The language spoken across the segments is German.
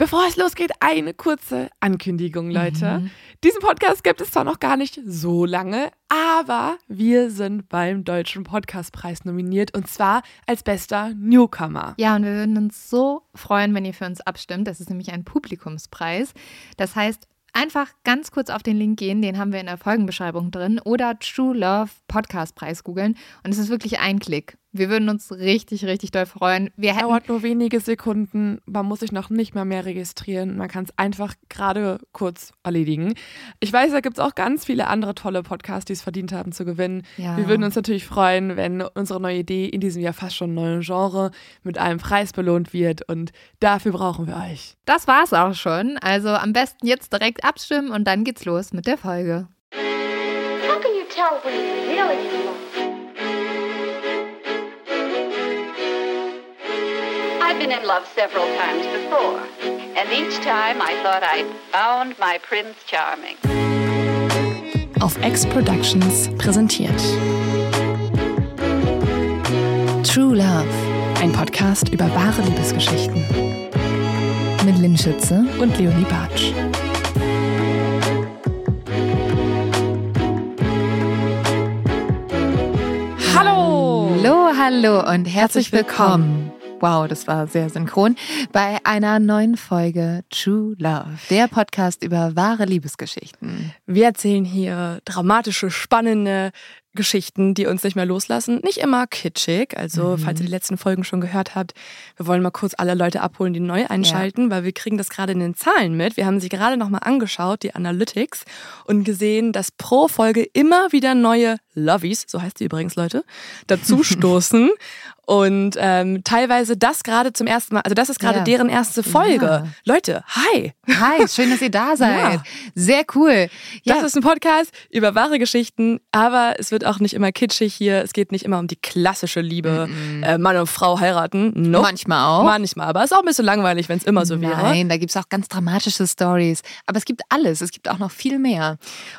Bevor es losgeht, eine kurze Ankündigung, Leute. Mhm. Diesen Podcast gibt es zwar noch gar nicht so lange, aber wir sind beim Deutschen Podcastpreis nominiert und zwar als bester Newcomer. Ja, und wir würden uns so freuen, wenn ihr für uns abstimmt. Das ist nämlich ein Publikumspreis. Das heißt, Einfach ganz kurz auf den Link gehen, den haben wir in der Folgenbeschreibung drin, oder True Love Podcast Preis googeln. Und es ist wirklich ein Klick. Wir würden uns richtig, richtig doll freuen. Wir Dauert nur wenige Sekunden. Man muss sich noch nicht mal mehr registrieren. Man kann es einfach gerade kurz erledigen. Ich weiß, da gibt es auch ganz viele andere tolle Podcasts, die es verdient haben zu gewinnen. Ja. Wir würden uns natürlich freuen, wenn unsere neue Idee in diesem Jahr fast schon neuen Genre mit einem Preis belohnt wird. Und dafür brauchen wir euch. Das war's auch schon. Also am besten jetzt direkt abstimmen und dann geht's los mit der Folge. How can you tell when you really been in love several times before, and each time I thought I'd found my Prince Charming. Auf X Productions präsentiert. True Love, ein Podcast über wahre Liebesgeschichten. Mit Lynn Schütze und Leonie Bartsch. Hallo! Hallo, hallo und herzlich, herzlich willkommen. Wow, das war sehr synchron. Bei einer neuen Folge True Love, der Podcast über wahre Liebesgeschichten. Wir erzählen hier dramatische, spannende Geschichten, die uns nicht mehr loslassen. Nicht immer kitschig. Also, mhm. falls ihr die letzten Folgen schon gehört habt, wir wollen mal kurz alle Leute abholen, die neu einschalten, ja. weil wir kriegen das gerade in den Zahlen mit. Wir haben sie gerade nochmal angeschaut, die Analytics, und gesehen, dass pro Folge immer wieder neue Lovies, so heißt sie übrigens, Leute, dazu stoßen. Und ähm, teilweise das gerade zum ersten Mal, also das ist gerade ja. deren erste Folge. Ja. Leute, hi. Hi, schön, dass ihr da seid. Ja. Sehr cool. Das ist ein Podcast über wahre Geschichten, aber es wird auch nicht immer kitschig hier. Es geht nicht immer um die klassische Liebe, mm äh, Mann und Frau heiraten. Nope. Manchmal auch. Manchmal, aber es ist auch ein bisschen langweilig, wenn es immer so wäre. Nein, da gibt es auch ganz dramatische Stories. Aber es gibt alles. Es gibt auch noch viel mehr.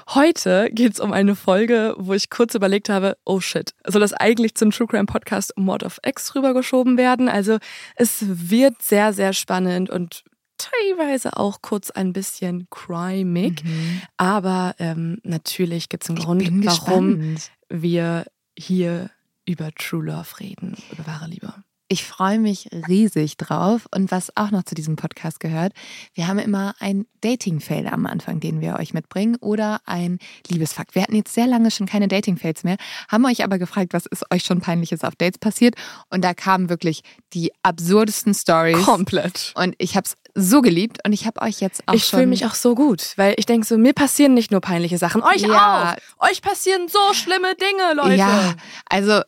Heute geht es um eine Folge, wo ich kurz überlegt habe, oh shit, soll das eigentlich zum True Crime Podcast Mord of X rübergeschoben werden. Also es wird sehr, sehr spannend und teilweise auch kurz ein bisschen crimig. Mhm. Aber ähm, natürlich gibt es einen ich Grund, warum wir hier über True Love reden, über wahre Liebe. Ich freue mich riesig drauf. Und was auch noch zu diesem Podcast gehört, wir haben immer ein Dating-Fail am Anfang, den wir euch mitbringen oder ein Liebesfakt. Wir hatten jetzt sehr lange schon keine Dating-Fails mehr, haben euch aber gefragt, was ist euch schon peinliches auf Dates passiert? Und da kamen wirklich die absurdesten Stories. Komplett. Und ich habe es so geliebt und ich habe euch jetzt auch ich schon. Ich fühle mich auch so gut, weil ich denke so, mir passieren nicht nur peinliche Sachen, euch ja. auch. Euch passieren so schlimme Dinge, Leute. Ja, also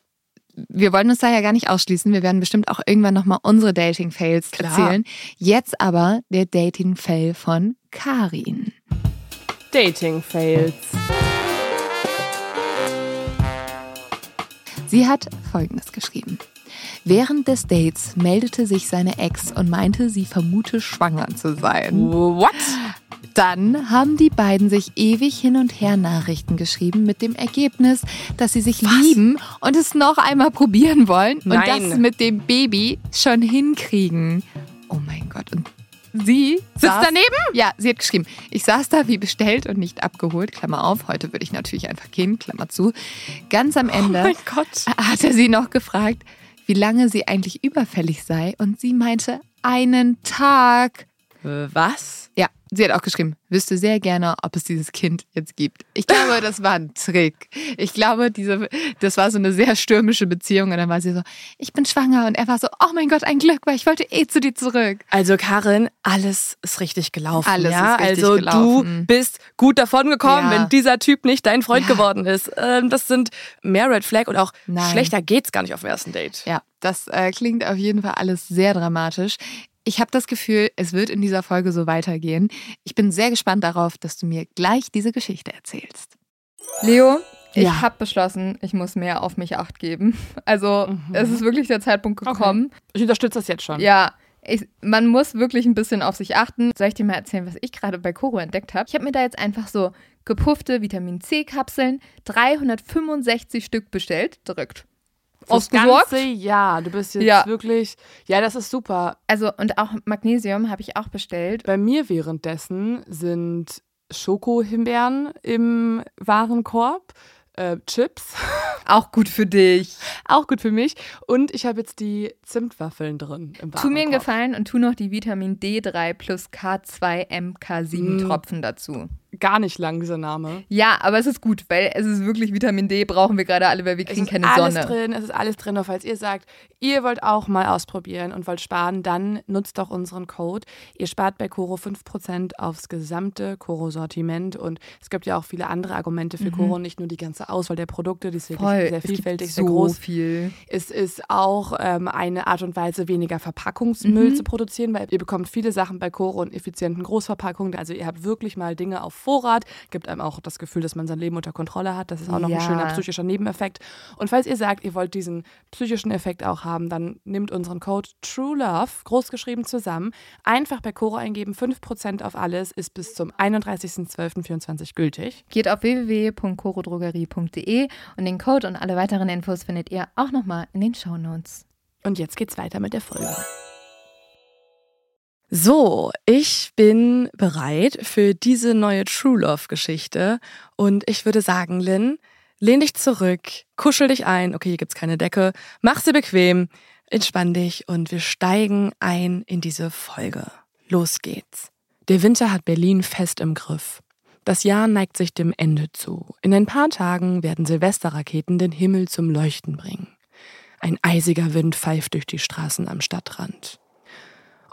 wir wollen uns da ja gar nicht ausschließen. Wir werden bestimmt auch irgendwann nochmal unsere Dating-Fails erzählen. Jetzt aber der Dating-Fail von Karin. Dating-Fails. Sie hat Folgendes geschrieben. Während des Dates meldete sich seine Ex und meinte, sie vermute schwanger zu sein. What? Dann haben die beiden sich ewig hin und her Nachrichten geschrieben mit dem Ergebnis, dass sie sich Was? lieben und es noch einmal probieren wollen Nein. und das mit dem Baby schon hinkriegen. Oh mein Gott. Und sie sitzt saß, daneben? Ja, sie hat geschrieben, ich saß da wie bestellt und nicht abgeholt, Klammer auf, heute würde ich natürlich einfach gehen, Klammer zu. Ganz am Ende oh hat er sie noch gefragt, wie lange sie eigentlich überfällig sei und sie meinte, einen Tag. Was? Sie hat auch geschrieben, wüsste sehr gerne, ob es dieses Kind jetzt gibt. Ich glaube, das war ein Trick. Ich glaube, diese, das war so eine sehr stürmische Beziehung. Und dann war sie so, ich bin schwanger. Und er war so, oh mein Gott, ein Glück, weil ich wollte eh zu dir zurück. Also Karin, alles ist richtig gelaufen. Alles ja? ist richtig also gelaufen. du bist gut davon gekommen, ja. wenn dieser Typ nicht dein Freund ja. geworden ist. Ähm, das sind mehr Red Flag und auch Nein. schlechter geht's gar nicht auf dem ersten Date. Ja, das äh, klingt auf jeden Fall alles sehr dramatisch. Ich habe das Gefühl, es wird in dieser Folge so weitergehen. Ich bin sehr gespannt darauf, dass du mir gleich diese Geschichte erzählst. Leo, ich ja. habe beschlossen, ich muss mehr auf mich acht geben. Also mhm. es ist wirklich der Zeitpunkt gekommen. Okay. Ich unterstütze das jetzt schon. Ja, ich, man muss wirklich ein bisschen auf sich achten. Soll ich dir mal erzählen, was ich gerade bei Koro entdeckt habe? Ich habe mir da jetzt einfach so gepuffte Vitamin C-Kapseln, 365 Stück bestellt, direkt Das ganze Jahr. Du bist jetzt ja. wirklich. Ja, das ist super. Also, und auch Magnesium habe ich auch bestellt. Bei mir währenddessen sind Schokohimbeeren im Warenkorb äh, Chips. Auch gut für dich. Auch gut für mich. Und ich habe jetzt die Zimtwaffeln drin im Tu mir einen Gefallen und tu noch die Vitamin D3 plus K2 MK7 mm. Tropfen dazu gar nicht lang, dieser Name. Ja, aber es ist gut, weil es ist wirklich Vitamin D, brauchen wir gerade alle, weil wir kriegen keine Sonne. Es ist alles drin, es ist alles drin. Und falls ihr sagt, ihr wollt auch mal ausprobieren und wollt sparen, dann nutzt doch unseren Code. Ihr spart bei Coro 5% aufs gesamte Coro-Sortiment. Und es gibt ja auch viele andere Argumente für mhm. Coro, nicht nur die ganze Auswahl der Produkte, die ist wirklich Voll. sehr vielfältig, so sehr groß. viel. Es ist auch ähm, eine Art und Weise, weniger Verpackungsmüll mhm. zu produzieren, weil ihr bekommt viele Sachen bei Coro in effizienten Großverpackungen. Also ihr habt wirklich mal Dinge auf Vorrat, gibt einem auch das Gefühl, dass man sein Leben unter Kontrolle hat. Das ist auch noch ja. ein schöner psychischer Nebeneffekt. Und falls ihr sagt, ihr wollt diesen psychischen Effekt auch haben, dann nehmt unseren Code TrueLove, großgeschrieben zusammen, einfach bei Coro eingeben. 5% auf alles ist bis zum 31.12.24 gültig. Geht auf www.corodrogerie.de und den Code und alle weiteren Infos findet ihr auch nochmal in den Shownotes. Und jetzt geht's weiter mit der Folge. So, ich bin bereit für diese neue True Love Geschichte und ich würde sagen, Lynn, lehn dich zurück, kuschel dich ein. Okay, hier gibt's keine Decke. Mach sie bequem, entspann dich und wir steigen ein in diese Folge. Los geht's. Der Winter hat Berlin fest im Griff. Das Jahr neigt sich dem Ende zu. In ein paar Tagen werden Silvesterraketen den Himmel zum Leuchten bringen. Ein eisiger Wind pfeift durch die Straßen am Stadtrand.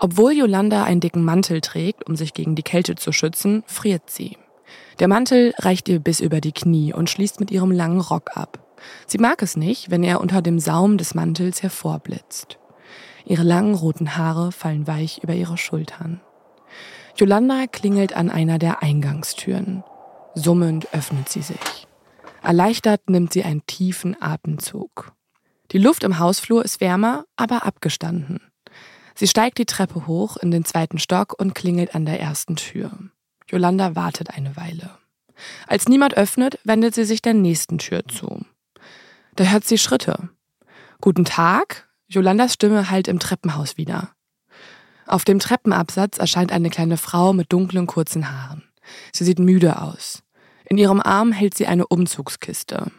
Obwohl Yolanda einen dicken Mantel trägt, um sich gegen die Kälte zu schützen, friert sie. Der Mantel reicht ihr bis über die Knie und schließt mit ihrem langen Rock ab. Sie mag es nicht, wenn er unter dem Saum des Mantels hervorblitzt. Ihre langen roten Haare fallen weich über ihre Schultern. Yolanda klingelt an einer der Eingangstüren. Summend öffnet sie sich. Erleichtert nimmt sie einen tiefen Atemzug. Die Luft im Hausflur ist wärmer, aber abgestanden. Sie steigt die Treppe hoch in den zweiten Stock und klingelt an der ersten Tür. Yolanda wartet eine Weile. Als niemand öffnet, wendet sie sich der nächsten Tür zu. Da hört sie Schritte. Guten Tag. Yolandas Stimme hallt im Treppenhaus wieder. Auf dem Treppenabsatz erscheint eine kleine Frau mit dunklen kurzen Haaren. Sie sieht müde aus. In ihrem Arm hält sie eine Umzugskiste.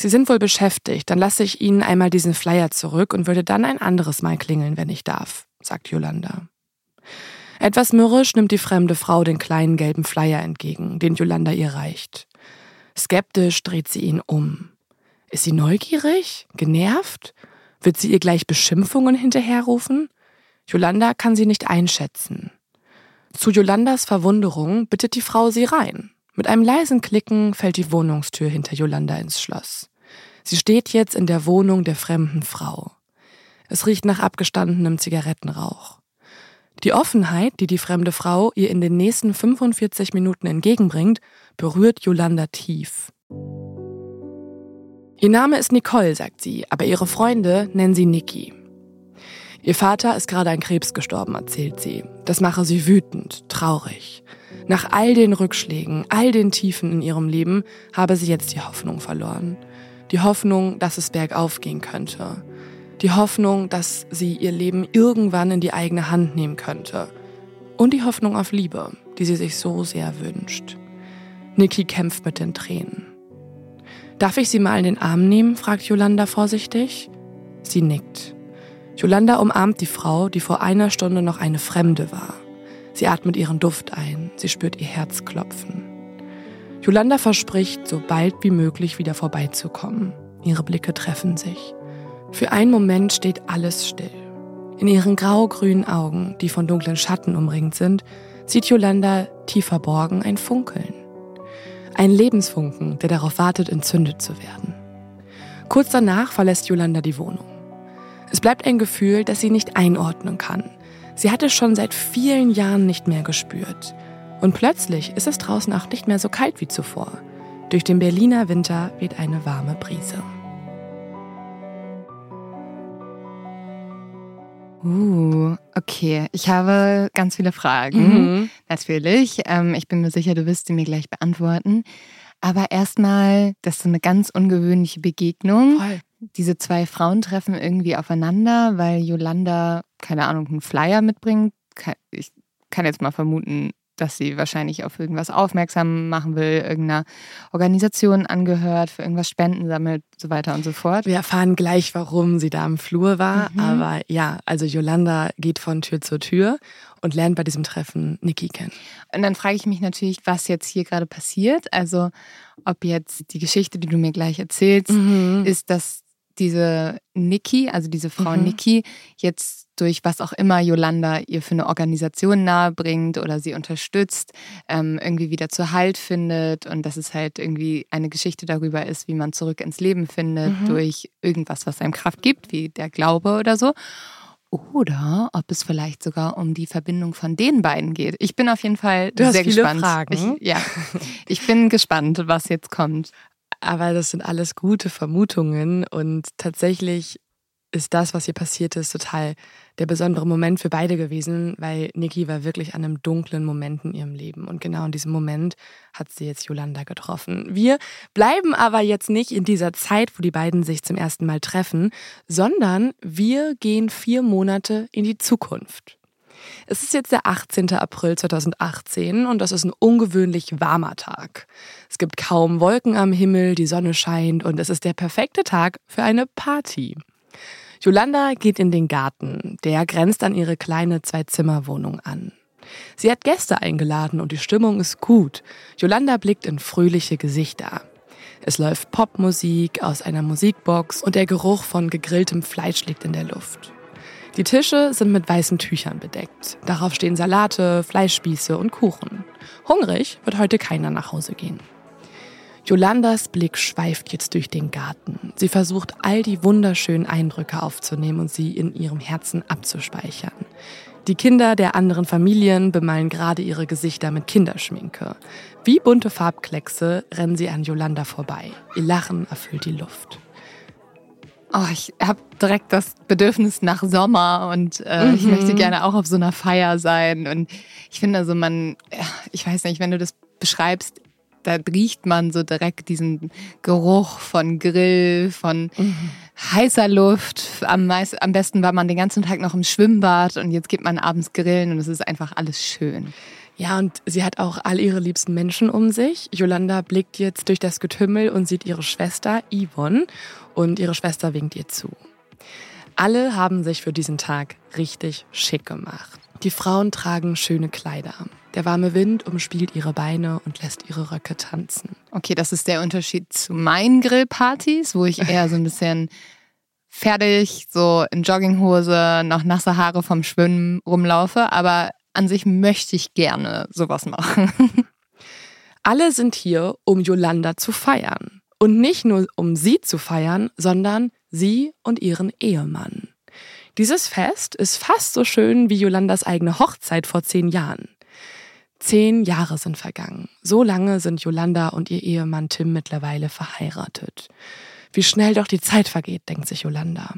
Sie sind wohl beschäftigt, dann lasse ich Ihnen einmal diesen Flyer zurück und würde dann ein anderes Mal klingeln, wenn ich darf, sagt Yolanda. Etwas mürrisch nimmt die fremde Frau den kleinen gelben Flyer entgegen, den Yolanda ihr reicht. Skeptisch dreht sie ihn um. Ist sie neugierig? Genervt? Wird sie ihr gleich Beschimpfungen hinterherrufen? Yolanda kann sie nicht einschätzen. Zu Yolandas Verwunderung bittet die Frau sie rein. Mit einem leisen Klicken fällt die Wohnungstür hinter Yolanda ins Schloss. Sie steht jetzt in der Wohnung der fremden Frau. Es riecht nach abgestandenem Zigarettenrauch. Die Offenheit, die die fremde Frau ihr in den nächsten 45 Minuten entgegenbringt, berührt Yolanda tief. Ihr Name ist Nicole, sagt sie, aber ihre Freunde nennen sie Niki. Ihr Vater ist gerade an Krebs gestorben, erzählt sie. Das mache sie wütend, traurig. Nach all den Rückschlägen, all den Tiefen in ihrem Leben habe sie jetzt die Hoffnung verloren. Die Hoffnung, dass es bergauf gehen könnte. Die Hoffnung, dass sie ihr Leben irgendwann in die eigene Hand nehmen könnte. Und die Hoffnung auf Liebe, die sie sich so sehr wünscht. Niki kämpft mit den Tränen. Darf ich sie mal in den Arm nehmen? fragt Yolanda vorsichtig. Sie nickt. Yolanda umarmt die Frau, die vor einer Stunde noch eine Fremde war. Sie atmet ihren Duft ein, sie spürt ihr Herz klopfen. Yolanda verspricht, so bald wie möglich wieder vorbeizukommen. Ihre Blicke treffen sich. Für einen Moment steht alles still. In ihren grau-grünen Augen, die von dunklen Schatten umringt sind, sieht Yolanda tief verborgen ein Funkeln. Ein Lebensfunken, der darauf wartet, entzündet zu werden. Kurz danach verlässt Yolanda die Wohnung. Es bleibt ein Gefühl, das sie nicht einordnen kann, Sie hat es schon seit vielen Jahren nicht mehr gespürt. Und plötzlich ist es draußen auch nicht mehr so kalt wie zuvor. Durch den Berliner Winter weht eine warme Brise. Uh, okay. Ich habe ganz viele Fragen. Mhm. Natürlich. Ähm, ich bin mir sicher, du wirst sie mir gleich beantworten. Aber erstmal, das ist so eine ganz ungewöhnliche Begegnung. Voll. diese zwei Frauen treffen irgendwie aufeinander, weil Yolanda, keine Ahnung, einen Flyer mitbringt. Ich kann jetzt mal vermuten, dass sie wahrscheinlich auf irgendwas aufmerksam machen will, irgendeiner Organisation angehört, für irgendwas Spenden sammelt, so weiter und so fort. Wir erfahren gleich, warum sie da im Flur war. Mhm. Aber ja, also Yolanda geht von Tür zu Tür und lernt bei diesem Treffen Niki kennen. Und dann frage ich mich natürlich, was jetzt hier gerade passiert. Also ob jetzt die Geschichte, die du mir gleich erzählst, mhm. ist, dass diese Niki, also diese Frau mhm. Niki, jetzt durch was auch immer Yolanda ihr für eine Organisation nahebringt oder sie unterstützt, ähm, irgendwie wieder zu Halt findet und dass es halt irgendwie eine Geschichte darüber ist, wie man zurück ins Leben findet mhm. durch irgendwas, was einem Kraft gibt, wie der Glaube oder so. Oder ob es vielleicht sogar um die Verbindung von den beiden geht. Ich bin auf jeden Fall du sehr gespannt. Fragen. Ich, ja, ich bin gespannt, was jetzt kommt. Aber das sind alles gute Vermutungen und tatsächlich ist das, was hier passiert ist, total der besondere Moment für beide gewesen, weil Niki war wirklich an einem dunklen Moment in ihrem Leben. Und genau in diesem Moment hat sie jetzt Yolanda getroffen. Wir bleiben aber jetzt nicht in dieser Zeit, wo die beiden sich zum ersten Mal treffen, sondern wir gehen vier Monate in die Zukunft. Es ist jetzt der 18. April 2018 und das ist ein ungewöhnlich warmer Tag. Es gibt kaum Wolken am Himmel, die Sonne scheint und es ist der perfekte Tag für eine Party. Yolanda geht in den Garten. Der grenzt an ihre kleine Zwei-Zimmer-Wohnung an. Sie hat Gäste eingeladen und die Stimmung ist gut. Yolanda blickt in fröhliche Gesichter. Es läuft Popmusik aus einer Musikbox und der Geruch von gegrilltem Fleisch liegt in der Luft. Die Tische sind mit weißen Tüchern bedeckt. Darauf stehen Salate, Fleischspieße und Kuchen. Hungrig wird heute keiner nach Hause gehen. Yolandas Blick schweift jetzt durch den Garten. Sie versucht, all die wunderschönen Eindrücke aufzunehmen und sie in ihrem Herzen abzuspeichern. Die Kinder der anderen Familien bemalen gerade ihre Gesichter mit Kinderschminke. Wie bunte Farbkleckse rennen sie an Yolanda vorbei. Ihr Lachen erfüllt die Luft. Oh, ich habe direkt das Bedürfnis nach Sommer und äh, mhm. ich möchte gerne auch auf so einer Feier sein. Und ich finde also, man, ich weiß nicht, wenn du das beschreibst, da riecht man so direkt diesen Geruch von Grill, von mhm. heißer Luft. Am, meist, am besten war man den ganzen Tag noch im Schwimmbad und jetzt geht man abends grillen und es ist einfach alles schön. Ja, und sie hat auch all ihre liebsten Menschen um sich. Yolanda blickt jetzt durch das Getümmel und sieht ihre Schwester Yvonne und ihre Schwester winkt ihr zu. Alle haben sich für diesen Tag richtig schick gemacht. Die Frauen tragen schöne Kleider. Der warme Wind umspielt ihre Beine und lässt ihre Röcke tanzen. Okay, das ist der Unterschied zu meinen Grillpartys, wo ich eher so ein bisschen fertig, so in Jogginghose, noch nasse Haare vom Schwimmen rumlaufe. Aber an sich möchte ich gerne sowas machen. Alle sind hier, um Yolanda zu feiern. Und nicht nur um sie zu feiern, sondern sie und ihren Ehemann. Dieses Fest ist fast so schön wie Yolandas eigene Hochzeit vor zehn Jahren. Zehn Jahre sind vergangen. So lange sind Yolanda und ihr Ehemann Tim mittlerweile verheiratet. Wie schnell doch die Zeit vergeht, denkt sich Yolanda.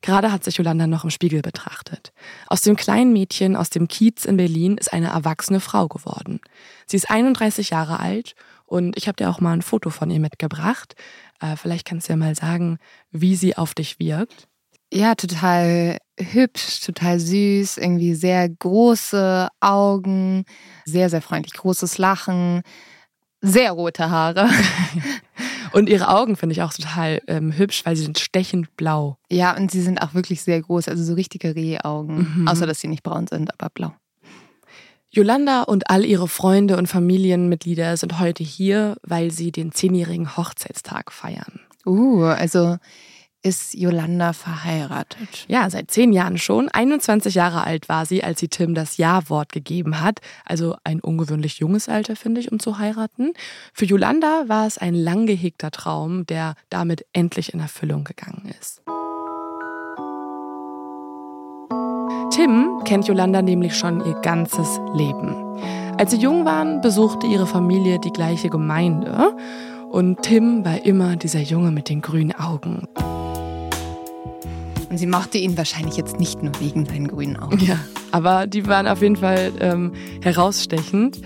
Gerade hat sich Yolanda noch im Spiegel betrachtet. Aus dem kleinen Mädchen aus dem Kiez in Berlin ist eine erwachsene Frau geworden. Sie ist 31 Jahre alt und ich habe dir auch mal ein Foto von ihr mitgebracht. Äh, vielleicht kannst du ja mal sagen, wie sie auf dich wirkt. Ja, total hübsch, total süß, irgendwie sehr große Augen, sehr, sehr freundlich, großes Lachen, sehr rote Haare. Und ihre Augen finde ich auch total ähm, hübsch, weil sie sind stechend blau. Ja, und sie sind auch wirklich sehr groß, also so richtige Rehaugen. Mhm. Außer, dass sie nicht braun sind, aber blau. Yolanda und all ihre Freunde und Familienmitglieder sind heute hier, weil sie den zehnjährigen Hochzeitstag feiern. Uh, also ist Yolanda verheiratet? Ja, seit zehn Jahren schon. 21 Jahre alt war sie, als sie Tim das Ja-Wort gegeben hat. Also ein ungewöhnlich junges Alter, finde ich, um zu heiraten. Für Yolanda war es ein lang gehegter Traum, der damit endlich in Erfüllung gegangen ist. Tim kennt Yolanda nämlich schon ihr ganzes Leben. Als sie jung waren, besuchte ihre Familie die gleiche Gemeinde und Tim war immer dieser Junge mit den grünen Augen. Und sie mochte ihn wahrscheinlich jetzt nicht nur wegen seinen grünen Augen. Ja, aber die waren auf jeden Fall ähm, herausstechend.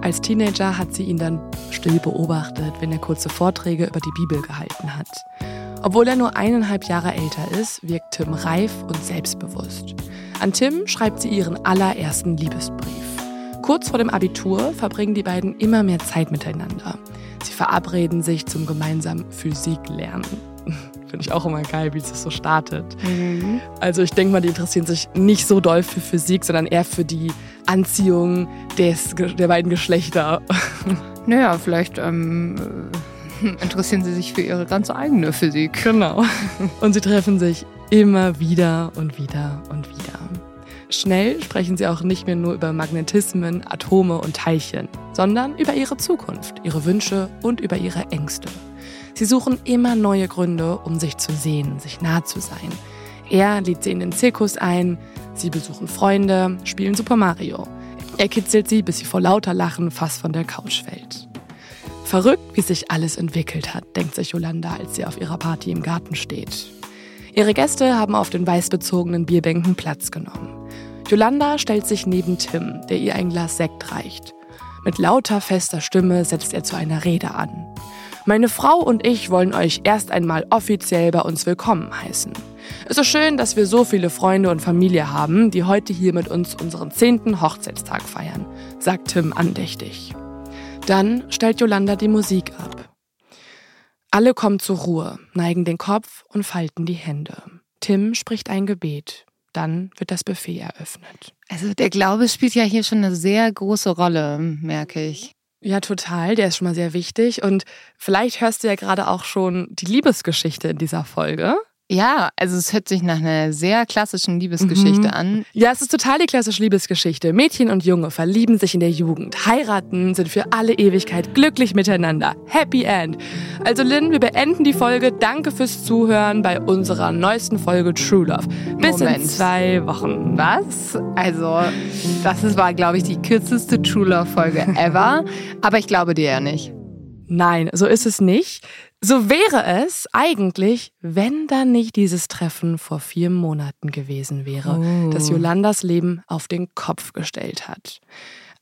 Als Teenager hat sie ihn dann still beobachtet, wenn er kurze Vorträge über die Bibel gehalten hat. Obwohl er nur eineinhalb Jahre älter ist, wirkt Tim reif und selbstbewusst. An Tim schreibt sie ihren allerersten Liebesbrief. Kurz vor dem Abitur verbringen die beiden immer mehr Zeit miteinander. Sie verabreden sich zum gemeinsamen Physiklernen. Finde ich auch immer geil, wie es so startet. Mhm. Also ich denke mal, die interessieren sich nicht so doll für Physik, sondern eher für die Anziehung des, der beiden Geschlechter. Naja, vielleicht ähm, interessieren sie sich für ihre ganz eigene Physik. Genau. Und sie treffen sich immer wieder und wieder und wieder. Schnell sprechen sie auch nicht mehr nur über Magnetismen, Atome und Teilchen, sondern über ihre Zukunft, ihre Wünsche und über ihre Ängste. Sie suchen immer neue Gründe, um sich zu sehen, sich nah zu sein. Er lädt sie in den Zirkus ein, sie besuchen Freunde, spielen Super Mario. Er kitzelt sie, bis sie vor lauter Lachen fast von der Couch fällt. Verrückt, wie sich alles entwickelt hat, denkt sich Yolanda, als sie auf ihrer Party im Garten steht. Ihre Gäste haben auf den weißbezogenen Bierbänken Platz genommen. Yolanda stellt sich neben Tim, der ihr ein Glas Sekt reicht. Mit lauter, fester Stimme setzt er zu einer Rede an. Meine Frau und ich wollen euch erst einmal offiziell bei uns willkommen heißen. Es ist schön, dass wir so viele Freunde und Familie haben, die heute hier mit uns unseren zehnten Hochzeitstag feiern, sagt Tim andächtig. Dann stellt Yolanda die Musik ab. Alle kommen zur Ruhe, neigen den Kopf und falten die Hände. Tim spricht ein Gebet. Dann wird das Buffet eröffnet. Also der Glaube spielt ja hier schon eine sehr große Rolle, merke ich. Ja, total. Der ist schon mal sehr wichtig. Und vielleicht hörst du ja gerade auch schon die Liebesgeschichte in dieser Folge. Ja, also es hört sich nach einer sehr klassischen Liebesgeschichte mhm. an. Ja, es ist total die klassische Liebesgeschichte. Mädchen und Junge verlieben sich in der Jugend, heiraten, sind für alle Ewigkeit glücklich miteinander. Happy End. Also Lynn, wir beenden die Folge. Danke fürs Zuhören bei unserer neuesten Folge True Love. Bis Moment. in zwei Wochen. Was? Also, das war, glaube ich, die kürzeste True Love Folge ever. Aber ich glaube dir ja nicht. Nein, so ist es nicht. So wäre es eigentlich, wenn da nicht dieses Treffen vor vier Monaten gewesen wäre, oh. das Jolandas Leben auf den Kopf gestellt hat.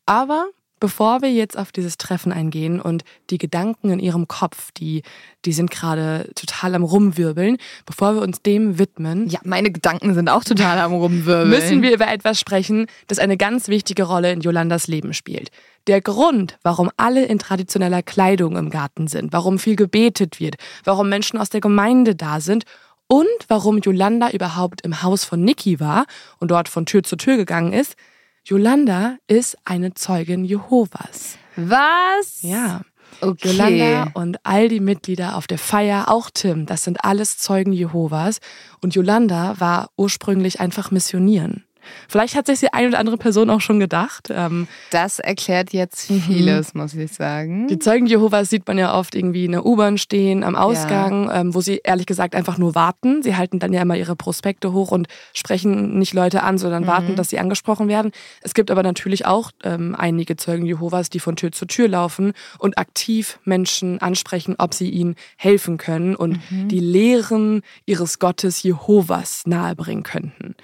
Aber Bevor wir jetzt auf dieses Treffen eingehen und die Gedanken in ihrem Kopf, die, die sind gerade total am Rumwirbeln, bevor wir uns dem widmen. Ja, meine Gedanken sind auch total am Rumwirbeln. Müssen wir über etwas sprechen, das eine ganz wichtige Rolle in Jolandas Leben spielt. Der Grund, warum alle in traditioneller Kleidung im Garten sind, warum viel gebetet wird, warum Menschen aus der Gemeinde da sind und warum Yolanda überhaupt im Haus von Niki war und dort von Tür zu Tür gegangen ist, Yolanda ist eine Zeugin Jehovas. Was? Ja. Okay. Yolanda und all die Mitglieder auf der Feier, auch Tim, das sind alles Zeugen Jehovas. Und Yolanda war ursprünglich einfach missionieren. Vielleicht hat sich die eine oder andere Person auch schon gedacht. Ähm, das erklärt jetzt mhm. vieles, mhm. muss ich sagen. Die Zeugen Jehovas sieht man ja oft irgendwie in der U-Bahn stehen, am Ausgang, ja. ähm, wo sie ehrlich gesagt einfach nur warten. Sie halten dann ja immer ihre Prospekte hoch und sprechen nicht Leute an, sondern mhm. warten, dass sie angesprochen werden. Es gibt aber natürlich auch ähm, einige Zeugen Jehovas, die von Tür zu Tür laufen und aktiv Menschen ansprechen, ob sie ihnen helfen können und mhm. die Lehren ihres Gottes Jehovas nahebringen könnten.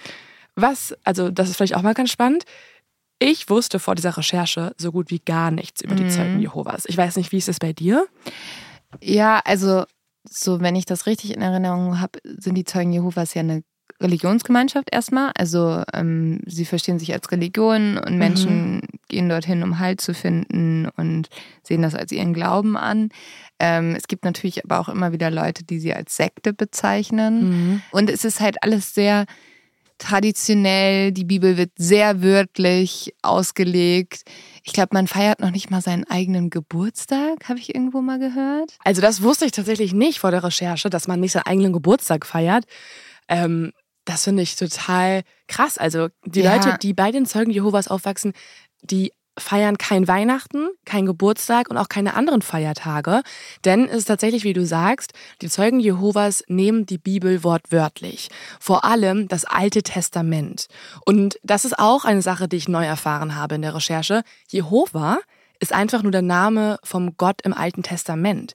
Was, also das ist vielleicht auch mal ganz spannend. Ich wusste vor dieser Recherche so gut wie gar nichts über die mhm. Zeugen Jehovas. Ich weiß nicht, wie ist es bei dir? Ja, also so, wenn ich das richtig in Erinnerung habe, sind die Zeugen Jehovas ja eine Religionsgemeinschaft erstmal. Also ähm, sie verstehen sich als Religion und mhm. Menschen mhm. gehen dorthin, um Halt zu finden und sehen das als ihren Glauben an. Ähm, es gibt natürlich aber auch immer wieder Leute, die sie als Sekte bezeichnen. Mhm. Und es ist halt alles sehr traditionell, die Bibel wird sehr wörtlich ausgelegt. Ich glaube, man feiert noch nicht mal seinen eigenen Geburtstag, habe ich irgendwo mal gehört. Also das wusste ich tatsächlich nicht vor der Recherche, dass man nicht seinen eigenen Geburtstag feiert. Ähm, das finde ich total krass. Also die ja. Leute, die bei den Zeugen Jehovas aufwachsen, die feiern kein Weihnachten, kein Geburtstag und auch keine anderen Feiertage. Denn es ist tatsächlich, wie du sagst, die Zeugen Jehovas nehmen die Bibel wortwörtlich. Vor allem das Alte Testament. Und das ist auch eine Sache, die ich neu erfahren habe in der Recherche. Jehova ist einfach nur der Name vom Gott im Alten Testament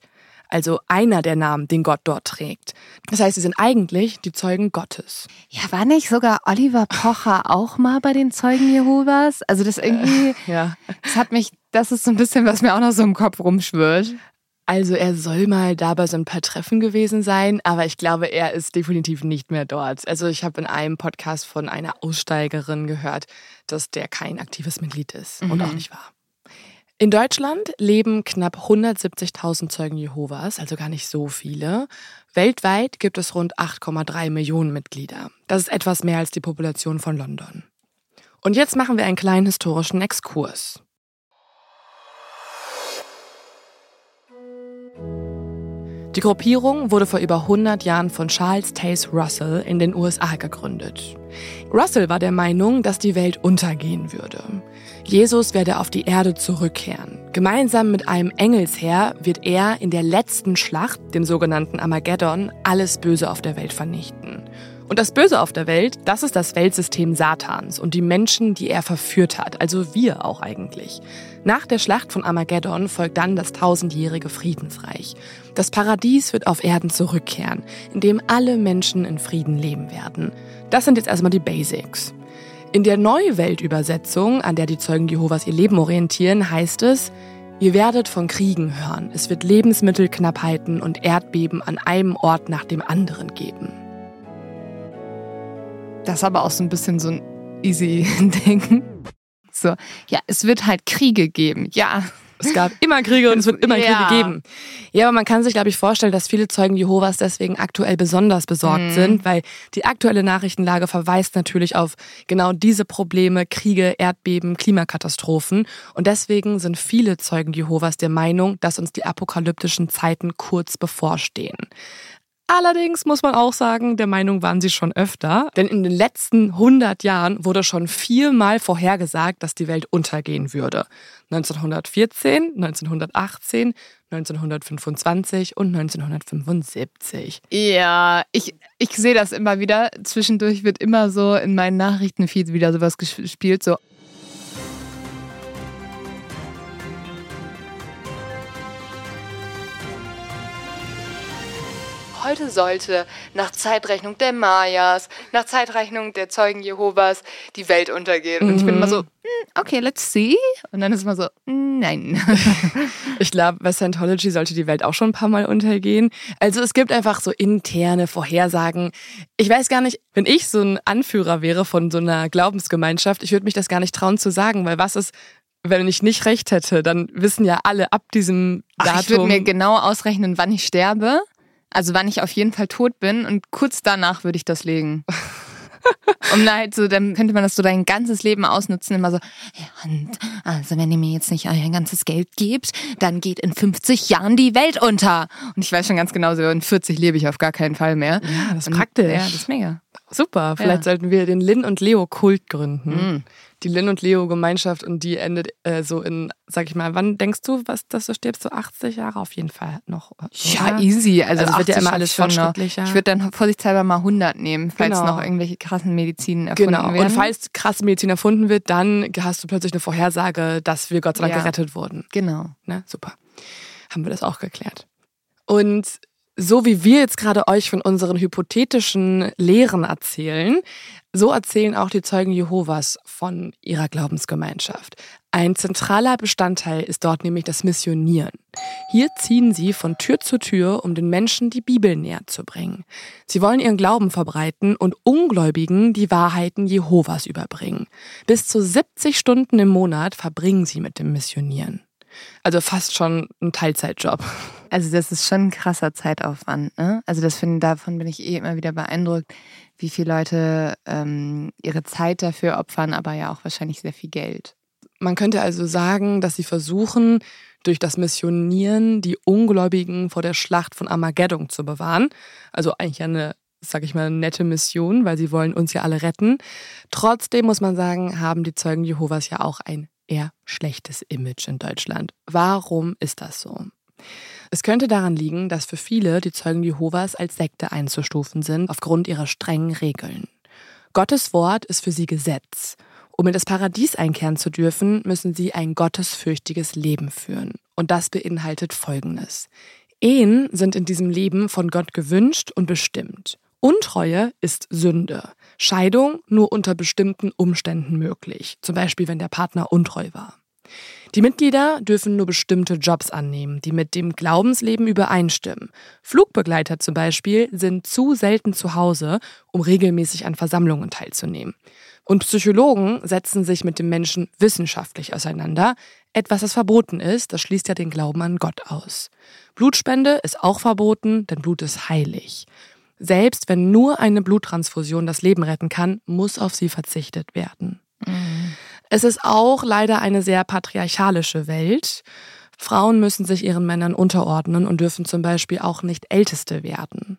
also einer der Namen, den Gott dort trägt. Das heißt, sie sind eigentlich die Zeugen Gottes. Ja, war nicht sogar Oliver Pocher auch mal bei den Zeugen Jehovas? Also das irgendwie, ja. das hat mich, das ist so ein bisschen, was mir auch noch so im Kopf rumschwirrt. Also er soll mal da bei so ein paar Treffen gewesen sein, aber ich glaube, er ist definitiv nicht mehr dort. Also ich habe in einem Podcast von einer Aussteigerin gehört, dass der kein aktives Mitglied ist mhm. und auch nicht war. In Deutschland leben knapp 170.000 Zeugen Jehovas, also gar nicht so viele. Weltweit gibt es rund 8,3 Millionen Mitglieder. Das ist etwas mehr als die Population von London. Und jetzt machen wir einen kleinen historischen Exkurs. Die Gruppierung wurde vor über 100 Jahren von Charles Taze Russell in den USA gegründet. Russell war der Meinung, dass die Welt untergehen würde. Jesus werde auf die Erde zurückkehren. Gemeinsam mit einem Engelsheer wird er in der letzten Schlacht, dem sogenannten Armageddon, alles Böse auf der Welt vernichten. Und das Böse auf der Welt, das ist das Weltsystem Satans und die Menschen, die er verführt hat, also wir auch eigentlich. Nach der Schlacht von Armageddon folgt dann das tausendjährige Friedensreich. Das Paradies wird auf Erden zurückkehren, in dem alle Menschen in Frieden leben werden. Das sind jetzt erstmal die Basics. In der Neuweltübersetzung, an der die Zeugen Jehovas ihr Leben orientieren, heißt es, Ihr werdet von Kriegen hören. Es wird Lebensmittelknappheiten und Erdbeben an einem Ort nach dem anderen geben. Das ist aber auch so ein bisschen so ein easy Ding. So, ja, es wird halt Kriege geben. Ja. Es gab immer Kriege und es wird immer ja. Kriege geben. Ja, aber man kann sich, glaube ich, vorstellen, dass viele Zeugen Jehovas deswegen aktuell besonders besorgt mhm. sind, weil die aktuelle Nachrichtenlage verweist natürlich auf genau diese Probleme, Kriege, Erdbeben, Klimakatastrophen. Und deswegen sind viele Zeugen Jehovas der Meinung, dass uns die apokalyptischen Zeiten kurz bevorstehen. Allerdings muss man auch sagen, der Meinung waren sie schon öfter, denn in den letzten 100 Jahren wurde schon viermal vorhergesagt, dass die Welt untergehen würde. 1914, 1918, 1925 und 1975. Ja, ich, ich sehe das immer wieder. Zwischendurch wird immer so in meinen Nachrichtenfeeds wieder sowas gespielt, so heute sollte nach Zeitrechnung der Mayas, nach Zeitrechnung der Zeugen Jehovas die Welt untergehen. Und ich bin immer so, mhm. hm, okay, let's see. Und dann ist immer so, nein. ich glaube, bei Scientology sollte die Welt auch schon ein paar Mal untergehen. Also es gibt einfach so interne Vorhersagen. Ich weiß gar nicht, wenn ich so ein Anführer wäre von so einer Glaubensgemeinschaft, ich würde mich das gar nicht trauen zu sagen, weil was ist, wenn ich nicht recht hätte, dann wissen ja alle ab diesem Datum. Ach, ich würde mir genau ausrechnen, wann ich sterbe. Also wann ich auf jeden Fall tot bin und kurz danach würde ich das legen. Und halt so, dann könnte man das so dein ganzes Leben ausnutzen, immer so, ja, und also wenn ihr mir jetzt nicht euer ganzes Geld gebt, dann geht in 50 Jahren die Welt unter. Und ich weiß schon ganz genau, so in 40 lebe ich auf gar keinen Fall mehr. Ja, das ist praktisch. Ja, das ist mega. Super, vielleicht ja. sollten wir den Lin und Leo Kult gründen. Mhm die Lin und Leo Gemeinschaft und die endet äh, so in, sag ich mal, wann denkst du, was, dass du stirbst? So 80 Jahre auf jeden Fall noch. Oder? Ja, easy. Also, also wird ja immer alles fortschrittlicher. Ich würde dann vorsichtshalber mal 100 nehmen, falls genau. noch irgendwelche krassen Medizinen erfunden genau. werden. Genau. Und falls krasse Medizin erfunden wird, dann hast du plötzlich eine Vorhersage, dass wir Gott sei Dank ja. gerettet wurden. Genau. Ne? Super. Haben wir das auch geklärt. Und so wie wir jetzt gerade euch von unseren hypothetischen Lehren erzählen, so erzählen auch die Zeugen Jehovas von ihrer Glaubensgemeinschaft. Ein zentraler Bestandteil ist dort nämlich das Missionieren. Hier ziehen sie von Tür zu Tür, um den Menschen die Bibel näher zu bringen. Sie wollen ihren Glauben verbreiten und Ungläubigen die Wahrheiten Jehovas überbringen. Bis zu 70 Stunden im Monat verbringen sie mit dem Missionieren. Also fast schon ein Teilzeitjob. Also das ist schon ein krasser Zeitaufwand. Ne? Also das finde, davon bin ich eh immer wieder beeindruckt, wie viele Leute ähm, ihre Zeit dafür opfern, aber ja auch wahrscheinlich sehr viel Geld. Man könnte also sagen, dass sie versuchen, durch das Missionieren die Ungläubigen vor der Schlacht von Armageddon zu bewahren. Also eigentlich eine, sag ich mal, nette Mission, weil sie wollen uns ja alle retten. Trotzdem muss man sagen, haben die Zeugen Jehovas ja auch ein eher schlechtes Image in Deutschland. Warum ist das so? Es könnte daran liegen, dass für viele die Zeugen Jehovas als Sekte einzustufen sind aufgrund ihrer strengen Regeln. Gottes Wort ist für sie Gesetz. Um in das Paradies einkehren zu dürfen, müssen sie ein gottesfürchtiges Leben führen. Und das beinhaltet Folgendes. Ehen sind in diesem Leben von Gott gewünscht und bestimmt. Untreue ist Sünde. Scheidung nur unter bestimmten Umständen möglich, zum Beispiel wenn der Partner untreu war. Die Mitglieder dürfen nur bestimmte Jobs annehmen, die mit dem Glaubensleben übereinstimmen. Flugbegleiter zum Beispiel sind zu selten zu Hause, um regelmäßig an Versammlungen teilzunehmen. Und Psychologen setzen sich mit dem Menschen wissenschaftlich auseinander. Etwas, das verboten ist, das schließt ja den Glauben an Gott aus. Blutspende ist auch verboten, denn Blut ist heilig. Selbst wenn nur eine Bluttransfusion das Leben retten kann, muss auf sie verzichtet werden. Mhm. Es ist auch leider eine sehr patriarchalische Welt. Frauen müssen sich ihren Männern unterordnen und dürfen zum Beispiel auch nicht Älteste werden.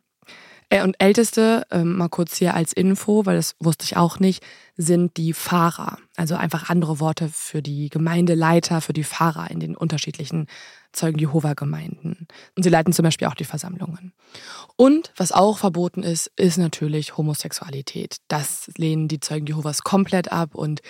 Äh, und Älteste, ähm, mal kurz hier als Info, weil das wusste ich auch nicht, sind die Fahrer. Also einfach andere Worte für die Gemeindeleiter, für die Fahrer in den unterschiedlichen Zeugen Jehova Gemeinden. Und sie leiten zum Beispiel auch die Versammlungen. Und was auch verboten ist, ist natürlich Homosexualität. Das lehnen die Zeugen Jehovas komplett ab und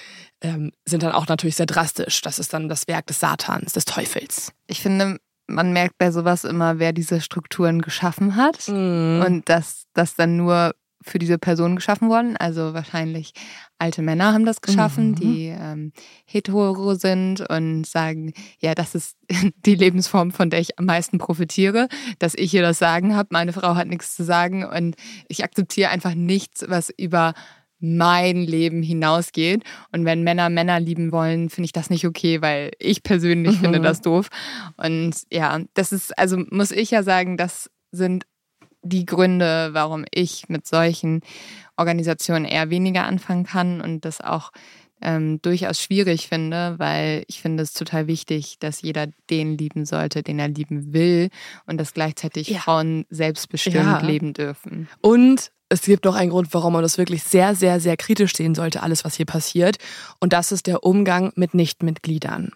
ähm, sind dann auch natürlich sehr drastisch. Das ist dann das Werk des Satans, des Teufels. Ich finde, man merkt bei sowas immer, wer diese Strukturen geschaffen hat mhm. und dass das dann nur für diese Person geschaffen worden. Also wahrscheinlich alte Männer haben das geschaffen, mhm. die ähm, hetero sind und sagen, ja, das ist die Lebensform, von der ich am meisten profitiere, dass ich hier das Sagen habe. Meine Frau hat nichts zu sagen und ich akzeptiere einfach nichts, was über mein Leben hinausgeht. Und wenn Männer Männer lieben wollen, finde ich das nicht okay, weil ich persönlich mhm. finde das doof. Und ja, das ist, also muss ich ja sagen, das sind die Gründe, warum ich mit solchen Organisationen eher weniger anfangen kann und das auch ähm, durchaus schwierig finde, weil ich finde es total wichtig, dass jeder den lieben sollte, den er lieben will und dass gleichzeitig ja. Frauen selbstbestimmt ja. leben dürfen. Und es gibt noch einen Grund, warum man das wirklich sehr, sehr, sehr kritisch sehen sollte, alles, was hier passiert. Und das ist der Umgang mit Nichtmitgliedern.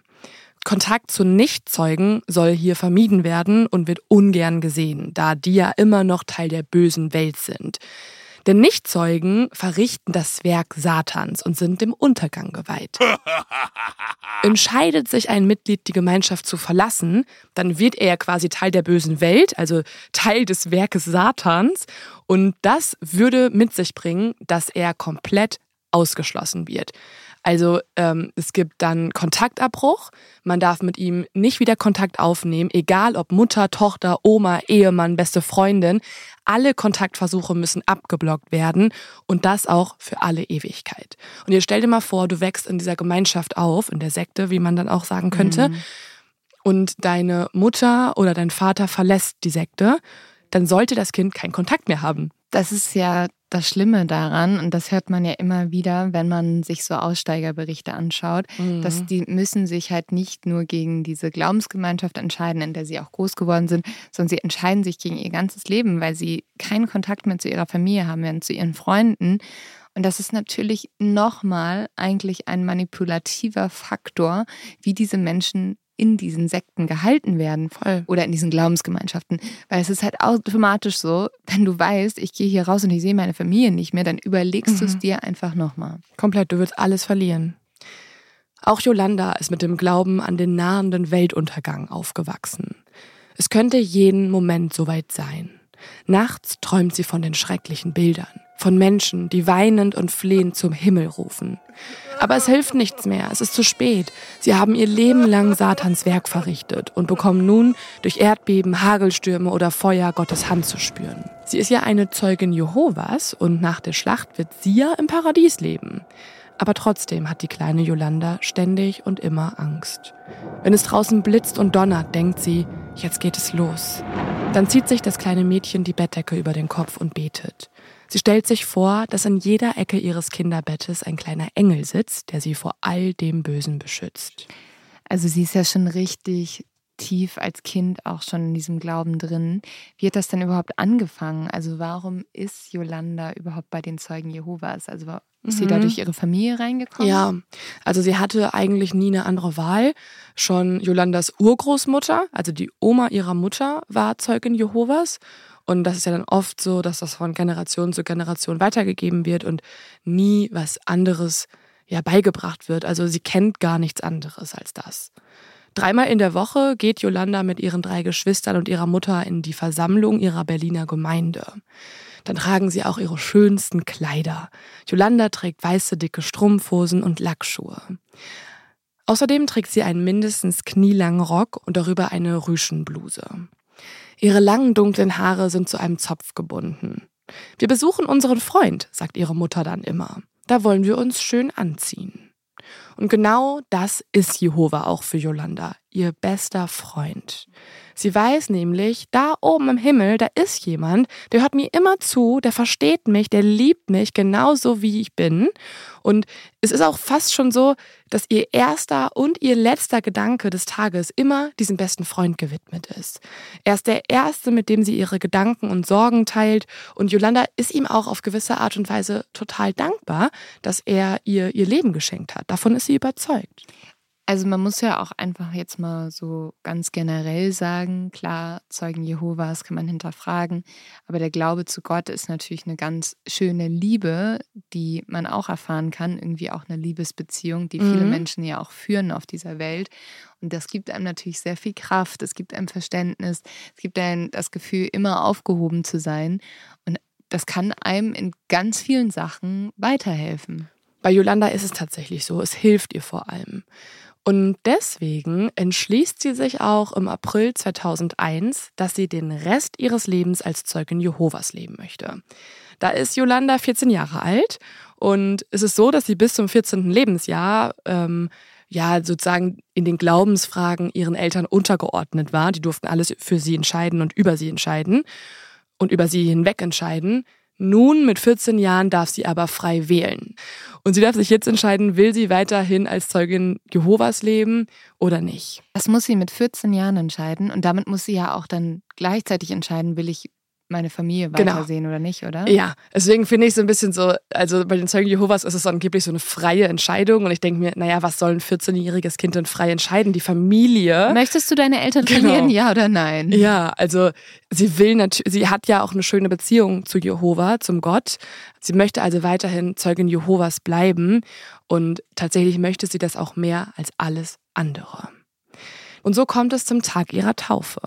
Kontakt zu Nichtzeugen soll hier vermieden werden und wird ungern gesehen, da die ja immer noch Teil der bösen Welt sind. Denn Nichtzeugen verrichten das Werk Satans und sind dem Untergang geweiht. Entscheidet sich ein Mitglied, die Gemeinschaft zu verlassen, dann wird er quasi Teil der bösen Welt, also Teil des Werkes Satans. Und das würde mit sich bringen, dass er komplett ausgeschlossen wird. Also ähm, es gibt dann Kontaktabbruch. Man darf mit ihm nicht wieder Kontakt aufnehmen, egal ob Mutter, Tochter, Oma, Ehemann, beste Freundin. Alle Kontaktversuche müssen abgeblockt werden und das auch für alle Ewigkeit. Und ihr stell dir mal vor, du wächst in dieser Gemeinschaft auf, in der Sekte, wie man dann auch sagen könnte, mhm. und deine Mutter oder dein Vater verlässt die Sekte, dann sollte das Kind keinen Kontakt mehr haben. Das ist ja das Schlimme daran, und das hört man ja immer wieder, wenn man sich so Aussteigerberichte anschaut, mhm. dass die müssen sich halt nicht nur gegen diese Glaubensgemeinschaft entscheiden, in der sie auch groß geworden sind, sondern sie entscheiden sich gegen ihr ganzes Leben, weil sie keinen Kontakt mehr zu ihrer Familie haben, mehr zu ihren Freunden. Und das ist natürlich nochmal eigentlich ein manipulativer Faktor, wie diese Menschen in diesen Sekten gehalten werden Voll. oder in diesen Glaubensgemeinschaften. Weil es ist halt automatisch so, wenn du weißt, ich gehe hier raus und ich sehe meine Familie nicht mehr, dann überlegst mhm. du es dir einfach nochmal. Komplett, du wirst alles verlieren. Auch Yolanda ist mit dem Glauben an den nahenden Weltuntergang aufgewachsen. Es könnte jeden Moment soweit sein. Nachts träumt sie von den schrecklichen Bildern, von Menschen, die weinend und flehend zum Himmel rufen. Aber es hilft nichts mehr, es ist zu spät. Sie haben ihr Leben lang Satans Werk verrichtet und bekommen nun durch Erdbeben, Hagelstürme oder Feuer Gottes Hand zu spüren. Sie ist ja eine Zeugin Jehovas und nach der Schlacht wird sie ja im Paradies leben. Aber trotzdem hat die kleine Yolanda ständig und immer Angst. Wenn es draußen blitzt und donnert, denkt sie, jetzt geht es los. Dann zieht sich das kleine Mädchen die Bettdecke über den Kopf und betet. Sie stellt sich vor, dass an jeder Ecke ihres Kinderbettes ein kleiner Engel sitzt, der sie vor all dem Bösen beschützt. Also sie ist ja schon richtig tief als Kind auch schon in diesem Glauben drin. Wie hat das denn überhaupt angefangen? Also warum ist Yolanda überhaupt bei den Zeugen Jehovas? Also ist sie da mhm. durch ihre Familie reingekommen? Ja, also sie hatte eigentlich nie eine andere Wahl. Schon Yolandas Urgroßmutter, also die Oma ihrer Mutter, war Zeugin Jehovas. Und das ist ja dann oft so, dass das von Generation zu Generation weitergegeben wird und nie was anderes ja beigebracht wird. Also sie kennt gar nichts anderes als das. Dreimal in der Woche geht Yolanda mit ihren drei Geschwistern und ihrer Mutter in die Versammlung ihrer Berliner Gemeinde. Dann tragen sie auch ihre schönsten Kleider. Yolanda trägt weiße dicke Strumpfhosen und Lackschuhe. Außerdem trägt sie einen mindestens knielangen Rock und darüber eine Rüschenbluse. Ihre langen dunklen Haare sind zu einem Zopf gebunden. Wir besuchen unseren Freund, sagt ihre Mutter dann immer. Da wollen wir uns schön anziehen. Und genau das ist Jehova auch für Yolanda, ihr bester Freund. Sie weiß nämlich, da oben im Himmel, da ist jemand, der hört mir immer zu, der versteht mich, der liebt mich genauso wie ich bin. Und es ist auch fast schon so, dass ihr erster und ihr letzter Gedanke des Tages immer diesem besten Freund gewidmet ist. Er ist der Erste, mit dem sie ihre Gedanken und Sorgen teilt. Und Yolanda ist ihm auch auf gewisse Art und Weise total dankbar, dass er ihr ihr Leben geschenkt hat. Davon ist sie überzeugt. Also man muss ja auch einfach jetzt mal so ganz generell sagen, klar, Zeugen Jehovas kann man hinterfragen, aber der Glaube zu Gott ist natürlich eine ganz schöne Liebe, die man auch erfahren kann, irgendwie auch eine Liebesbeziehung, die viele mhm. Menschen ja auch führen auf dieser Welt. Und das gibt einem natürlich sehr viel Kraft, es gibt einem Verständnis, es gibt einem das Gefühl, immer aufgehoben zu sein. Und das kann einem in ganz vielen Sachen weiterhelfen. Bei Yolanda ist es tatsächlich so, es hilft ihr vor allem. Und deswegen entschließt sie sich auch im April 2001, dass sie den Rest ihres Lebens als Zeugin Jehovas leben möchte. Da ist Yolanda 14 Jahre alt und es ist so, dass sie bis zum 14. Lebensjahr ähm, ja sozusagen in den Glaubensfragen ihren Eltern untergeordnet war. Die durften alles für sie entscheiden und über sie entscheiden und über sie hinweg entscheiden. Nun mit 14 Jahren darf sie aber frei wählen. Und sie darf sich jetzt entscheiden, will sie weiterhin als Zeugin Jehovas leben oder nicht. Das muss sie mit 14 Jahren entscheiden und damit muss sie ja auch dann gleichzeitig entscheiden, will ich meine Familie genau. weitersehen genau. oder nicht, oder? Ja, deswegen finde ich so ein bisschen so, also bei den Zeugen Jehovas ist es angeblich so eine freie Entscheidung und ich denke mir, naja, was soll ein 14-jähriges Kind denn frei entscheiden? Die Familie. Möchtest du deine Eltern genau. verlieren, ja oder nein? Ja, also sie will natürlich, sie hat ja auch eine schöne Beziehung zu Jehova, zum Gott. Sie möchte also weiterhin Zeugin Jehovas bleiben und tatsächlich möchte sie das auch mehr als alles andere. Und so kommt es zum Tag ihrer Taufe.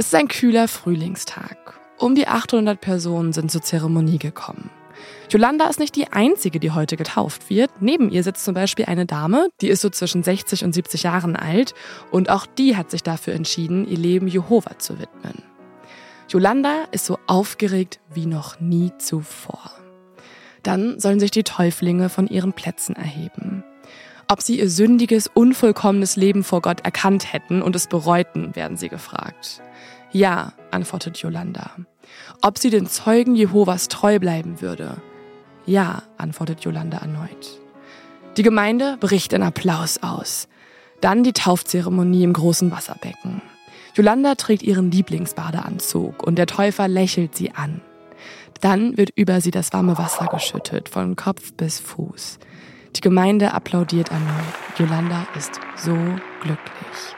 Es ist ein kühler Frühlingstag. Um die 800 Personen sind zur Zeremonie gekommen. Yolanda ist nicht die einzige, die heute getauft wird. Neben ihr sitzt zum Beispiel eine Dame, die ist so zwischen 60 und 70 Jahren alt und auch die hat sich dafür entschieden, ihr Leben Jehova zu widmen. Yolanda ist so aufgeregt wie noch nie zuvor. Dann sollen sich die Täuflinge von ihren Plätzen erheben. Ob sie ihr sündiges, unvollkommenes Leben vor Gott erkannt hätten und es bereuten, werden sie gefragt. Ja, antwortet Yolanda. Ob sie den Zeugen Jehovas treu bleiben würde? Ja, antwortet Yolanda erneut. Die Gemeinde bricht in Applaus aus. Dann die Taufzeremonie im großen Wasserbecken. Yolanda trägt ihren Lieblingsbadeanzug und der Täufer lächelt sie an. Dann wird über sie das warme Wasser geschüttet, von Kopf bis Fuß. Die Gemeinde applaudiert erneut. Yolanda ist so glücklich.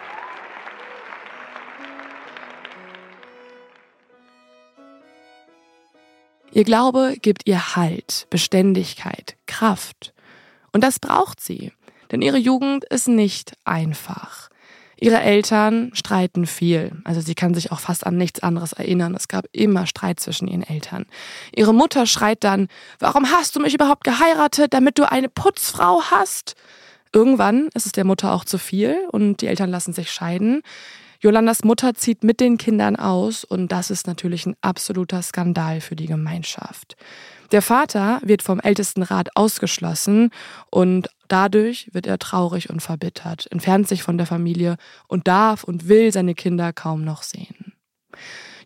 Ihr Glaube gibt ihr Halt, Beständigkeit, Kraft. Und das braucht sie, denn ihre Jugend ist nicht einfach. Ihre Eltern streiten viel, also sie kann sich auch fast an nichts anderes erinnern. Es gab immer Streit zwischen ihren Eltern. Ihre Mutter schreit dann, warum hast du mich überhaupt geheiratet, damit du eine Putzfrau hast? Irgendwann ist es der Mutter auch zu viel und die Eltern lassen sich scheiden. Jolandas Mutter zieht mit den Kindern aus und das ist natürlich ein absoluter Skandal für die Gemeinschaft. Der Vater wird vom Ältestenrat ausgeschlossen und dadurch wird er traurig und verbittert, entfernt sich von der Familie und darf und will seine Kinder kaum noch sehen.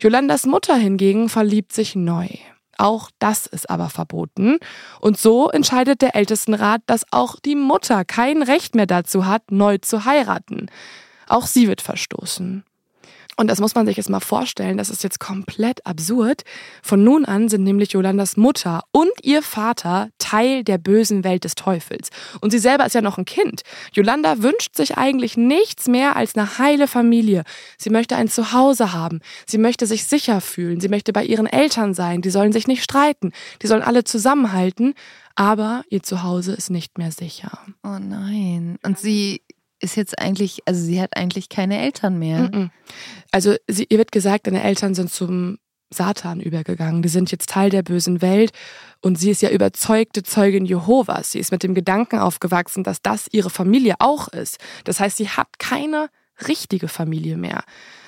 Jolandas Mutter hingegen verliebt sich neu. Auch das ist aber verboten. Und so entscheidet der Ältestenrat, dass auch die Mutter kein Recht mehr dazu hat, neu zu heiraten. Auch sie wird verstoßen. Und das muss man sich jetzt mal vorstellen, das ist jetzt komplett absurd. Von nun an sind nämlich Jolandas Mutter und ihr Vater Teil der bösen Welt des Teufels. Und sie selber ist ja noch ein Kind. Jolanda wünscht sich eigentlich nichts mehr als eine heile Familie. Sie möchte ein Zuhause haben. Sie möchte sich sicher fühlen. Sie möchte bei ihren Eltern sein. Die sollen sich nicht streiten. Die sollen alle zusammenhalten. Aber ihr Zuhause ist nicht mehr sicher. Oh nein. Und sie ist jetzt eigentlich, also sie hat eigentlich keine Eltern mehr. Also sie, ihr wird gesagt, deine Eltern sind zum Satan übergegangen. Die sind jetzt Teil der bösen Welt und sie ist ja überzeugte Zeugin Jehovas. Sie ist mit dem Gedanken aufgewachsen, dass das ihre Familie auch ist. Das heißt, sie hat keine richtige Familie mehr.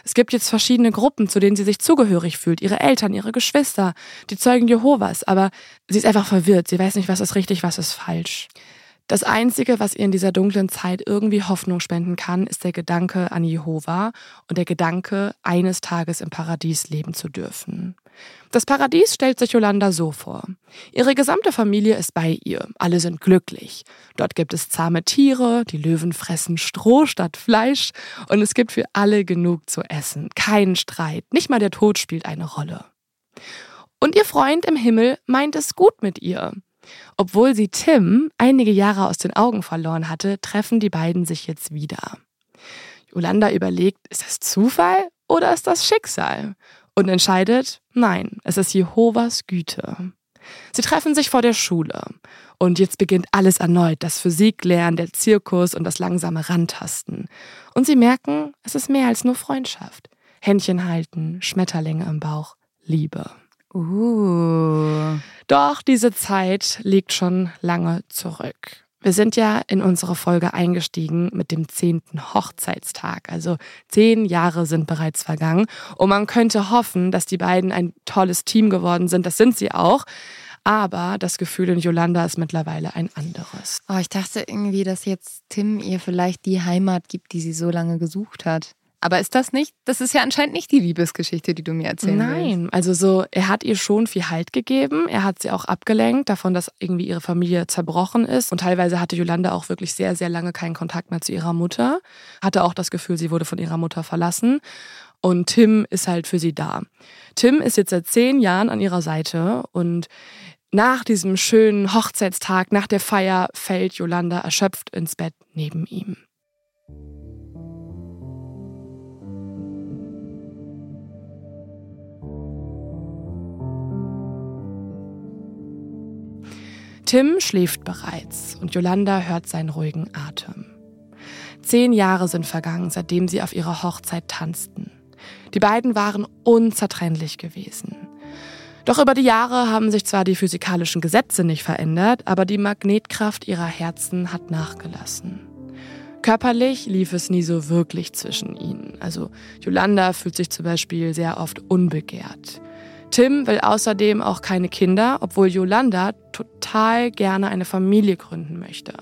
Es gibt jetzt verschiedene Gruppen, zu denen sie sich zugehörig fühlt. Ihre Eltern, ihre Geschwister, die Zeugen Jehovas. Aber sie ist einfach verwirrt. Sie weiß nicht, was ist richtig, was ist falsch. Das Einzige, was ihr in dieser dunklen Zeit irgendwie Hoffnung spenden kann, ist der Gedanke an Jehova und der Gedanke, eines Tages im Paradies leben zu dürfen. Das Paradies stellt sich Yolanda so vor. Ihre gesamte Familie ist bei ihr, alle sind glücklich. Dort gibt es zahme Tiere, die Löwen fressen Stroh statt Fleisch und es gibt für alle genug zu essen. Kein Streit, nicht mal der Tod spielt eine Rolle. Und ihr Freund im Himmel meint es gut mit ihr. Obwohl sie Tim einige Jahre aus den Augen verloren hatte, treffen die beiden sich jetzt wieder. Yolanda überlegt, ist das Zufall oder ist das Schicksal? Und entscheidet, nein, es ist Jehovas Güte. Sie treffen sich vor der Schule. Und jetzt beginnt alles erneut, das Physiklernen, der Zirkus und das langsame Rantasten. Und sie merken, es ist mehr als nur Freundschaft. Händchen halten, Schmetterlinge im Bauch, Liebe. Uh. Doch diese Zeit liegt schon lange zurück. Wir sind ja in unsere Folge eingestiegen mit dem zehnten Hochzeitstag. Also zehn Jahre sind bereits vergangen. Und man könnte hoffen, dass die beiden ein tolles Team geworden sind. Das sind sie auch. Aber das Gefühl in Yolanda ist mittlerweile ein anderes. Oh, ich dachte irgendwie, dass jetzt Tim ihr vielleicht die Heimat gibt, die sie so lange gesucht hat. Aber ist das nicht, das ist ja anscheinend nicht die Liebesgeschichte, die du mir erzählen Nein, willst. also so, er hat ihr schon viel Halt gegeben. Er hat sie auch abgelenkt davon, dass irgendwie ihre Familie zerbrochen ist. Und teilweise hatte Yolanda auch wirklich sehr, sehr lange keinen Kontakt mehr zu ihrer Mutter. Hatte auch das Gefühl, sie wurde von ihrer Mutter verlassen. Und Tim ist halt für sie da. Tim ist jetzt seit zehn Jahren an ihrer Seite und nach diesem schönen Hochzeitstag, nach der Feier, fällt Yolanda erschöpft ins Bett neben ihm. Tim schläft bereits und Yolanda hört seinen ruhigen Atem. Zehn Jahre sind vergangen, seitdem sie auf ihrer Hochzeit tanzten. Die beiden waren unzertrennlich gewesen. Doch über die Jahre haben sich zwar die physikalischen Gesetze nicht verändert, aber die Magnetkraft ihrer Herzen hat nachgelassen. Körperlich lief es nie so wirklich zwischen ihnen. Also Yolanda fühlt sich zum Beispiel sehr oft unbegehrt. Tim will außerdem auch keine Kinder, obwohl Yolanda total gerne eine Familie gründen möchte.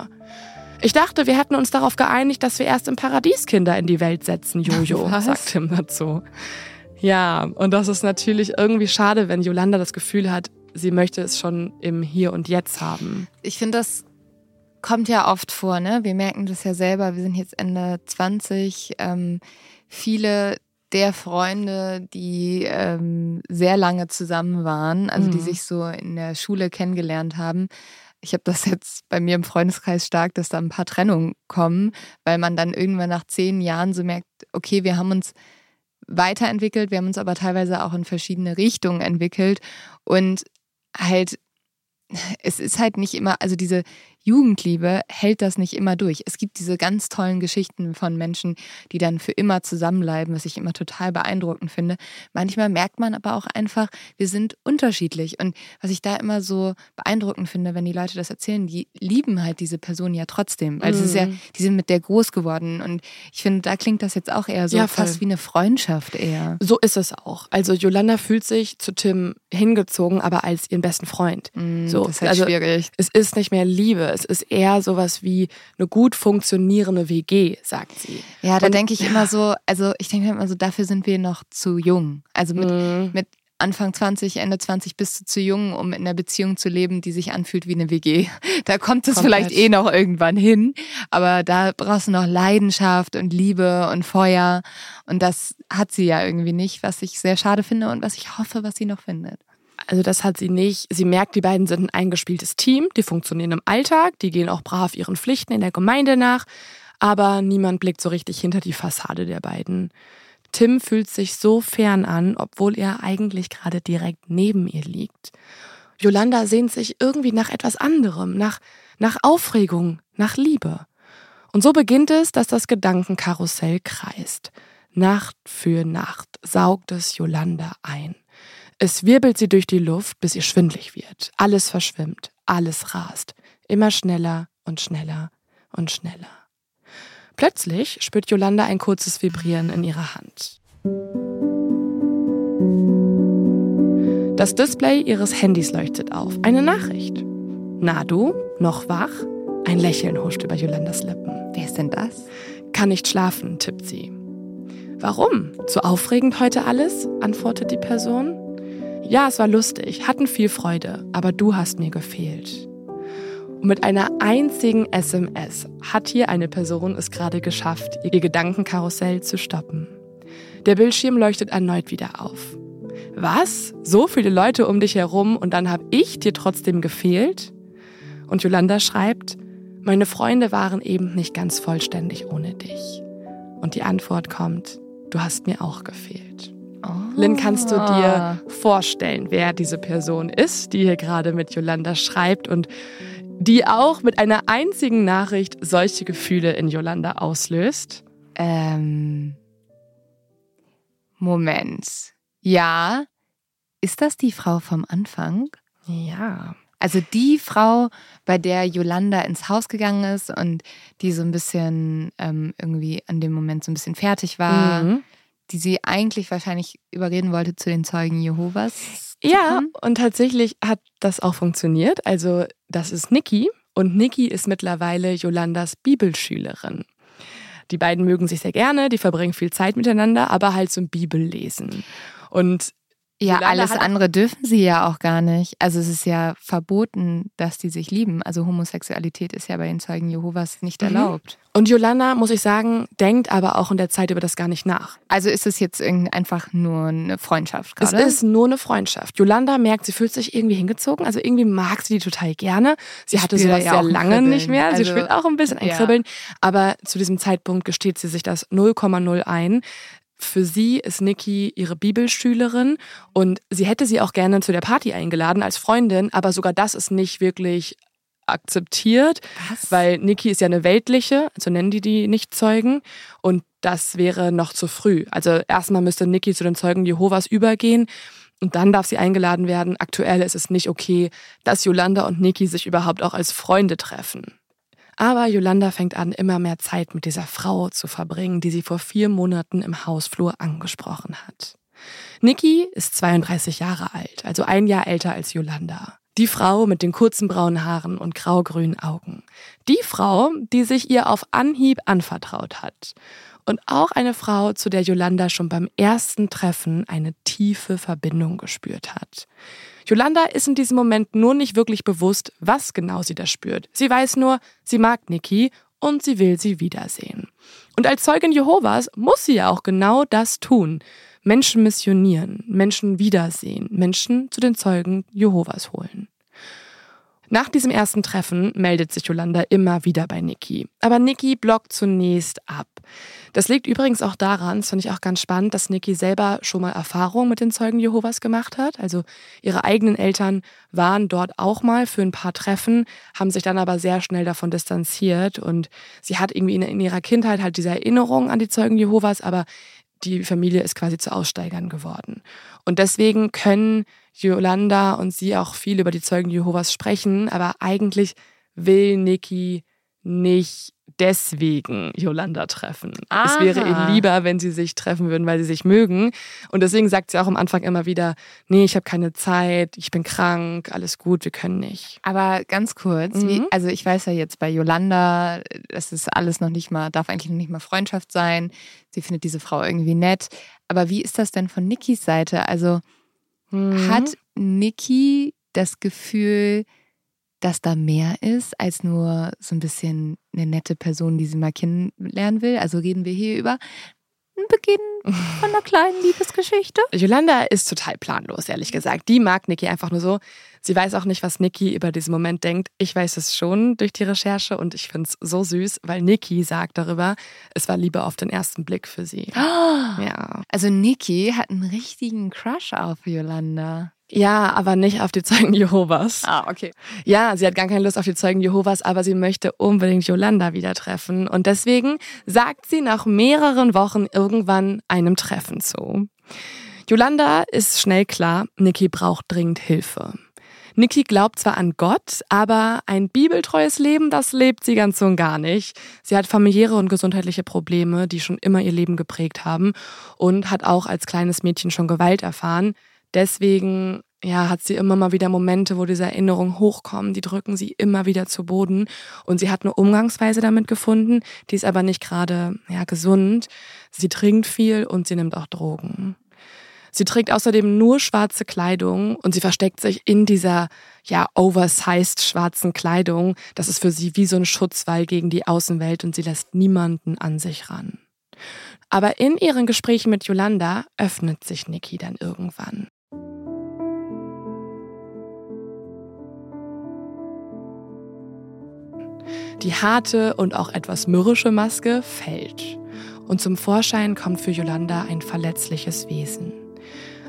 Ich dachte, wir hätten uns darauf geeinigt, dass wir erst im Paradies Kinder in die Welt setzen, Jojo, Was? sagt Tim dazu. Ja, und das ist natürlich irgendwie schade, wenn Yolanda das Gefühl hat, sie möchte es schon im Hier und Jetzt haben. Ich finde, das kommt ja oft vor, ne? Wir merken das ja selber, wir sind jetzt Ende 20. Ähm, viele der Freunde, die ähm, sehr lange zusammen waren, also mhm. die sich so in der Schule kennengelernt haben. Ich habe das jetzt bei mir im Freundeskreis stark, dass da ein paar Trennungen kommen, weil man dann irgendwann nach zehn Jahren so merkt, okay, wir haben uns weiterentwickelt, wir haben uns aber teilweise auch in verschiedene Richtungen entwickelt und halt es ist halt nicht immer, also diese Jugendliebe hält das nicht immer durch. Es gibt diese ganz tollen Geschichten von Menschen, die dann für immer zusammenbleiben, was ich immer total beeindruckend finde. Manchmal merkt man aber auch einfach, wir sind unterschiedlich. Und was ich da immer so beeindruckend finde, wenn die Leute das erzählen, die lieben halt diese Person ja trotzdem. Weil mhm. es ist ja, mhm. die sind mit der groß geworden. Und ich finde, da klingt das jetzt auch eher so ja, fast wie eine Freundschaft eher. So ist es auch. Also Yolanda fühlt sich zu Tim hingezogen, aber als ihren besten Freund. Mhm, so, das ist halt also, schwierig. Es ist nicht mehr Liebe es ist eher sowas wie eine gut funktionierende WG, sagt sie. Ja, da denke ich ja. immer so, also ich denke immer so, dafür sind wir noch zu jung. Also mit, mhm. mit Anfang 20, Ende 20 bist du zu jung, um in einer Beziehung zu leben, die sich anfühlt wie eine WG. Da kommt es vielleicht eh noch irgendwann hin, aber da brauchst du noch Leidenschaft und Liebe und Feuer und das hat sie ja irgendwie nicht, was ich sehr schade finde und was ich hoffe, was sie noch findet. Also das hat sie nicht. Sie merkt, die beiden sind ein eingespieltes Team, die funktionieren im Alltag, die gehen auch brav ihren Pflichten in der Gemeinde nach, aber niemand blickt so richtig hinter die Fassade der beiden. Tim fühlt sich so fern an, obwohl er eigentlich gerade direkt neben ihr liegt. Yolanda sehnt sich irgendwie nach etwas anderem, nach, nach Aufregung, nach Liebe. Und so beginnt es, dass das Gedankenkarussell kreist. Nacht für Nacht saugt es Yolanda ein. Es wirbelt sie durch die Luft, bis ihr schwindlig wird. Alles verschwimmt, alles rast. Immer schneller und schneller und schneller. Plötzlich spürt Yolanda ein kurzes Vibrieren in ihrer Hand. Das Display ihres Handys leuchtet auf. Eine Nachricht. Na du, noch wach? Ein Lächeln huscht über Yolandas Lippen. Wer ist denn das? Kann nicht schlafen, tippt sie. Warum? Zu aufregend heute alles? antwortet die Person. Ja, es war lustig, hatten viel Freude, aber du hast mir gefehlt. Und mit einer einzigen SMS hat hier eine Person es gerade geschafft, ihr Gedankenkarussell zu stoppen. Der Bildschirm leuchtet erneut wieder auf. Was? So viele Leute um dich herum und dann habe ich dir trotzdem gefehlt? Und Yolanda schreibt, meine Freunde waren eben nicht ganz vollständig ohne dich. Und die Antwort kommt, du hast mir auch gefehlt. Oh. Lynn, kannst du dir vorstellen, wer diese Person ist, die hier gerade mit Yolanda schreibt und die auch mit einer einzigen Nachricht solche Gefühle in Yolanda auslöst? Ähm. Moment. Ja. Ist das die Frau vom Anfang? Ja. Also die Frau, bei der Yolanda ins Haus gegangen ist und die so ein bisschen ähm, irgendwie an dem Moment so ein bisschen fertig war, mhm. Die sie eigentlich wahrscheinlich überreden wollte zu den Zeugen Jehovas. Ja, und tatsächlich hat das auch funktioniert. Also das ist Niki und Niki ist mittlerweile Yolandas Bibelschülerin. Die beiden mögen sich sehr gerne, die verbringen viel Zeit miteinander, aber halt zum Bibellesen. Und ja, alles andere dürfen sie ja auch gar nicht. Also es ist ja verboten, dass die sich lieben. Also Homosexualität ist ja bei den Zeugen Jehovas nicht mhm. erlaubt. Und Yolanda, muss ich sagen, denkt aber auch in der Zeit über das gar nicht nach. Also ist es jetzt einfach nur eine Freundschaft gerade? Es ist nur eine Freundschaft. Yolanda merkt, sie fühlt sich irgendwie hingezogen. Also irgendwie mag sie die total gerne. Sie hatte sowas ja sehr lange nicht mehr. Sie also, spürt auch ein bisschen ein ja. Kribbeln. Aber zu diesem Zeitpunkt gesteht sie sich das 0,0 ein. Für sie ist Nikki ihre Bibelschülerin und sie hätte sie auch gerne zu der Party eingeladen als Freundin, aber sogar das ist nicht wirklich akzeptiert, Was? weil Nikki ist ja eine weltliche, so nennen die die Nicht-Zeugen und das wäre noch zu früh. Also erstmal müsste Nikki zu den Zeugen Jehovas übergehen und dann darf sie eingeladen werden. Aktuell ist es nicht okay, dass Yolanda und Nikki sich überhaupt auch als Freunde treffen. Aber Yolanda fängt an, immer mehr Zeit mit dieser Frau zu verbringen, die sie vor vier Monaten im Hausflur angesprochen hat. Niki ist 32 Jahre alt, also ein Jahr älter als Yolanda. Die Frau mit den kurzen braunen Haaren und grau-grünen Augen. Die Frau, die sich ihr auf Anhieb anvertraut hat. Und auch eine Frau, zu der Yolanda schon beim ersten Treffen eine tiefe Verbindung gespürt hat. Yolanda ist in diesem Moment nur nicht wirklich bewusst, was genau sie da spürt. Sie weiß nur, sie mag Nikki und sie will sie wiedersehen. Und als Zeugin Jehovas muss sie ja auch genau das tun. Menschen missionieren, Menschen wiedersehen, Menschen zu den Zeugen Jehovas holen. Nach diesem ersten Treffen meldet sich Yolanda immer wieder bei Niki. Aber Niki blockt zunächst ab. Das liegt übrigens auch daran, das finde ich auch ganz spannend, dass Niki selber schon mal Erfahrungen mit den Zeugen Jehovas gemacht hat. Also ihre eigenen Eltern waren dort auch mal für ein paar Treffen, haben sich dann aber sehr schnell davon distanziert und sie hat irgendwie in, in ihrer Kindheit halt diese Erinnerung an die Zeugen Jehovas, aber die Familie ist quasi zu Aussteigern geworden. Und deswegen können Yolanda und sie auch viel über die Zeugen Jehovas sprechen, aber eigentlich will Niki nicht deswegen Yolanda treffen. Aha. Es wäre ihr lieber, wenn sie sich treffen würden, weil sie sich mögen. Und deswegen sagt sie auch am Anfang immer wieder, nee, ich habe keine Zeit, ich bin krank, alles gut, wir können nicht. Aber ganz kurz, mhm. wie, also ich weiß ja jetzt bei Yolanda, das ist alles noch nicht mal, darf eigentlich noch nicht mal Freundschaft sein. Sie findet diese Frau irgendwie nett. Aber wie ist das denn von Nikis Seite? Also mhm. hat Niki das Gefühl, dass da mehr ist als nur so ein bisschen eine nette Person, die sie mal kennenlernen will. Also reden wir hier über einen Beginn von einer kleinen Liebesgeschichte. Yolanda ist total planlos, ehrlich gesagt. Die mag Niki einfach nur so. Sie weiß auch nicht, was Niki über diesen Moment denkt. Ich weiß es schon durch die Recherche und ich finde es so süß, weil Niki sagt darüber, es war Liebe auf den ersten Blick für sie. Oh, ja. Also Niki hat einen richtigen Crush auf Yolanda. Ja, aber nicht auf die Zeugen Jehovas. Ah, okay. Ja, sie hat gar keine Lust auf die Zeugen Jehovas, aber sie möchte unbedingt Yolanda wieder treffen. Und deswegen sagt sie nach mehreren Wochen irgendwann einem Treffen zu. Yolanda ist schnell klar, Niki braucht dringend Hilfe. Niki glaubt zwar an Gott, aber ein bibeltreues Leben, das lebt sie ganz und gar nicht. Sie hat familiäre und gesundheitliche Probleme, die schon immer ihr Leben geprägt haben und hat auch als kleines Mädchen schon Gewalt erfahren. Deswegen ja, hat sie immer mal wieder Momente, wo diese Erinnerungen hochkommen, die drücken sie immer wieder zu Boden. Und sie hat eine Umgangsweise damit gefunden, die ist aber nicht gerade ja, gesund. Sie trinkt viel und sie nimmt auch Drogen. Sie trägt außerdem nur schwarze Kleidung und sie versteckt sich in dieser ja oversized schwarzen Kleidung. Das ist für sie wie so ein Schutzwall gegen die Außenwelt und sie lässt niemanden an sich ran. Aber in ihren Gesprächen mit Yolanda öffnet sich Nikki dann irgendwann. Die harte und auch etwas mürrische Maske fällt. Und zum Vorschein kommt für Yolanda ein verletzliches Wesen.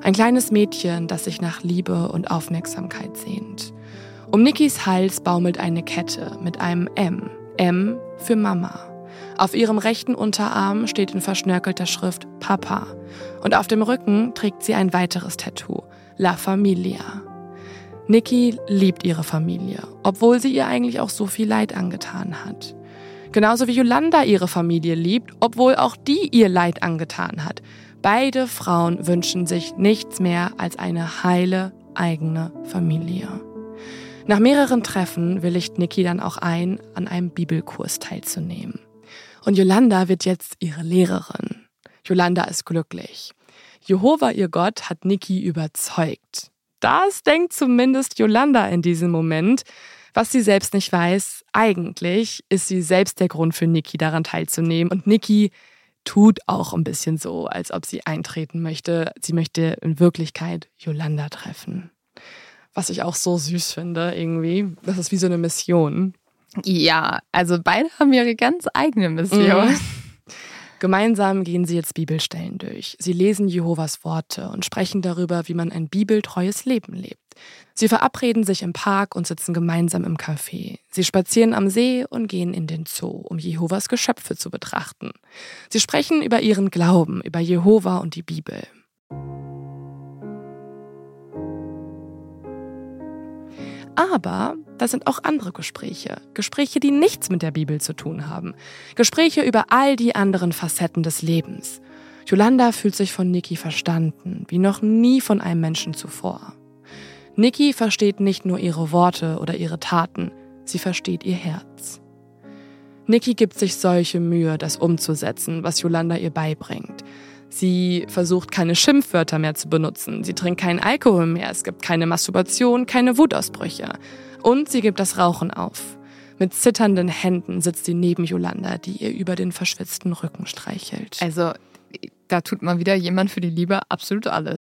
Ein kleines Mädchen, das sich nach Liebe und Aufmerksamkeit sehnt. Um Nikis Hals baumelt eine Kette mit einem M. M für Mama. Auf ihrem rechten Unterarm steht in verschnörkelter Schrift Papa. Und auf dem Rücken trägt sie ein weiteres Tattoo, La Familia. Nikki liebt ihre Familie, obwohl sie ihr eigentlich auch so viel Leid angetan hat. Genauso wie Yolanda ihre Familie liebt, obwohl auch die ihr Leid angetan hat. Beide Frauen wünschen sich nichts mehr als eine heile eigene Familie. Nach mehreren Treffen willigt Nikki dann auch ein, an einem Bibelkurs teilzunehmen. Und Yolanda wird jetzt ihre Lehrerin. Yolanda ist glücklich. Jehova, ihr Gott, hat Nikki überzeugt. Das denkt zumindest Yolanda in diesem Moment. Was sie selbst nicht weiß, eigentlich ist sie selbst der Grund für Nikki daran teilzunehmen. Und Nikki tut auch ein bisschen so, als ob sie eintreten möchte. Sie möchte in Wirklichkeit Yolanda treffen. Was ich auch so süß finde, irgendwie. Das ist wie so eine Mission. Ja, also beide haben ihre ganz eigene Mission. Mhm. Gemeinsam gehen sie jetzt Bibelstellen durch. Sie lesen Jehovas Worte und sprechen darüber, wie man ein bibeltreues Leben lebt. Sie verabreden sich im Park und sitzen gemeinsam im Café. Sie spazieren am See und gehen in den Zoo, um Jehovas Geschöpfe zu betrachten. Sie sprechen über ihren Glauben, über Jehova und die Bibel. Aber da sind auch andere Gespräche. Gespräche, die nichts mit der Bibel zu tun haben. Gespräche über all die anderen Facetten des Lebens. Yolanda fühlt sich von Niki verstanden, wie noch nie von einem Menschen zuvor. Niki versteht nicht nur ihre Worte oder ihre Taten, sie versteht ihr Herz. Niki gibt sich solche Mühe, das umzusetzen, was Yolanda ihr beibringt. Sie versucht keine Schimpfwörter mehr zu benutzen. Sie trinkt keinen Alkohol mehr. Es gibt keine Masturbation, keine Wutausbrüche. Und sie gibt das Rauchen auf. Mit zitternden Händen sitzt sie neben Yolanda, die ihr über den verschwitzten Rücken streichelt. Also, da tut mal wieder jemand für die Liebe absolut alles.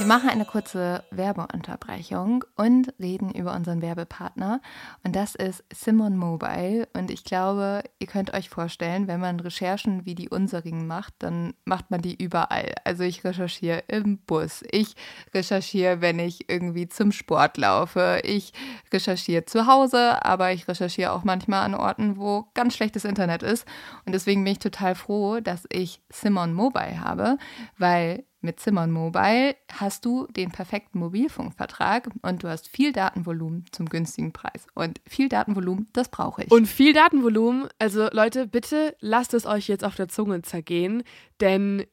Wir machen eine kurze Werbeunterbrechung und reden über unseren Werbepartner. Und das ist Simon Mobile. Und ich glaube, ihr könnt euch vorstellen, wenn man Recherchen wie die unserigen macht, dann macht man die überall. Also ich recherchiere im Bus, ich recherchiere, wenn ich irgendwie zum Sport laufe, ich recherchiere zu Hause, aber ich recherchiere auch manchmal an Orten, wo ganz schlechtes Internet ist. Und deswegen bin ich total froh, dass ich Simon Mobile habe, weil mit Simon Mobile hast du den perfekten Mobilfunkvertrag und du hast viel Datenvolumen zum günstigen Preis. Und viel Datenvolumen, das brauche ich. Und viel Datenvolumen, also Leute, bitte lasst es euch jetzt auf der Zunge zergehen, denn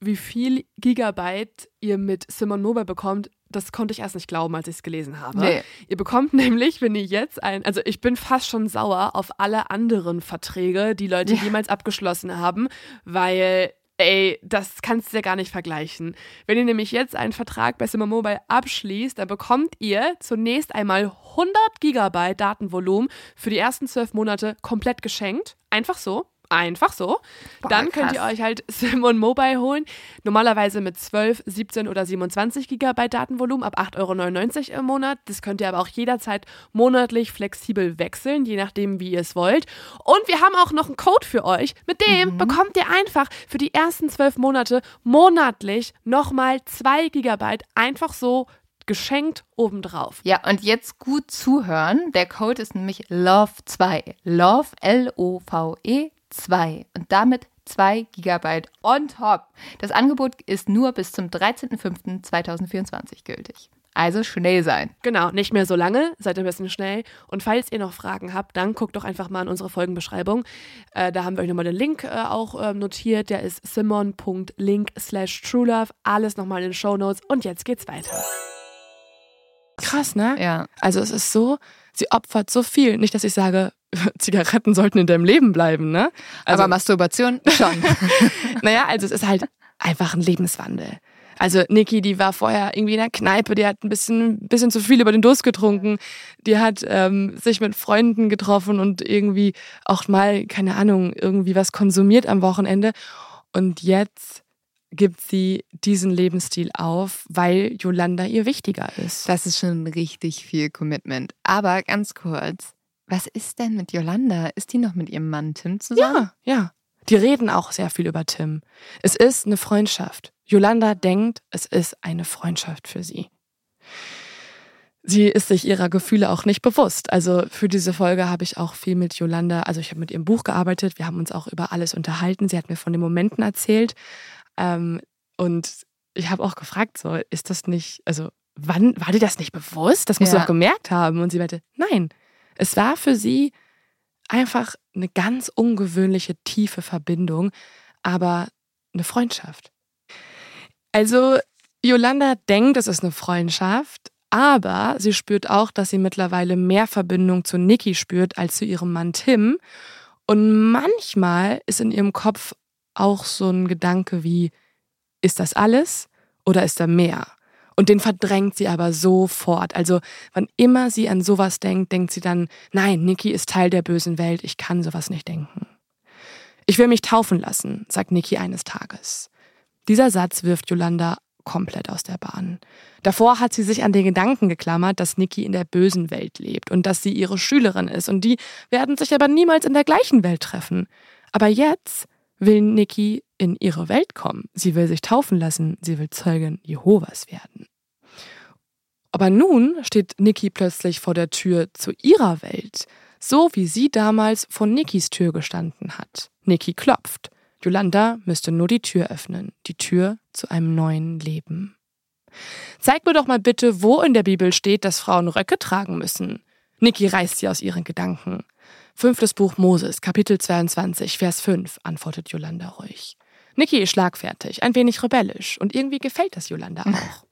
wie viel Gigabyte ihr mit Simon Mobile bekommt, das konnte ich erst nicht glauben, als ich es gelesen habe. Nee. Ihr bekommt nämlich, wenn ihr jetzt ein, also ich bin fast schon sauer auf alle anderen Verträge, die Leute ja. jemals abgeschlossen haben, weil Ey, das kannst du ja gar nicht vergleichen. Wenn ihr nämlich jetzt einen Vertrag bei Simmer Mobile abschließt, dann bekommt ihr zunächst einmal 100 Gigabyte Datenvolumen für die ersten zwölf Monate komplett geschenkt. Einfach so. Einfach so. Boah, dann könnt ihr euch halt Simon Mobile holen. Normalerweise mit 12, 17 oder 27 Gigabyte Datenvolumen ab 8,99 Euro im Monat. Das könnt ihr aber auch jederzeit monatlich flexibel wechseln, je nachdem, wie ihr es wollt. Und wir haben auch noch einen Code für euch. Mit dem mhm. bekommt ihr einfach für die ersten zwölf Monate monatlich nochmal 2 Gigabyte einfach so geschenkt obendrauf. Ja, und jetzt gut zuhören. Der Code ist nämlich LOVE2. LOVE, L-O-V-E 2 und damit 2 GB on top. Das Angebot ist nur bis zum 13.05.2024 gültig. Also schnell sein. Genau, nicht mehr so lange, seid ein bisschen schnell. Und falls ihr noch Fragen habt, dann guckt doch einfach mal in unsere Folgenbeschreibung. Äh, da haben wir euch nochmal den Link äh, auch äh, notiert. Der ist simon.link slash truelove. Alles nochmal in den Show Notes. Und jetzt geht's weiter. Krass, ne? Ja. Also es ist so, sie opfert so viel. Nicht, dass ich sage, Zigaretten sollten in deinem Leben bleiben, ne? Also, Aber Masturbation schon. naja, also es ist halt einfach ein Lebenswandel. Also Niki, die war vorher irgendwie in der Kneipe, die hat ein bisschen, bisschen zu viel über den Durst getrunken, die hat ähm, sich mit Freunden getroffen und irgendwie auch mal, keine Ahnung, irgendwie was konsumiert am Wochenende. Und jetzt gibt sie diesen Lebensstil auf, weil Yolanda ihr wichtiger ist. Das ist schon richtig viel Commitment. Aber ganz kurz, was ist denn mit Yolanda? Ist die noch mit ihrem Mann Tim zusammen? Ja, ja. Die reden auch sehr viel über Tim. Es ist eine Freundschaft. Yolanda denkt, es ist eine Freundschaft für sie. Sie ist sich ihrer Gefühle auch nicht bewusst. Also für diese Folge habe ich auch viel mit Yolanda, also ich habe mit ihrem Buch gearbeitet, wir haben uns auch über alles unterhalten. Sie hat mir von den Momenten erzählt. Ähm, und ich habe auch gefragt, so, ist das nicht, also wann war dir das nicht bewusst? Das musst ja. du doch gemerkt haben. Und sie meinte, nein, es war für sie einfach eine ganz ungewöhnliche, tiefe Verbindung, aber eine Freundschaft. Also Yolanda denkt, es ist eine Freundschaft, aber sie spürt auch, dass sie mittlerweile mehr Verbindung zu Nikki spürt als zu ihrem Mann Tim. Und manchmal ist in ihrem Kopf auch so ein Gedanke wie, ist das alles oder ist da mehr? Und den verdrängt sie aber sofort. Also wann immer sie an sowas denkt, denkt sie dann, nein, Nikki ist Teil der bösen Welt, ich kann sowas nicht denken. Ich will mich taufen lassen, sagt Nikki eines Tages. Dieser Satz wirft Yolanda komplett aus der Bahn. Davor hat sie sich an den Gedanken geklammert, dass Nikki in der bösen Welt lebt und dass sie ihre Schülerin ist und die werden sich aber niemals in der gleichen Welt treffen. Aber jetzt will Nikki in ihre Welt kommen. Sie will sich taufen lassen, sie will Zeugin Jehovas werden. Aber nun steht Nikki plötzlich vor der Tür zu ihrer Welt, so wie sie damals vor Nikkis Tür gestanden hat. Nikki klopft. Yolanda müsste nur die Tür öffnen, die Tür zu einem neuen Leben. Zeig mir doch mal bitte, wo in der Bibel steht, dass Frauen Röcke tragen müssen. Niki reißt sie aus ihren Gedanken. Fünftes Buch Moses, Kapitel 22, Vers 5, antwortet Yolanda ruhig. Niki ist schlagfertig, ein wenig rebellisch und irgendwie gefällt das Yolanda auch.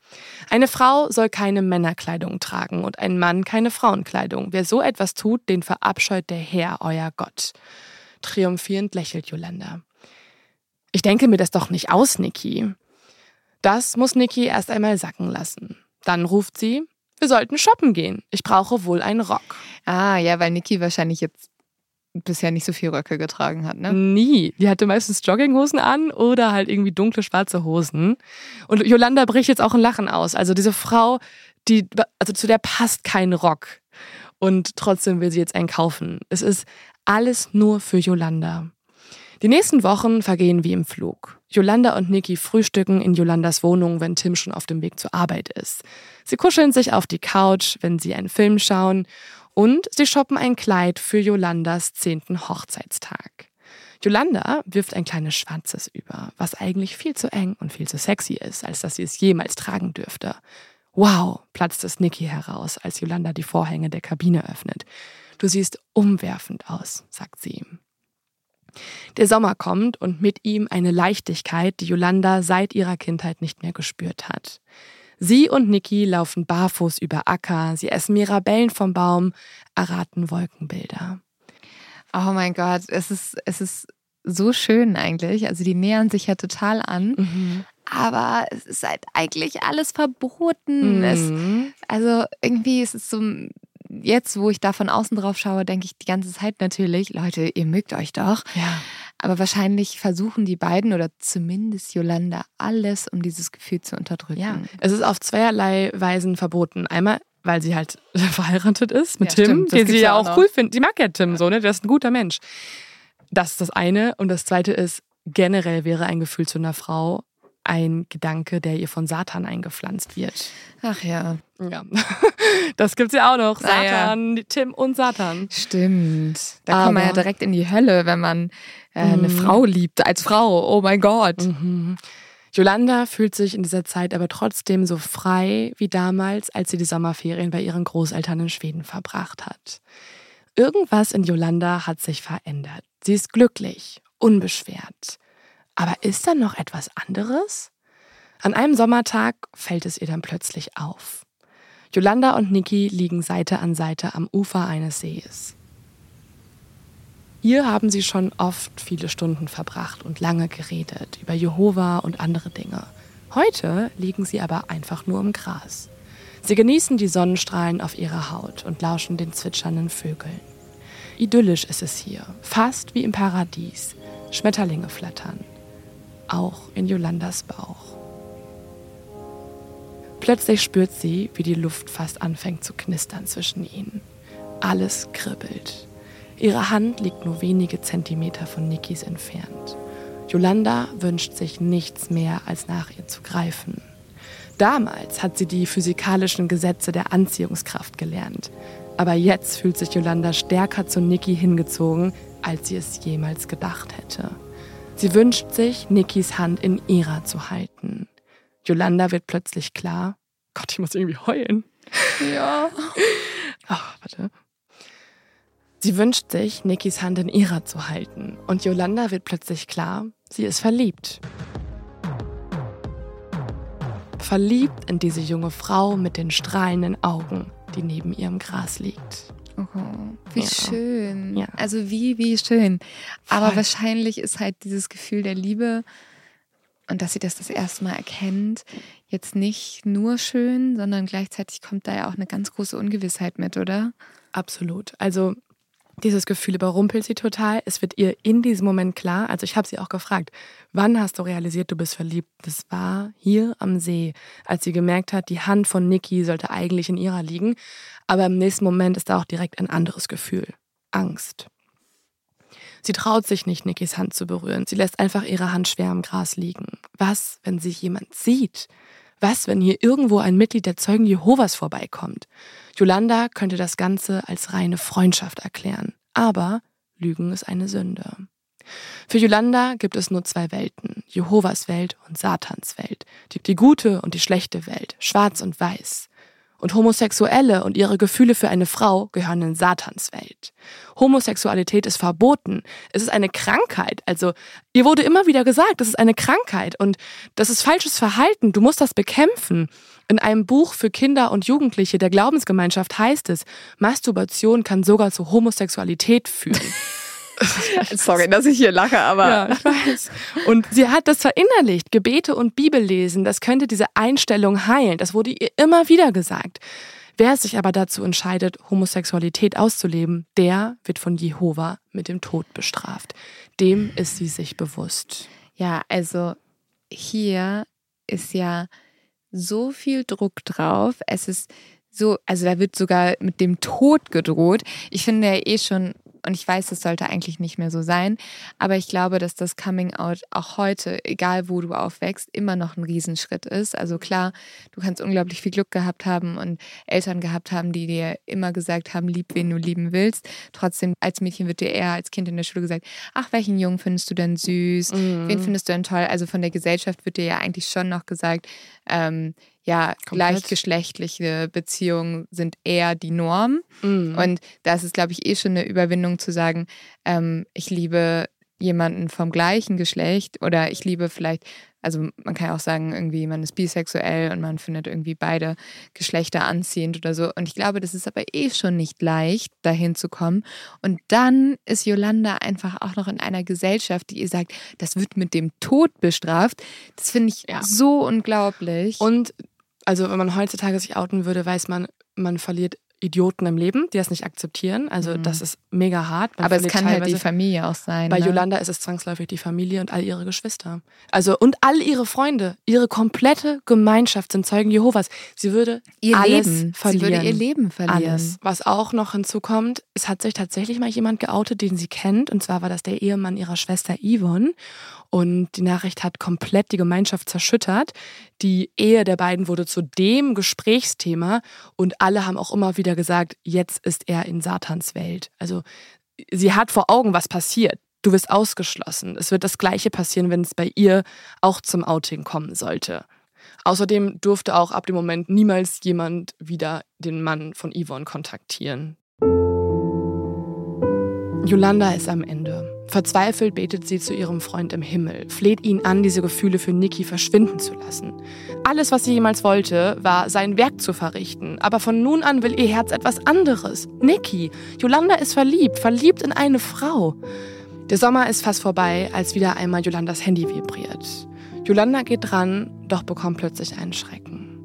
Eine Frau soll keine Männerkleidung tragen und ein Mann keine Frauenkleidung. Wer so etwas tut, den verabscheut der Herr, euer Gott. Triumphierend lächelt Yolanda. Ich denke mir das doch nicht aus, Niki. Das muss Niki erst einmal sacken lassen. Dann ruft sie, wir sollten shoppen gehen. Ich brauche wohl einen Rock. Ah, ja, weil Niki wahrscheinlich jetzt bisher nicht so viel Röcke getragen hat, ne? Nie. Die hatte meistens Jogginghosen an oder halt irgendwie dunkle schwarze Hosen. Und Yolanda bricht jetzt auch ein Lachen aus. Also diese Frau, die, also zu der passt kein Rock. Und trotzdem will sie jetzt einen kaufen. Es ist alles nur für Yolanda. Die nächsten Wochen vergehen wie im Flug. Yolanda und Niki frühstücken in Yolandas Wohnung, wenn Tim schon auf dem Weg zur Arbeit ist. Sie kuscheln sich auf die Couch, wenn sie einen Film schauen und sie shoppen ein Kleid für Yolandas zehnten Hochzeitstag. Yolanda wirft ein kleines Schwarzes über, was eigentlich viel zu eng und viel zu sexy ist, als dass sie es jemals tragen dürfte. Wow, platzt es Niki heraus, als Yolanda die Vorhänge der Kabine öffnet. Du siehst umwerfend aus, sagt sie. Der Sommer kommt und mit ihm eine Leichtigkeit, die Yolanda seit ihrer Kindheit nicht mehr gespürt hat. Sie und Niki laufen barfuß über Acker, sie essen Mirabellen vom Baum, erraten Wolkenbilder. Oh mein Gott, es ist, es ist so schön eigentlich. Also die nähern sich ja total an. Mhm. Aber es ist halt eigentlich alles verboten. Mhm. Es, also irgendwie ist es so jetzt, wo ich da von außen drauf schaue, denke ich die ganze Zeit natürlich, Leute, ihr mögt euch doch. Ja. Aber wahrscheinlich versuchen die beiden oder zumindest Yolanda alles, um dieses Gefühl zu unterdrücken. Ja, es ist auf zweierlei Weisen verboten. Einmal, weil sie halt verheiratet ist mit ja, Tim, den sie ja auch noch. cool findet. Sie mag ja Tim ja. so, ne? Der ist ein guter Mensch. Das ist das eine. Und das zweite ist, generell wäre ein Gefühl zu einer Frau ein Gedanke, der ihr von Satan eingepflanzt wird. Ach ja. Ja, das gibt's ja auch noch. Ah, ja. Satan, Tim und Satan. Stimmt. Da kommt man ja Aber- direkt in die Hölle, wenn man äh, eine Frau liebt als Frau. Oh mein Gott. Yolanda fühlt sich in dieser Zeit aber trotzdem so frei wie damals, als sie die Sommerferien bei ihren Großeltern in Schweden verbracht hat. Irgendwas in Yolanda hat sich verändert. Sie ist glücklich, unbeschwert. Aber ist da noch etwas anderes? An einem Sommertag fällt es ihr dann plötzlich auf. Yolanda und Niki liegen Seite an Seite am Ufer eines Sees. Hier haben sie schon oft viele Stunden verbracht und lange geredet über Jehova und andere Dinge. Heute liegen sie aber einfach nur im Gras. Sie genießen die Sonnenstrahlen auf ihrer Haut und lauschen den zwitschernden Vögeln. Idyllisch ist es hier, fast wie im Paradies. Schmetterlinge flattern. Auch in Jolandas Bauch. Plötzlich spürt sie, wie die Luft fast anfängt zu knistern zwischen ihnen. Alles kribbelt. Ihre Hand liegt nur wenige Zentimeter von Nikis entfernt. Yolanda wünscht sich nichts mehr, als nach ihr zu greifen. Damals hat sie die physikalischen Gesetze der Anziehungskraft gelernt. Aber jetzt fühlt sich Yolanda stärker zu Niki hingezogen, als sie es jemals gedacht hätte. Sie wünscht sich, Nikis Hand in ihrer zu halten. Yolanda wird plötzlich klar. Gott, ich muss irgendwie heulen. Ja. Ach, warte. Sie wünscht sich, Nikis Hand in ihrer zu halten. Und Yolanda wird plötzlich klar, sie ist verliebt. Verliebt in diese junge Frau mit den strahlenden Augen, die neben ihrem Gras liegt. Oh, wie Ja. schön. Ja. Also wie, wie schön. Aber Voll. wahrscheinlich ist halt dieses Gefühl der Liebe und dass sie das das erste Mal erkennt, jetzt nicht nur schön, sondern gleichzeitig kommt da ja auch eine ganz große Ungewissheit mit, oder? Absolut. Also dieses Gefühl überrumpelt sie total. Es wird ihr in diesem Moment klar. Also ich habe sie auch gefragt, wann hast du realisiert, du bist verliebt? Das war hier am See, als sie gemerkt hat, die Hand von Niki sollte eigentlich in ihrer liegen. Aber im nächsten Moment ist da auch direkt ein anderes Gefühl. Angst. Sie traut sich nicht, Nikis Hand zu berühren. Sie lässt einfach ihre Hand schwer im Gras liegen. Was, wenn sich jemand sieht? Was, wenn hier irgendwo ein Mitglied der Zeugen Jehovas vorbeikommt? Yolanda könnte das Ganze als reine Freundschaft erklären. Aber Lügen ist eine Sünde. Für Yolanda gibt es nur zwei Welten, Jehovas Welt und Satans Welt, die, die gute und die schlechte Welt, schwarz und weiß. Und Homosexuelle und ihre Gefühle für eine Frau gehören in Satans Welt. Homosexualität ist verboten. Es ist eine Krankheit. Also, ihr wurde immer wieder gesagt, das ist eine Krankheit und das ist falsches Verhalten. Du musst das bekämpfen. In einem Buch für Kinder und Jugendliche der Glaubensgemeinschaft heißt es, Masturbation kann sogar zu Homosexualität führen. Sorry, dass ich hier lache, aber Ja, ich weiß. Und sie hat das verinnerlicht. Gebete und Bibellesen, das könnte diese Einstellung heilen. Das wurde ihr immer wieder gesagt. Wer sich aber dazu entscheidet, Homosexualität auszuleben, der wird von Jehova mit dem Tod bestraft. Dem ist sie sich bewusst. Ja, also hier ist ja so viel Druck drauf. Es ist so, also da wird sogar mit dem Tod gedroht. Ich finde ja eh schon, und ich weiß, das sollte eigentlich nicht mehr so sein, aber ich glaube, dass das Coming Out auch heute, egal wo du aufwächst, immer noch ein Riesenschritt ist. Also klar, du kannst unglaublich viel Glück gehabt haben und Eltern gehabt haben, die dir immer gesagt haben, lieb, wen du lieben willst. Trotzdem, als Mädchen wird dir eher als Kind in der Schule gesagt, ach, welchen Jungen findest du denn süß? Wen findest du denn toll? Also von der Gesellschaft wird dir ja eigentlich schon noch gesagt, ähm, ja, Komplett. gleichgeschlechtliche Beziehungen sind eher die Norm. Mhm. Und da ist es, glaube ich, eh schon eine Überwindung zu sagen, ähm, ich liebe jemanden vom gleichen Geschlecht oder ich liebe vielleicht, also man kann ja auch sagen, irgendwie man ist bisexuell und man findet irgendwie beide Geschlechter anziehend oder so. Und ich glaube, das ist aber eh schon nicht leicht, dahin zu kommen. Und dann ist Yolanda einfach auch noch in einer Gesellschaft, die ihr sagt, das wird mit dem Tod bestraft. Das finde ich Ja. so unglaublich. Und also wenn man heutzutage sich outen würde, weiß man, man verliert Idioten im Leben, die das nicht akzeptieren. Also das ist mega hart. Man Mhm. Aber es kann halt die Familie auch sein. Bei ne? Yolanda ist es zwangsläufig die Familie und all ihre Geschwister. Also und all ihre Freunde, ihre komplette Gemeinschaft sind Zeugen Jehovas. Sie würde ihr alles Leben. verlieren. Sie würde ihr Leben verlieren. Alles. Was auch noch hinzukommt, es hat sich tatsächlich mal jemand geoutet, den sie kennt. Und zwar war das der Ehemann ihrer Schwester Yvonne. Und die Nachricht hat komplett die Gemeinschaft zerschüttert. Die Ehe der beiden wurde zu dem Gesprächsthema. Und alle haben auch immer wieder gesagt, jetzt ist er in Satans Welt. Also sie hat vor Augen, was passiert. Du wirst ausgeschlossen. Es wird das Gleiche passieren, wenn es bei ihr auch zum Outing kommen sollte. Außerdem durfte auch ab dem Moment niemals jemand wieder den Mann von Yvonne kontaktieren. Yolanda ist am Ende. Verzweifelt betet sie zu ihrem Freund im Himmel, fleht ihn an, diese Gefühle für Nikki verschwinden zu lassen. Alles, was sie jemals wollte, war, sein Werk zu verrichten. Aber von nun an will ihr Herz etwas anderes. Nikki. Yolanda ist verliebt, verliebt in eine Frau. Der Sommer ist fast vorbei, als wieder einmal Yolandas Handy vibriert. Yolanda geht dran, doch bekommt plötzlich einen Schrecken.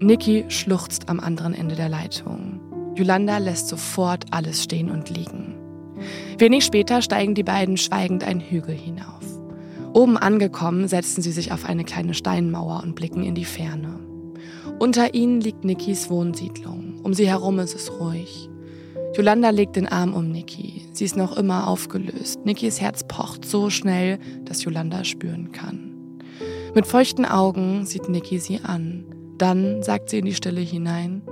Nikki schluchzt am anderen Ende der Leitung. Yolanda lässt sofort alles stehen und liegen. Wenig später steigen die beiden schweigend einen Hügel hinauf. Oben angekommen, setzen sie sich auf eine kleine Steinmauer und blicken in die Ferne. Unter ihnen liegt Nikis Wohnsiedlung. Um sie herum ist es ruhig. Yolanda legt den Arm um Niki. Sie ist noch immer aufgelöst. Nikis Herz pocht so schnell, dass Yolanda spüren kann. Mit feuchten Augen sieht Niki sie an. Dann sagt sie in die Stille hinein,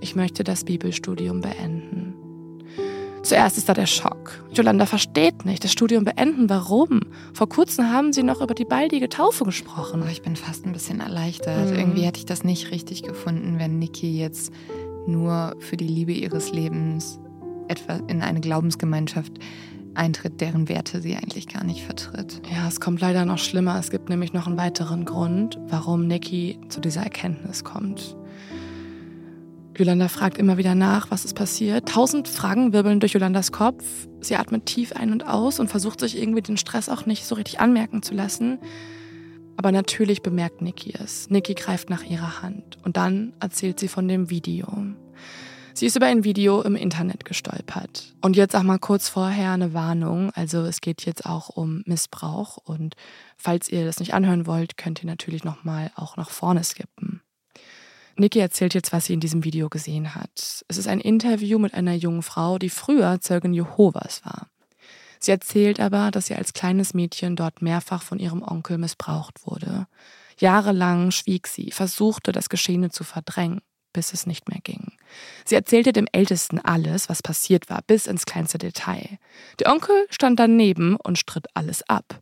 ich möchte das Bibelstudium beenden. Zuerst ist da der Schock. Yolanda versteht nicht, das Studium beenden. Warum? Vor kurzem haben sie noch über die baldige Taufe gesprochen. Aber ich bin fast ein bisschen erleichtert. Mhm. Irgendwie hätte ich das nicht richtig gefunden, wenn Niki jetzt nur für die Liebe ihres Lebens etwa in eine Glaubensgemeinschaft eintritt, deren Werte sie eigentlich gar nicht vertritt. Ja, es kommt leider noch schlimmer. Es gibt nämlich noch einen weiteren Grund, warum Nikki zu dieser Erkenntnis kommt. Yolanda fragt immer wieder nach, was ist passiert. Tausend Fragen wirbeln durch Yolandas Kopf. Sie atmet tief ein und aus und versucht sich irgendwie den Stress auch nicht so richtig anmerken zu lassen. Aber natürlich bemerkt Nikki es. Nikki greift nach ihrer Hand und dann erzählt sie von dem Video. Sie ist über ein Video im Internet gestolpert. Und jetzt auch mal kurz vorher eine Warnung. Also es geht jetzt auch um Missbrauch. Und falls ihr das nicht anhören wollt, könnt ihr natürlich nochmal auch nach vorne skippen. Nikki erzählt jetzt, was sie in diesem Video gesehen hat. Es ist ein Interview mit einer jungen Frau, die früher Zeugin Jehovas war. Sie erzählt aber, dass sie als kleines Mädchen dort mehrfach von ihrem Onkel missbraucht wurde. Jahrelang schwieg sie, versuchte das Geschehene zu verdrängen, bis es nicht mehr ging. Sie erzählte dem Ältesten alles, was passiert war, bis ins kleinste Detail. Der Onkel stand daneben und stritt alles ab.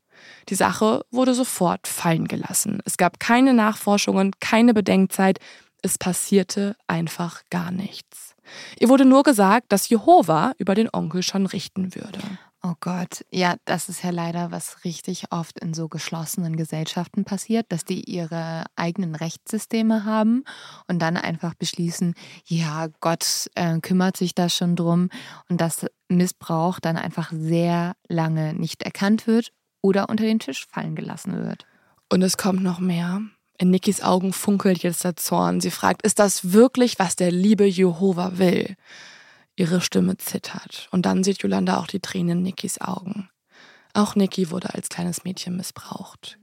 Die Sache wurde sofort fallen gelassen. Es gab keine Nachforschungen, keine Bedenkzeit. Es passierte einfach gar nichts. Ihr wurde nur gesagt, dass Jehova über den Onkel schon richten würde. Oh Gott, ja, das ist ja leider, was richtig oft in so geschlossenen Gesellschaften passiert, dass die ihre eigenen Rechtssysteme haben und dann einfach beschließen, ja, Gott äh, kümmert sich da schon drum und dass Missbrauch dann einfach sehr lange nicht erkannt wird oder unter den Tisch fallen gelassen wird. Und es kommt noch mehr. In Nikis Augen funkelt jetzt der Zorn. Sie fragt, ist das wirklich, was der liebe Jehova will? Ihre Stimme zittert. Und dann sieht Yolanda auch die Tränen in Nikis Augen. Auch Niki wurde als kleines Mädchen missbraucht.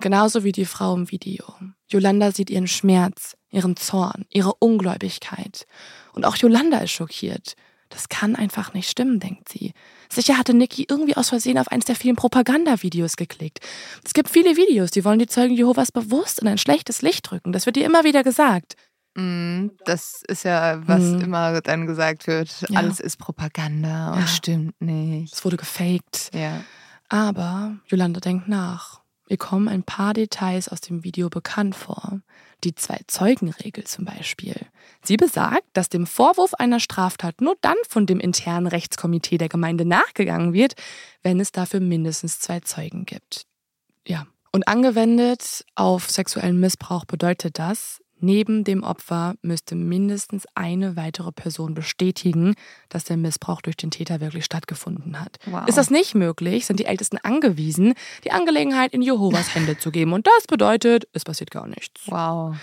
Genauso wie die Frau im Video. Yolanda sieht ihren Schmerz, ihren Zorn, ihre Ungläubigkeit. Und auch Yolanda ist schockiert. Das kann einfach nicht stimmen, denkt sie. Sicher hatte Nikki irgendwie aus Versehen auf eins der vielen Propagandavideos geklickt. Es gibt viele Videos, die wollen die Zeugen Jehovas bewusst in ein schlechtes Licht drücken. Das wird ihr immer wieder gesagt. Mm, Das ist ja, was Mhm. immer dann gesagt wird. Ja. Alles ist Propaganda und Ja. stimmt nicht. Es wurde gefaked. Ja. Aber Yolanda denkt nach. Ihr kommen ein paar Details aus dem Video bekannt vor. Die Zwei-Zeugen-Regel zum Beispiel. Sie besagt, dass dem Vorwurf einer Straftat nur dann von dem internen Rechtskomitee der Gemeinde nachgegangen wird, wenn es dafür mindestens zwei Zeugen gibt. Ja. Und angewendet auf sexuellen Missbrauch bedeutet das, neben dem Opfer müsste mindestens eine weitere Person bestätigen, dass der Missbrauch durch den Täter wirklich stattgefunden hat. Wow. Ist das nicht möglich, sind die Ältesten angewiesen, die Angelegenheit in Jehovas Hände zu geben. Und das bedeutet, es passiert gar nichts. Wow.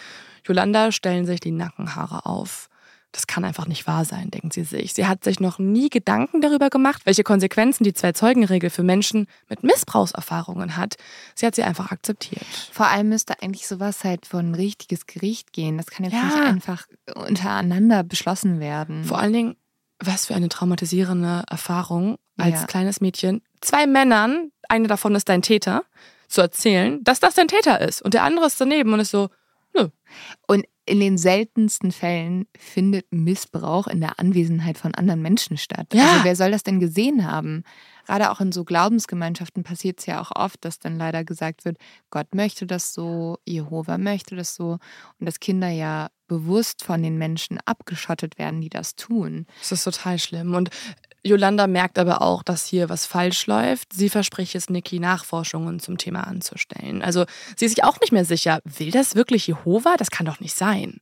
Yolanda stellen sich die Nackenhaare auf. Das kann einfach nicht wahr sein, denkt sie sich. Sie hat sich noch nie Gedanken darüber gemacht, welche Konsequenzen die Zwei-Zeugen-Regel für Menschen mit Missbrauchserfahrungen hat. Sie hat sie einfach akzeptiert. Vor allem müsste eigentlich sowas halt vor ein richtiges Gericht gehen. Das kann jetzt Ja. nicht einfach untereinander beschlossen werden. Vor allen Dingen, was für eine traumatisierende Erfahrung als Ja. kleines Mädchen, zwei Männern, einer davon ist dein Täter, zu erzählen, dass das dein Täter ist und der andere ist daneben und ist so, nö. Und in den seltensten Fällen findet Missbrauch in der Anwesenheit von anderen Menschen statt. Ja. Also wer soll das denn gesehen haben? Gerade auch in so Glaubensgemeinschaften passiert es ja auch oft, dass dann leider gesagt wird, Gott möchte das so, Jehova möchte das so und dass Kinder ja bewusst von den Menschen abgeschottet werden, die das tun. Das ist total schlimm. Und Yolanda merkt aber auch, dass hier was falsch läuft. Sie verspricht es Niki, Nachforschungen zum Thema anzustellen. Also sie ist sich auch nicht mehr sicher, will das wirklich Jehova? Das kann doch nicht sein.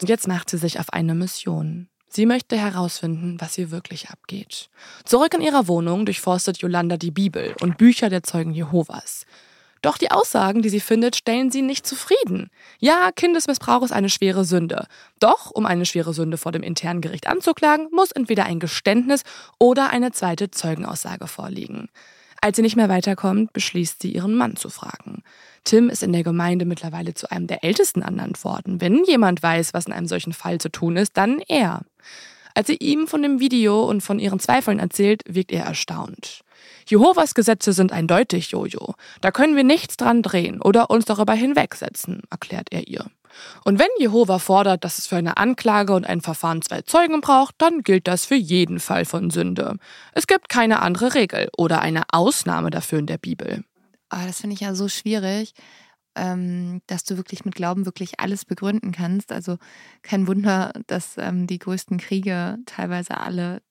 Und jetzt macht sie sich auf eine Mission. Sie möchte herausfinden, was hier wirklich abgeht. Zurück in ihrer Wohnung durchforstet Yolanda die Bibel und Bücher der Zeugen Jehovas. Doch die Aussagen, die sie findet, stellen sie nicht zufrieden. Ja, Kindesmissbrauch ist eine schwere Sünde. Doch, um eine schwere Sünde vor dem internen Gericht anzuklagen, muss entweder ein Geständnis oder eine zweite Zeugenaussage vorliegen. Als sie nicht mehr weiterkommt, beschließt sie, ihren Mann zu fragen. Tim ist in der Gemeinde mittlerweile zu einem der Ältesten ernannt worden. Wenn jemand weiß, was in einem solchen Fall zu tun ist, dann er. Als sie ihm von dem Video und von ihren Zweifeln erzählt, wirkt er erstaunt. Jehovas Gesetze sind eindeutig, Jojo. Da können wir nichts dran drehen oder uns darüber hinwegsetzen, erklärt er ihr. Und wenn Jehova fordert, dass es für eine Anklage und ein Verfahren zwei Zeugen braucht, dann gilt das für jeden Fall von Sünde. Es gibt keine andere Regel oder eine Ausnahme dafür in der Bibel. Aber das finde ich ja so schwierig, ähm, dass du wirklich mit Glauben wirklich alles begründen kannst. Also kein Wunder, dass ähm, die größten Kriege teilweise alle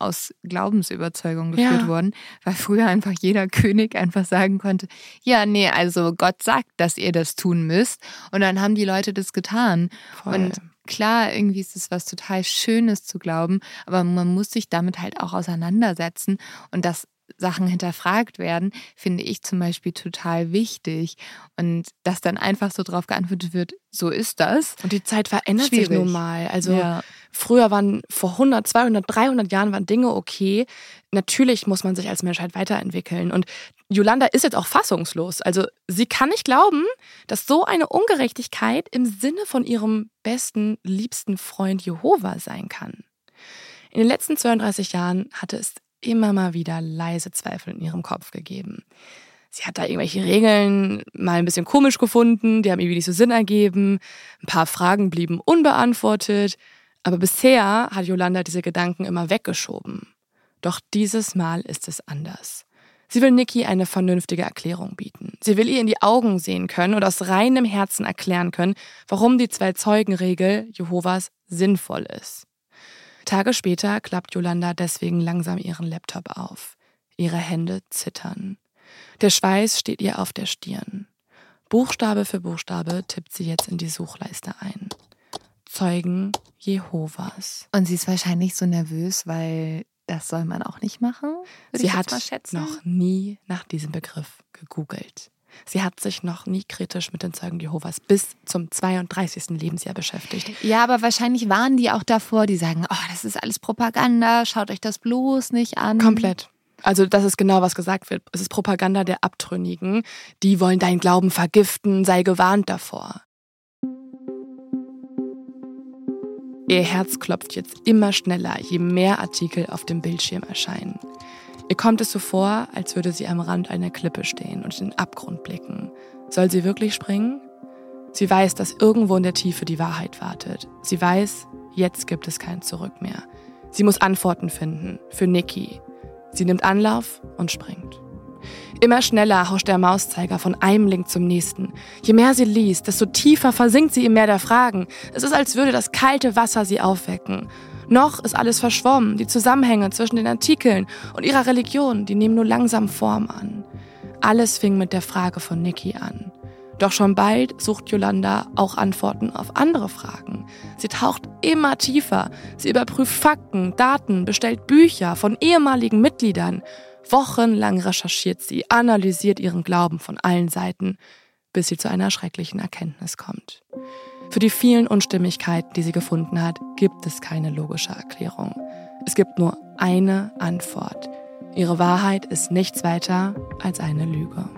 aus Glaubensüberzeugung geführt Ja. wurden, weil früher einfach jeder König einfach sagen konnte, ja, nee, also Gott sagt, dass ihr das tun müsst. Und dann haben die Leute das getan. Voll. Und klar, irgendwie ist es was total Schönes zu glauben, aber man muss sich damit halt auch auseinandersetzen und dass Sachen hinterfragt werden, finde ich zum Beispiel total wichtig. Und dass dann einfach so drauf geantwortet wird, so ist das. Und die Zeit verändert sich Schwierig. nun mal. Also Ja. früher waren vor 100, 200, 300 Jahren waren Dinge okay. Natürlich muss man sich als Menschheit weiterentwickeln. Und Yolanda ist jetzt auch fassungslos. Also sie kann nicht glauben, dass so eine Ungerechtigkeit im Sinne von ihrem besten, liebsten Freund Jehova sein kann. In den letzten 32 Jahren hatte es immer mal wieder leise Zweifel in ihrem Kopf gegeben. Sie hat da irgendwelche Regeln mal ein bisschen komisch gefunden, die haben irgendwie nicht so Sinn ergeben. Ein paar Fragen blieben unbeantwortet. Aber bisher hat Yolanda diese Gedanken immer weggeschoben. Doch dieses Mal ist es anders. Sie will Nikki eine vernünftige Erklärung bieten. Sie will ihr in die Augen sehen können und aus reinem Herzen erklären können, warum die Zwei-Zeugen-Regel Jehovas sinnvoll ist. Tage später klappt Yolanda deswegen langsam ihren Laptop auf. Ihre Hände zittern. Der Schweiß steht ihr auf der Stirn. Buchstabe für Buchstabe tippt sie jetzt in die Suchleiste ein. Zeugen Jehovas. Und sie ist wahrscheinlich so nervös, weil das soll man auch nicht machen. Sie hat noch nie nach diesem Begriff gegoogelt. Sie hat sich noch nie kritisch mit den Zeugen Jehovas bis zum 32. Lebensjahr beschäftigt. Ja, aber wahrscheinlich waren die auch davor, die sagen, oh, das ist alles Propaganda, schaut euch das bloß nicht an. Komplett. Also das ist genau, was gesagt wird. Es ist Propaganda der Abtrünnigen. Die wollen deinen Glauben vergiften, sei gewarnt davor. Ihr Herz klopft jetzt immer schneller, je mehr Artikel auf dem Bildschirm erscheinen. Ihr kommt es so vor, als würde sie am Rand einer Klippe stehen und in den Abgrund blicken. Soll sie wirklich springen? Sie weiß, dass irgendwo in der Tiefe die Wahrheit wartet. Sie weiß, jetzt gibt es kein Zurück mehr. Sie muss Antworten finden für Nikki. Sie nimmt Anlauf und springt. Immer schneller hauscht der Mauszeiger von einem Link zum nächsten. Je mehr sie liest, desto tiefer versinkt sie im Meer der Fragen. Es ist, als würde das kalte Wasser sie aufwecken. Noch ist alles verschwommen, die Zusammenhänge zwischen den Artikeln und ihrer Religion, die nehmen nur langsam Form an. Alles fing mit der Frage von Nikki an. Doch schon bald sucht Yolanda auch Antworten auf andere Fragen. Sie taucht immer tiefer. Sie überprüft Fakten, Daten, bestellt Bücher von ehemaligen Mitgliedern. Wochenlang recherchiert sie, analysiert ihren Glauben von allen Seiten, bis sie zu einer schrecklichen Erkenntnis kommt. Für die vielen Unstimmigkeiten, die sie gefunden hat, gibt es keine logische Erklärung. Es gibt nur eine Antwort. Ihre Wahrheit ist nichts weiter als eine Lüge.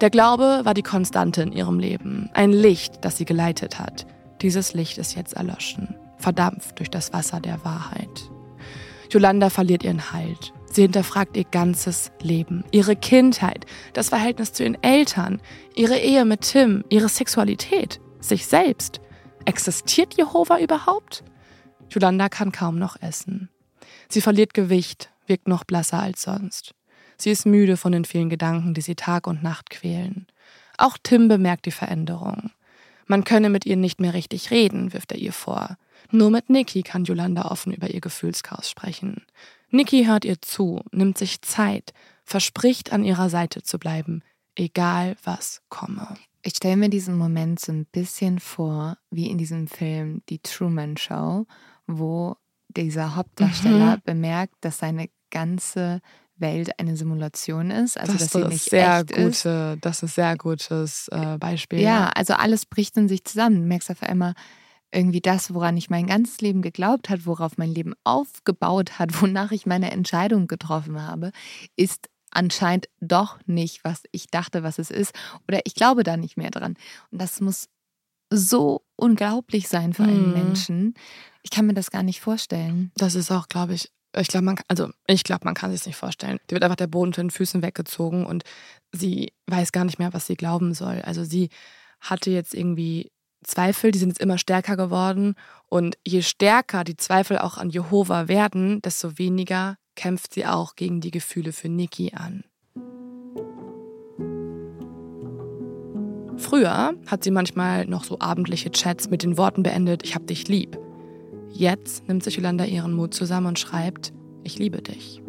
Der Glaube war die Konstante in ihrem Leben, ein Licht, das sie geleitet hat. Dieses Licht ist jetzt erloschen, verdampft durch das Wasser der Wahrheit. Yolanda verliert ihren Halt. Sie hinterfragt ihr ganzes Leben, ihre Kindheit, das Verhältnis zu ihren Eltern, ihre Ehe mit Tim, ihre Sexualität, sich selbst. Existiert Jehova überhaupt? Yolanda kann kaum noch essen. Sie verliert Gewicht, wirkt noch blasser als sonst. Sie ist müde von den vielen Gedanken, die sie Tag und Nacht quälen. Auch Tim bemerkt die Veränderung. Man könne mit ihr nicht mehr richtig reden, wirft er ihr vor. Nur mit Nikki kann Yolanda offen über ihr Gefühlschaos sprechen. Nikki hört ihr zu, nimmt sich Zeit, verspricht an ihrer Seite zu bleiben, egal was komme. Ich stelle mir diesen Moment so ein bisschen vor, wie in diesem Film Die Truman Show, wo dieser Hauptdarsteller mhm. bemerkt, dass seine ganze Welt eine Simulation ist, also das dass sie nicht sehr echt gute, ist. Das ist sehr gutes äh, Beispiel. Ja, also alles bricht in sich zusammen. Du merkst auf einmal, irgendwie das, woran ich mein ganzes Leben geglaubt hat, worauf mein Leben aufgebaut hat, wonach ich meine Entscheidung getroffen habe, ist anscheinend doch nicht, was ich dachte, was es ist. Oder ich glaube da nicht mehr dran. Und das muss so unglaublich sein für einen mhm. Menschen. Ich kann mir das gar nicht vorstellen. Das ist auch, glaube ich, ich glaube, man, also ich glaube, man kann sich nicht vorstellen. Die wird einfach der Boden zu den Füßen weggezogen und sie weiß gar nicht mehr, was sie glauben soll. Also sie hatte jetzt irgendwie Zweifel, die sind jetzt immer stärker geworden. Und je stärker die Zweifel auch an Jehova werden, desto weniger kämpft sie auch gegen die Gefühle für Niki an. Früher hat sie manchmal noch so abendliche Chats mit den Worten beendet, ich hab dich lieb. Jetzt nimmt sich Yolanda ihren Mut zusammen und schreibt, ich liebe dich.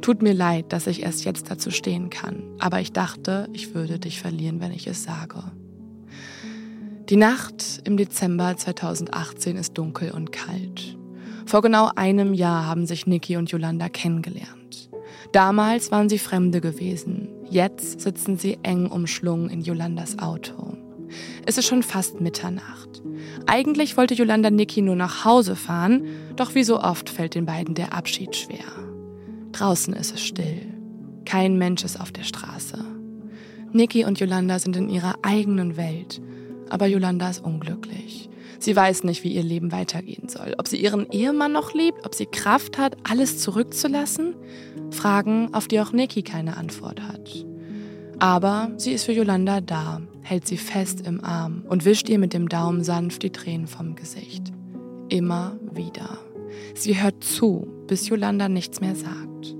Tut mir leid, dass ich erst jetzt dazu stehen kann, aber ich dachte, ich würde dich verlieren, wenn ich es sage. Die Nacht im Dezember 2018 ist dunkel und kalt. Vor genau einem Jahr haben sich Niki und Yolanda kennengelernt. Damals waren sie Fremde gewesen. Jetzt sitzen sie eng umschlungen in Yolandas Auto. Es ist schon fast Mitternacht. Eigentlich wollte Yolanda Niki nur nach Hause fahren, doch wie so oft fällt den beiden der Abschied schwer. Draußen ist es still. Kein Mensch ist auf der Straße. Niki und Yolanda sind in ihrer eigenen Welt aber Yolanda ist unglücklich. Sie weiß nicht, wie ihr Leben weitergehen soll. Ob sie ihren Ehemann noch liebt, ob sie Kraft hat, alles zurückzulassen? Fragen, auf die auch Nikki keine Antwort hat. Aber sie ist für Yolanda da, hält sie fest im Arm und wischt ihr mit dem Daumen sanft die Tränen vom Gesicht. Immer wieder. Sie hört zu, bis Yolanda nichts mehr sagt.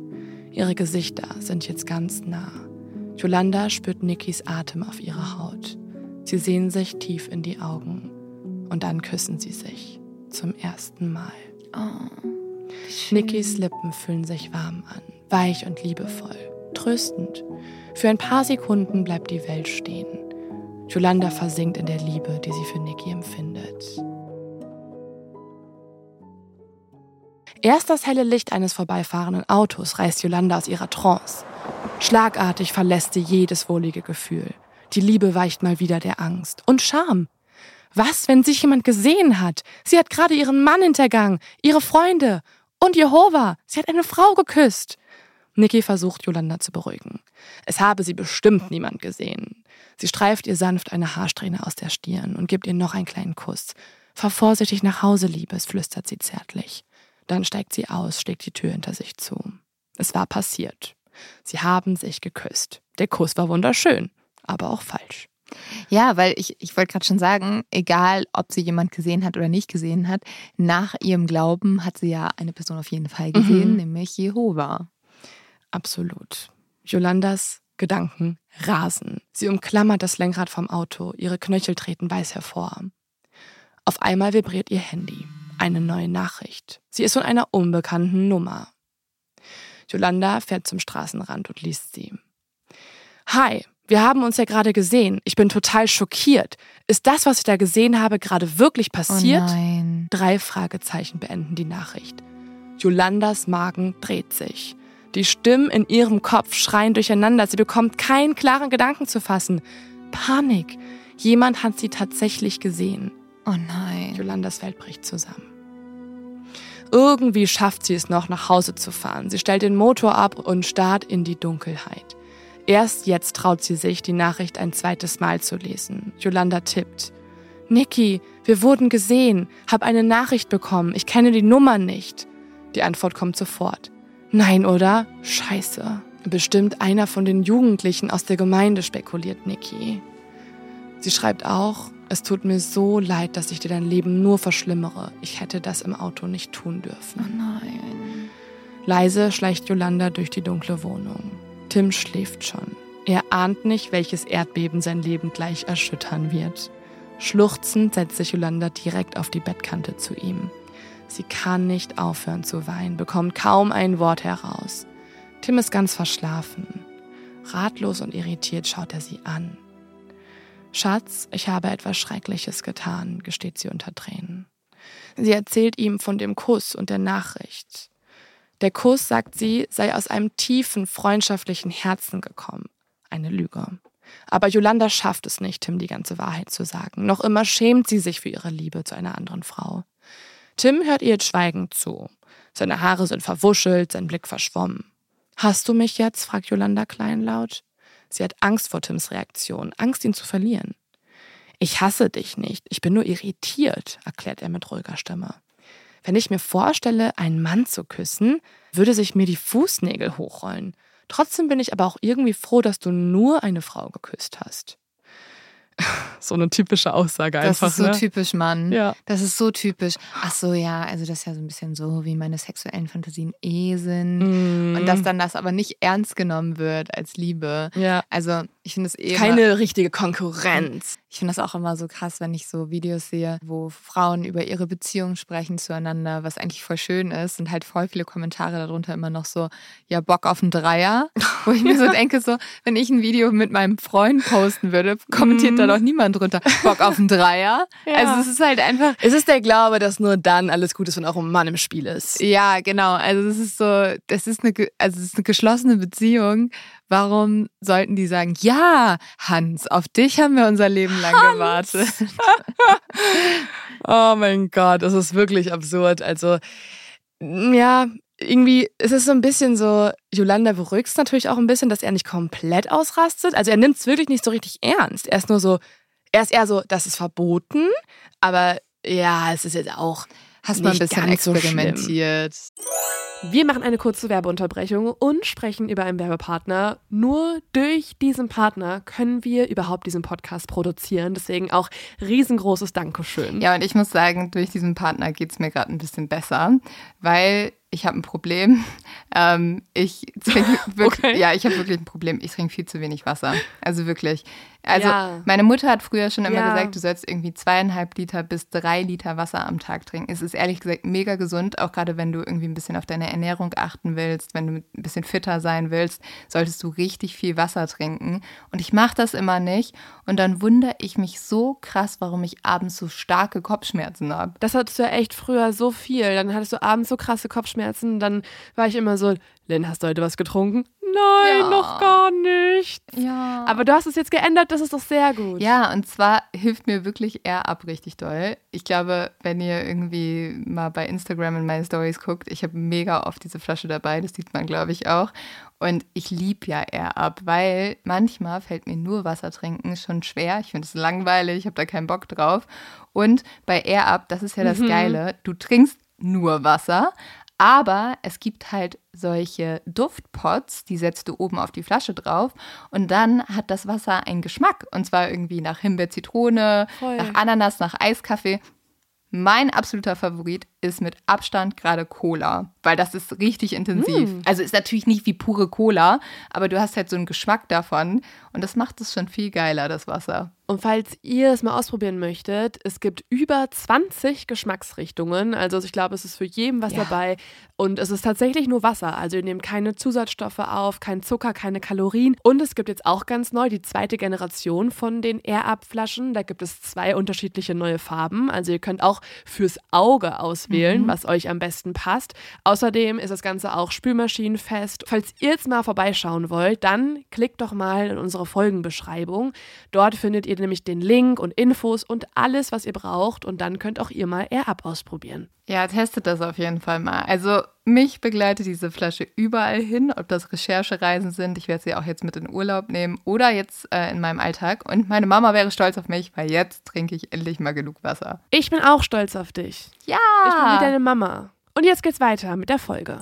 Ihre Gesichter sind jetzt ganz nah. Yolanda spürt Nikis Atem auf ihrer Haut. Sie sehen sich tief in die Augen und dann küssen sie sich zum ersten Mal. Oh, Nikis Lippen fühlen sich warm an, weich und liebevoll, tröstend. Für ein paar Sekunden bleibt die Welt stehen. Yolanda versinkt in der Liebe, die sie für Niki empfindet. Erst das helle Licht eines vorbeifahrenden Autos reißt Yolanda aus ihrer Trance. Schlagartig verlässt sie jedes wohlige Gefühl. Die Liebe weicht mal wieder der Angst. Und Scham. Was, wenn sich jemand gesehen hat? Sie hat gerade ihren Mann hintergangen, ihre Freunde und Jehova. Sie hat eine Frau geküsst. Niki versucht, Yolanda zu beruhigen. Es habe sie bestimmt niemand gesehen. Sie streift ihr sanft eine Haarsträhne aus der Stirn und gibt ihr noch einen kleinen Kuss. Fahr vorsichtig nach Hause, Liebes, flüstert sie zärtlich. Dann steigt sie aus, schlägt die Tür hinter sich zu. Es war passiert. Sie haben sich geküsst. Der Kuss war wunderschön aber auch falsch. Ja, weil ich, ich wollte gerade schon sagen, egal ob sie jemand gesehen hat oder nicht gesehen hat, nach ihrem Glauben hat sie ja eine Person auf jeden Fall gesehen, mhm. nämlich Jehova. Absolut. Jolandas Gedanken rasen. Sie umklammert das Lenkrad vom Auto, ihre Knöchel treten weiß hervor. Auf einmal vibriert ihr Handy. Eine neue Nachricht. Sie ist von einer unbekannten Nummer. Jolanda fährt zum Straßenrand und liest sie. Hi, wir haben uns ja gerade gesehen. Ich bin total schockiert. Ist das, was ich da gesehen habe, gerade wirklich passiert? Oh nein. Drei Fragezeichen beenden die Nachricht. Jolandas Magen dreht sich. Die Stimmen in ihrem Kopf schreien durcheinander. Sie bekommt keinen klaren Gedanken zu fassen. Panik. Jemand hat sie tatsächlich gesehen. Oh nein. Jolandas Welt bricht zusammen. Irgendwie schafft sie es noch, nach Hause zu fahren. Sie stellt den Motor ab und starrt in die Dunkelheit. Erst jetzt traut sie sich, die Nachricht ein zweites Mal zu lesen. Yolanda tippt. Niki, wir wurden gesehen. Hab eine Nachricht bekommen. Ich kenne die Nummer nicht. Die Antwort kommt sofort. Nein, oder? Scheiße. Bestimmt einer von den Jugendlichen aus der Gemeinde, spekuliert Niki. Sie schreibt auch, es tut mir so leid, dass ich dir dein Leben nur verschlimmere. Ich hätte das im Auto nicht tun dürfen. Oh nein. Leise schleicht Yolanda durch die dunkle Wohnung. Tim schläft schon. Er ahnt nicht, welches Erdbeben sein Leben gleich erschüttern wird. Schluchzend setzt sich Yolanda direkt auf die Bettkante zu ihm. Sie kann nicht aufhören zu weinen, bekommt kaum ein Wort heraus. Tim ist ganz verschlafen. Ratlos und irritiert schaut er sie an. Schatz, ich habe etwas Schreckliches getan, gesteht sie unter Tränen. Sie erzählt ihm von dem Kuss und der Nachricht. Der Kuss, sagt sie, sei aus einem tiefen, freundschaftlichen Herzen gekommen. Eine Lüge. Aber Yolanda schafft es nicht, Tim die ganze Wahrheit zu sagen. Noch immer schämt sie sich für ihre Liebe zu einer anderen Frau. Tim hört ihr schweigend zu. Seine Haare sind verwuschelt, sein Blick verschwommen. Hast du mich jetzt? fragt Yolanda kleinlaut. Sie hat Angst vor Tims Reaktion, Angst, ihn zu verlieren. Ich hasse dich nicht, ich bin nur irritiert, erklärt er mit ruhiger Stimme. Wenn ich mir vorstelle, einen Mann zu küssen, würde sich mir die Fußnägel hochrollen. Trotzdem bin ich aber auch irgendwie froh, dass du nur eine Frau geküsst hast. So eine typische Aussage einfach. Das ist so ne? typisch, Mann. Ja. Das ist so typisch. Ach so, ja, also das ist ja so ein bisschen so, wie meine sexuellen Fantasien eh sind. Mm. Und dass dann das aber nicht ernst genommen wird als Liebe. ja. Also ich finde es eh immer- keine richtige Konkurrenz. Ich finde das auch immer so krass, wenn ich so Videos sehe, wo Frauen über ihre Beziehung sprechen zueinander, was eigentlich voll schön ist. Und halt voll viele Kommentare darunter immer noch so, ja, Bock auf einen Dreier. Wo ich mir so denke, so, wenn ich ein Video mit meinem Freund posten würde, kommentiert da doch niemand drunter, Bock auf einen Dreier. Ja. Also es ist halt einfach, Es ist der Glaube, dass nur dann alles gut ist, wenn auch ein Mann im Spiel ist. ja, genau. Also es ist so, das ist eine, also es ist eine geschlossene Beziehung. Warum sollten die sagen, ja, Hans, auf dich haben wir unser Leben lang gewartet? Oh mein Gott, das ist wirklich absurd. Also, ja, irgendwie ist es so ein bisschen so, Yolanda beruhigt es natürlich auch ein bisschen, dass er nicht komplett ausrastet. Also er nimmt es wirklich nicht so richtig ernst. Er ist nur so, er ist eher so, das ist verboten, aber ja, es ist jetzt auch. Hast mal ein bisschen ganz so experimentiert. Wir machen eine kurze Werbeunterbrechung und sprechen über einen Werbepartner. Nur durch diesen Partner können wir überhaupt diesen Podcast produzieren. Deswegen auch riesengroßes Dankeschön. Ja, und ich muss sagen, durch diesen Partner geht es mir gerade ein bisschen besser, weil ich habe ein Problem. Ähm, ich trinke wirklich, Okay. ja, ich habe wirklich ein Problem. Ich trinke viel zu wenig Wasser. Also wirklich. Also Ja. meine Mutter hat früher schon immer Ja. gesagt, du sollst irgendwie zweieinhalb Liter bis drei Liter Wasser am Tag trinken. Es ist ehrlich gesagt mega gesund, auch gerade wenn du irgendwie ein bisschen auf deine Ernährung achten willst, wenn du ein bisschen fitter sein willst, solltest du richtig viel Wasser trinken. Und ich mache das immer nicht. Und dann wundere ich mich so krass, warum ich abends so starke Kopfschmerzen habe. Das hattest du ja echt früher so viel. Dann hattest du abends so krasse Kopfschmerzen. Dann war ich immer so, Lynn, hast du heute was getrunken? Nein, Ja. noch gar nicht. Ja. Aber du hast es jetzt geändert, das ist doch sehr gut. Ja, und zwar hilft mir wirklich Air Up richtig doll. Ich glaube, wenn ihr irgendwie mal bei Instagram in meine Stories guckt, ich habe mega oft diese Flasche dabei, das sieht man, glaube ich, auch. Und ich liebe ja Air Up, weil manchmal fällt mir nur Wasser trinken schon schwer. Ich finde es langweilig, ich habe da keinen Bock drauf. Und bei Air Up, das ist ja das Geile, du trinkst nur Wasser, aber es gibt halt solche Duftpots, die setzt du oben auf die Flasche drauf und dann hat das Wasser einen Geschmack. Und zwar irgendwie nach Himbeer, Zitrone, Voll. nach Ananas, nach Eiskaffee. Mein absoluter Favorit ist mit Abstand gerade Cola, weil das ist richtig intensiv. Also ist natürlich nicht wie pure Cola, aber du hast halt so einen Geschmack davon und das macht es schon viel geiler, das Wasser. Und falls ihr es mal ausprobieren möchtet, es gibt über 20 Geschmacksrichtungen. Also ich glaube, es ist für jeden was Ja. dabei. Und es ist tatsächlich nur Wasser. Also ihr nehmt keine Zusatzstoffe auf, kein Zucker, keine Kalorien. Und es gibt jetzt auch ganz neu die zweite Generation von den Air-Up-Flaschen. Da gibt es zwei unterschiedliche neue Farben. Also ihr könnt auch fürs Auge auswählen, was euch am besten passt. Außerdem ist das Ganze auch spülmaschinenfest. Falls ihr jetzt mal vorbeischauen wollt, dann klickt doch mal in unsere Folgenbeschreibung. Dort findet ihr ihr nämlich den Link und Infos und alles, was ihr braucht. Und dann könnt auch ihr mal AirUp ausprobieren. Ja, testet das auf jeden Fall mal. Also mich begleitet diese Flasche überall hin, ob das Recherchereisen sind. Ich werde sie auch jetzt mit in Urlaub nehmen oder jetzt äh, in meinem Alltag. Und meine Mama wäre stolz auf mich, weil jetzt trinke ich endlich mal genug Wasser. Ich bin auch stolz auf dich. Ja! Ich bin wie deine Mama. Und jetzt geht's weiter mit der Folge.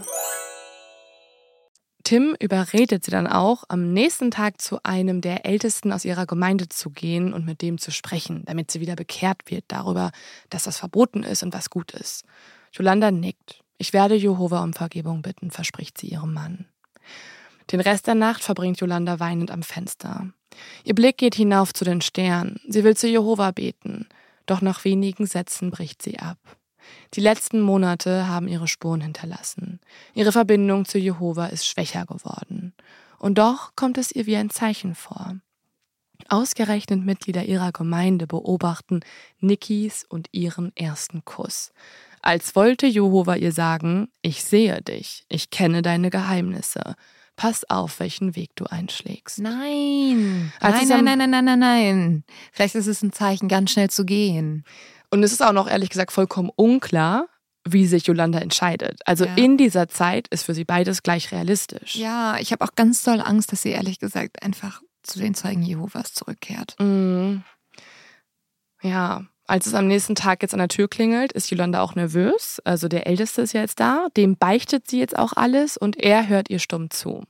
Tim überredet sie dann auch, am nächsten Tag zu einem der Ältesten aus ihrer Gemeinde zu gehen und mit dem zu sprechen, damit sie wieder bekehrt wird darüber, dass das verboten ist und was gut ist. Jolanda nickt. Ich werde Jehova um Vergebung bitten, verspricht sie ihrem Mann. Den Rest der Nacht verbringt Jolanda weinend am Fenster. Ihr Blick geht hinauf zu den Sternen. Sie will zu Jehova beten. Doch nach wenigen Sätzen bricht sie ab. Die letzten Monate haben ihre Spuren hinterlassen. Ihre Verbindung zu Jehova ist schwächer geworden. Und doch kommt es ihr wie ein Zeichen vor. Ausgerechnet Mitglieder ihrer Gemeinde beobachten Nikis und ihren ersten Kuss. Als wollte Jehova ihr sagen, ich sehe dich, ich kenne deine Geheimnisse. Pass auf, welchen Weg du einschlägst. Nein. Als nein, nein, nein, nein, nein, nein, nein. Vielleicht ist es ein Zeichen, ganz schnell zu gehen. Und es ist auch noch ehrlich gesagt vollkommen unklar, wie sich Yolanda entscheidet. Also ja. in dieser Zeit ist für sie beides gleich realistisch. Ja, ich habe auch ganz doll Angst, dass sie ehrlich gesagt einfach zu den Zeugen Jehovas zurückkehrt. Mhm. Ja, als es am nächsten Tag jetzt an der Tür klingelt, ist Yolanda auch nervös. Also der Älteste ist ja jetzt da. Dem beichtet sie jetzt auch alles und er hört ihr stumm zu.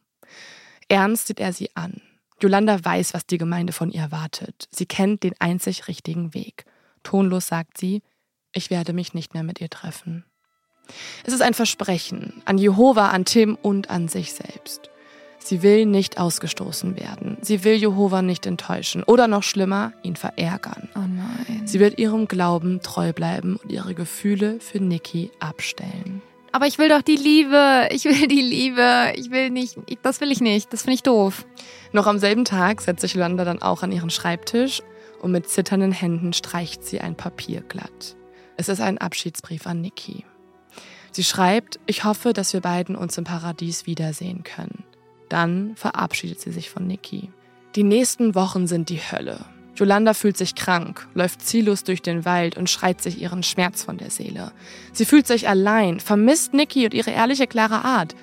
Ernst sieht er sie an. Yolanda weiß, was die Gemeinde von ihr erwartet. Sie kennt den einzig richtigen Weg. Tonlos sagt sie, ich werde mich nicht mehr mit ihr treffen. Es ist ein Versprechen an Jehova, an Tim und an sich selbst. Sie will nicht ausgestoßen werden. Sie will Jehova nicht enttäuschen oder noch schlimmer, ihn verärgern. Oh nein. Sie wird ihrem Glauben treu bleiben und ihre Gefühle für Nikki abstellen. Aber ich will doch die Liebe. Ich will die Liebe. Ich will nicht. Das will ich nicht. Das finde ich doof. Noch am selben Tag setzt sich Yolanda dann auch an ihren Schreibtisch und mit zitternden Händen streicht sie ein Papier glatt. Es ist ein Abschiedsbrief an Niki. Sie schreibt, ich hoffe, dass wir beiden uns im Paradies wiedersehen können. Dann verabschiedet sie sich von Niki. Die nächsten Wochen sind die Hölle. Jolanda fühlt sich krank, läuft ziellos durch den Wald und schreit sich ihren Schmerz von der Seele. Sie fühlt sich allein, vermisst Niki und ihre ehrliche, klare Art.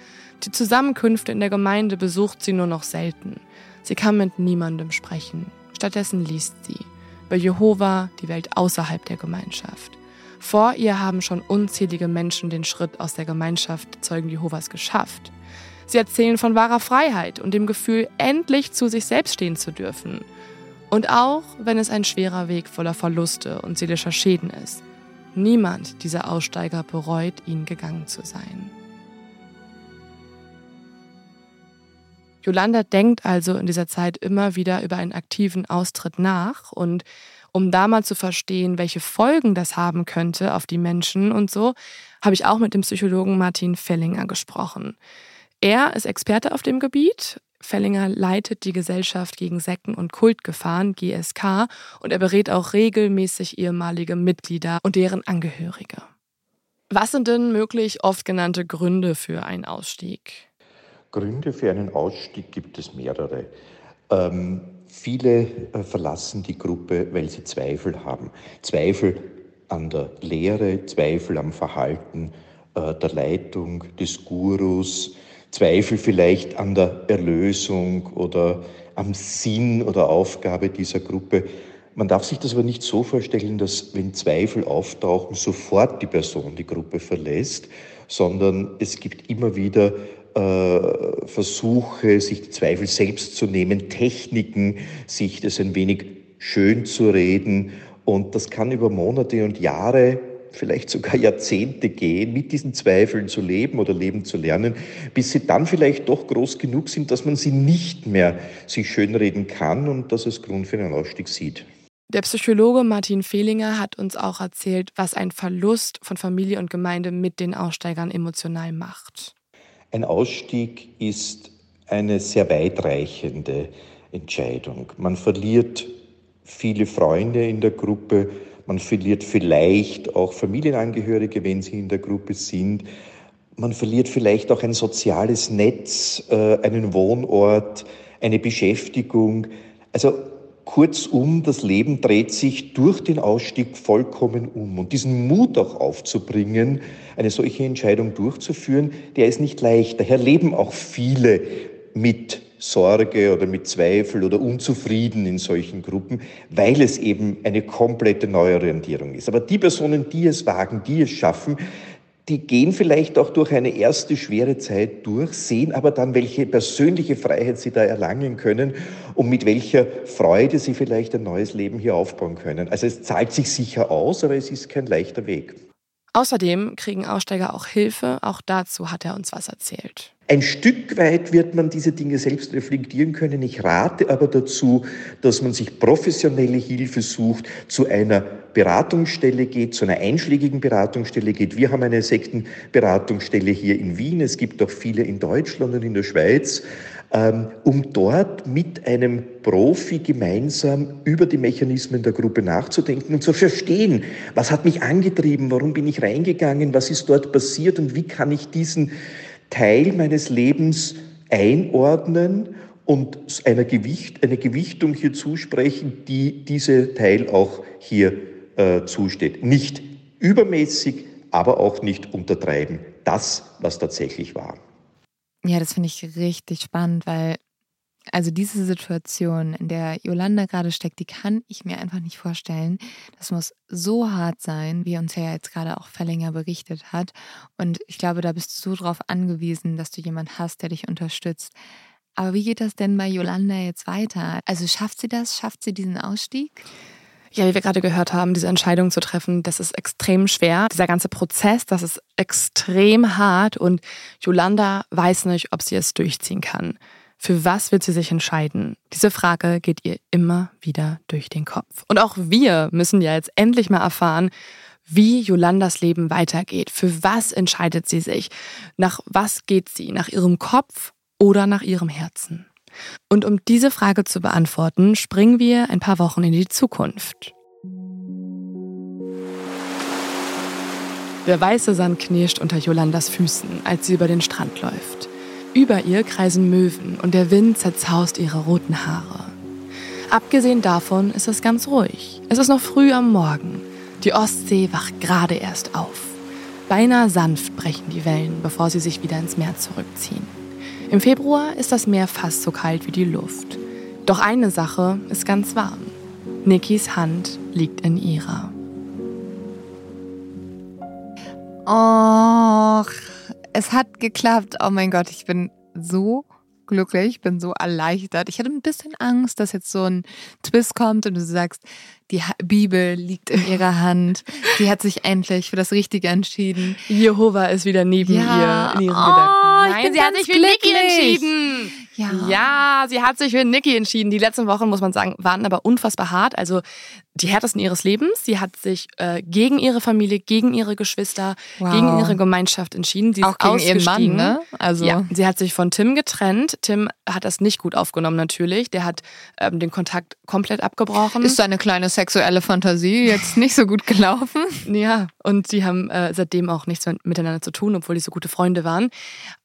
Die Zusammenkünfte in der Gemeinde besucht sie nur noch selten. Sie kann mit niemandem sprechen. Stattdessen liest sie über Jehova, die Welt außerhalb der Gemeinschaft. Vor ihr haben schon unzählige Menschen den Schritt aus der Gemeinschaft Zeugen Jehovas geschafft. Sie erzählen von wahrer Freiheit und dem Gefühl, endlich zu sich selbst stehen zu dürfen. Und auch wenn es ein schwerer Weg voller Verluste und seelischer Schäden ist, niemand dieser Aussteiger bereut, ihn gegangen zu sein. Yolanda denkt also in dieser Zeit immer wieder über einen aktiven Austritt nach und um da mal zu verstehen, welche Folgen das haben könnte auf die Menschen und so, habe ich auch mit dem Psychologen Martin Fellinger gesprochen. Er ist Experte auf dem Gebiet. Fellinger leitet die Gesellschaft gegen Sekten und Kultgefahren, GSK, und er berät auch regelmäßig ehemalige Mitglieder und deren Angehörige. Was sind denn möglich oft genannte Gründe für einen Ausstieg? Gründe für einen Ausstieg gibt es mehrere. Ähm, viele äh, verlassen die Gruppe, weil sie Zweifel haben. Zweifel an der Lehre, Zweifel am Verhalten äh, der Leitung, des Gurus, Zweifel vielleicht an der Erlösung oder am Sinn oder Aufgabe dieser Gruppe. Man darf sich das aber nicht so vorstellen, dass wenn Zweifel auftauchen, sofort die Person die Gruppe verlässt, sondern es gibt immer wieder äh, Versuche, sich die Zweifel selbst zu nehmen, Techniken, sich das ein wenig schön zu reden. Und das kann über Monate und Jahre, vielleicht sogar Jahrzehnte gehen, mit diesen Zweifeln zu leben oder leben zu lernen, bis sie dann vielleicht doch groß genug sind, dass man sie nicht mehr sich schönreden kann und das als Grund für einen Ausstieg sieht. Der Psychologe Martin Fehlinger hat uns auch erzählt, was ein Verlust von Familie und Gemeinde mit den Aussteigern emotional macht. Ein Ausstieg ist eine sehr weitreichende Entscheidung. Man verliert viele Freunde in der Gruppe, man verliert vielleicht auch Familienangehörige, wenn sie in der Gruppe sind. Man verliert vielleicht auch ein soziales Netz, äh, einen Wohnort, eine Beschäftigung. Also Kurzum, das Leben dreht sich durch den Ausstieg vollkommen um. Und diesen Mut auch aufzubringen, eine solche Entscheidung durchzuführen, der ist nicht leicht. Daher leben auch viele mit Sorge oder mit Zweifel oder unzufrieden in solchen Gruppen, weil es eben eine komplette Neuorientierung ist. Aber die Personen, die es wagen, die es schaffen, die gehen vielleicht auch durch eine erste schwere Zeit durch, sehen aber dann, welche persönliche Freiheit sie da erlangen können und mit welcher Freude sie vielleicht ein neues Leben hier aufbauen können. Also es zahlt sich sicher aus, aber es ist kein leichter Weg. Außerdem kriegen Aussteiger auch Hilfe. Auch dazu hat er uns was erzählt. Ein Stück weit wird man diese Dinge selbst reflektieren können. Ich rate aber dazu, dass man sich professionelle Hilfe sucht, zu einer Beratungsstelle geht, zu einer einschlägigen Beratungsstelle geht. Wir haben eine Sektenberatungsstelle hier in Wien. Es gibt auch viele in Deutschland und in der Schweiz. Ähm, um dort mit einem Profi gemeinsam über die Mechanismen der Gruppe nachzudenken und zu verstehen, was hat mich angetrieben, warum bin ich reingegangen, was ist dort passiert und wie kann ich diesen Teil meines Lebens einordnen und einer Gewicht, eine Gewichtung hier zusprechen, die diese Teil auch hier äh, zusteht. Nicht übermäßig, aber auch nicht untertreiben. Das, was tatsächlich war. Ja, das finde ich richtig spannend, weil also diese Situation, in der Yolanda gerade steckt, die kann ich mir einfach nicht vorstellen. Das muss so hart sein, wie uns ja jetzt gerade auch Verlänger berichtet hat. Und ich glaube, da bist du so darauf angewiesen, dass du jemanden hast, der dich unterstützt. Aber wie geht das denn bei Yolanda jetzt weiter? Also schafft sie das? Schafft sie diesen Ausstieg? Ja, wie wir gerade gehört haben, diese Entscheidung zu treffen, das ist extrem schwer. Dieser ganze Prozess, das ist extrem hart und Yolanda weiß nicht, ob sie es durchziehen kann. Für was wird sie sich entscheiden? Diese Frage geht ihr immer wieder durch den Kopf. Und auch wir müssen ja jetzt endlich mal erfahren, wie Yolandas Leben weitergeht. Für was entscheidet sie sich? Nach was geht sie? Nach ihrem Kopf oder nach ihrem Herzen? Und um diese Frage zu beantworten, springen wir ein paar Wochen in die Zukunft. Der weiße Sand knirscht unter Jolandas Füßen, als sie über den Strand läuft. Über ihr kreisen Möwen und der Wind zerzaust ihre roten Haare. Abgesehen davon ist es ganz ruhig. Es ist noch früh am Morgen. Die Ostsee wacht gerade erst auf. Beinahe sanft brechen die Wellen, bevor sie sich wieder ins Meer zurückziehen. Im Februar ist das Meer fast so kalt wie die Luft. Doch eine Sache ist ganz warm. Nikis Hand liegt in ihrer. Oh, es hat geklappt. Oh mein Gott, ich bin so glücklich, ich bin so erleichtert. Ich hatte ein bisschen Angst, dass jetzt so ein Twist kommt und du sagst, die Bibel liegt in ihrer Hand. Sie hat sich endlich für das Richtige entschieden. Jehova ist wieder neben Ja. ihr in ihren Oh, Gedanken. ich Nein, bin sie hat sich für Niki glücklich. entschieden. Ja. Ja, sie hat sich für Niki entschieden. Die letzten Wochen, muss man sagen, waren aber unfassbar hart. Also die härtesten ihres Lebens. Sie hat sich äh, gegen ihre Familie, gegen ihre Geschwister, Wow. gegen ihre Gemeinschaft entschieden. Sie Auch gegen ihren Mann, ne? Also Ja, sie hat sich von Tim getrennt. Tim hat das nicht gut aufgenommen natürlich. Der hat ähm, den Kontakt komplett abgebrochen. ist seine kleine sexuelle Fantasie jetzt nicht so gut gelaufen. Ja, und sie haben äh, seitdem auch nichts mehr miteinander zu tun, obwohl die so gute Freunde waren.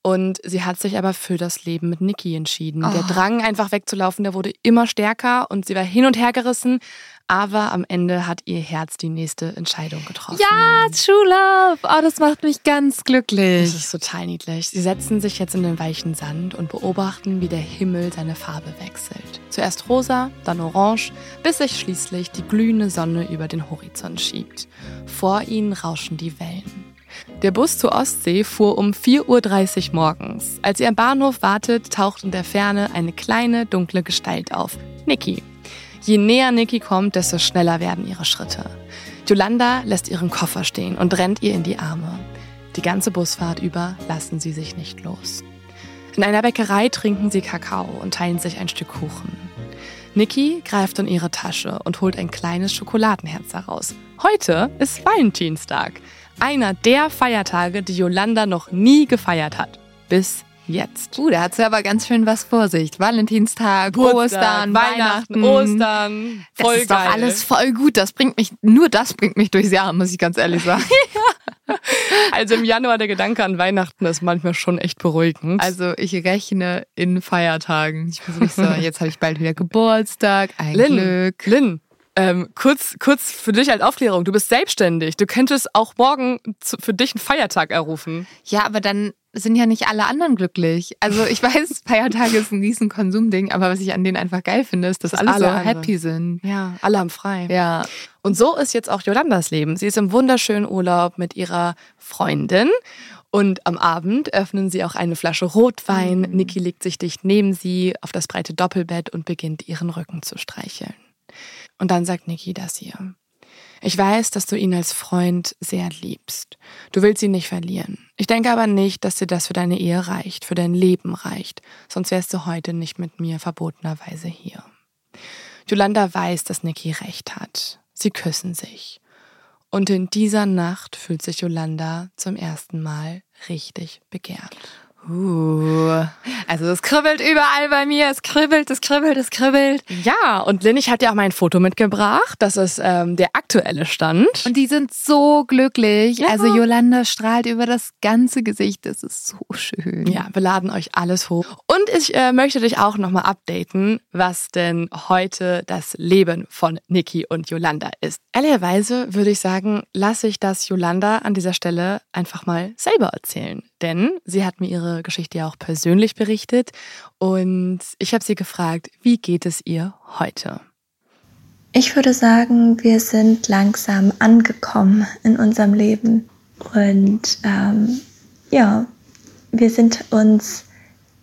Und sie hat sich aber für das Leben mit Niki entschieden. Der Oh. Drang, einfach wegzulaufen, der wurde immer stärker und sie war hin und her gerissen. Aber am Ende hat ihr Herz die nächste Entscheidung getroffen. Ja, True Love. Oh, das macht mich ganz Das glücklich. ist total niedlich. Sie setzen sich jetzt in den weichen Sand und beobachten, wie der Himmel seine Farbe wechselt. Zuerst rosa, dann orange, bis sich schließlich die glühende Sonne über den Horizont schiebt. Vor ihnen rauschen die Wellen. Der Bus zur Ostsee fuhr um 4.30 Uhr morgens. Als ihr am Bahnhof wartet, taucht in der Ferne eine kleine, dunkle Gestalt auf. Niki. Je näher Niki kommt, desto schneller werden ihre Schritte. Yolanda lässt ihren Koffer stehen und rennt ihr in die Arme. Die ganze Busfahrt über lassen sie sich nicht los. In einer Bäckerei trinken sie Kakao und teilen sich ein Stück Kuchen. Niki greift in ihre Tasche und holt ein kleines Schokoladenherz heraus. Heute ist Valentinstag. Einer der Feiertage, die Yolanda noch nie gefeiert hat. Bis jetzt. Uh, da hat sie aber ganz schön was vor sich. Valentinstag, Ostern, Weihnachten, Ostern. Voll das ist geil. doch alles voll gut. Das bringt mich, nur das bringt mich durchs Jahr, muss ich ganz ehrlich sagen. Also im Januar der Gedanke an Weihnachten ist manchmal schon echt beruhigend. Also ich rechne in Feiertagen. Ich bin so, jetzt habe ich bald wieder Geburtstag. Ein Lynn, Glück. Lynn, ähm, kurz, kurz für dich als Aufklärung. Du bist selbstständig. Du könntest auch morgen zu, für dich einen Feiertag errufen. Ja, aber dann sind ja nicht alle anderen glücklich. Also ich weiß, Feiertage ist ein riesen Konsumding, aber was ich an denen einfach geil finde, ist, dass Dass alle, alle so andere- happy sind. Ja, alle haben frei. Ja. Und so ist jetzt auch Jolandas Leben. Sie ist im wunderschönen Urlaub mit ihrer Freundin. Und am Abend öffnen sie auch eine Flasche Rotwein. Niki legt sich dicht neben sie auf das breite Doppelbett und beginnt ihren Rücken zu streicheln. Und dann sagt Niki das hier. Ich weiß, dass du ihn als Freund sehr liebst. Du willst ihn nicht verlieren. Ich denke aber nicht, dass dir das für deine Ehe reicht, für dein Leben reicht. Sonst wärst du heute nicht mit mir verbotenerweise hier. Yolanda weiß, dass Niki recht hat. Sie küssen sich. Und in dieser Nacht fühlt sich Yolanda zum ersten Mal richtig begehrt. Uh. Also es kribbelt überall bei mir. Es kribbelt, es kribbelt, es kribbelt. Ja, und Lynn, ich hatte ja auch mein Foto mitgebracht. Das ist ähm, der aktuelle Stand. Und die sind so glücklich. Ja. Also Yolanda strahlt über das ganze Gesicht. Das ist so schön. Ja, wir laden euch alles hoch. Und ich äh, möchte dich auch nochmal updaten, was denn heute das Leben von Niki und Yolanda ist. Ehrlicherweise würde ich sagen, lasse ich das Yolanda an dieser Stelle einfach mal selber erzählen. Denn sie hat mir ihre Geschichte ja auch persönlich berichtet und ich habe sie gefragt, wie geht es ihr heute? Ich würde sagen, wir sind langsam angekommen in unserem Leben. Und ähm, ja, wir sind uns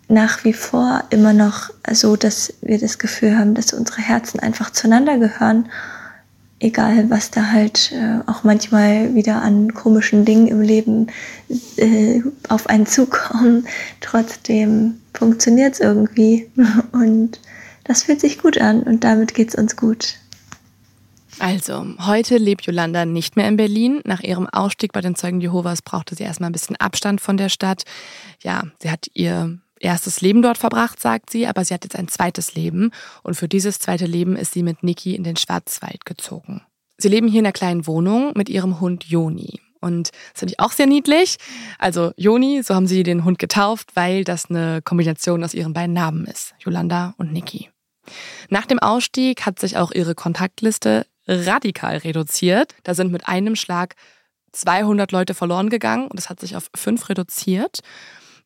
nach wie vor immer noch so, dass wir das Gefühl haben, dass unsere Herzen einfach zueinander gehören. Egal, was da halt äh, auch manchmal wieder an komischen Dingen im Leben äh, auf einen zukommen. Trotzdem funktioniert es irgendwie. Und das fühlt sich gut an und damit geht's uns gut. Also, heute lebt Yolanda nicht mehr in Berlin. Nach ihrem Ausstieg bei den Zeugen Jehovas brauchte sie erstmal ein bisschen Abstand von der Stadt. Ja, sie hat ihr erstes Leben dort verbracht, sagt sie, aber sie hat jetzt ein zweites Leben. Und für dieses zweite Leben ist sie mit Niki in den Schwarzwald gezogen. Sie leben hier in einer kleinen Wohnung mit ihrem Hund Joni. Und das finde ich auch sehr niedlich. Also Joni, so haben sie den Hund getauft, weil das eine Kombination aus ihren beiden Namen ist. Yolanda und Niki. Nach dem Ausstieg hat sich auch ihre Kontaktliste radikal reduziert. Da sind mit einem Schlag 200 Leute verloren gegangen und es hat sich auf fünf reduziert,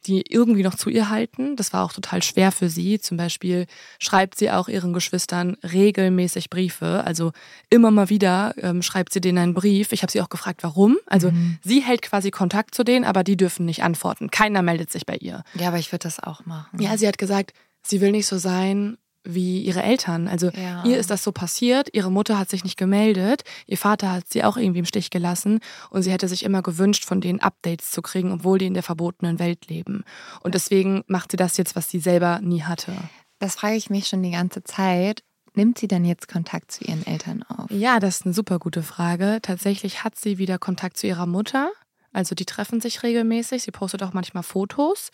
die irgendwie noch zu ihr halten. Das war auch total schwer für sie. Zum Beispiel schreibt sie auch ihren Geschwistern regelmäßig Briefe. Also immer mal wieder ähm, schreibt sie denen einen Brief. Ich habe sie auch gefragt, warum. Also sie hält quasi Kontakt zu denen, aber die dürfen nicht antworten. Keiner meldet sich bei ihr. Ja, aber ich würde das auch machen. Ja, sie hat gesagt, sie will nicht so sein wie ihre Eltern. Also Ja. ihr ist das so passiert, ihre Mutter hat sich nicht gemeldet, ihr Vater hat sie auch irgendwie im Stich gelassen und sie hätte sich immer gewünscht, von denen Updates zu kriegen, obwohl die in der verbotenen Welt leben. Und deswegen macht sie das jetzt, was sie selber nie hatte. Das frage ich mich schon die ganze Zeit. Nimmt sie denn jetzt Kontakt zu ihren Eltern auf? Ja, das ist eine super gute Frage. Tatsächlich hat sie wieder Kontakt zu ihrer Mutter. Also die treffen sich regelmäßig. Sie postet auch manchmal Fotos.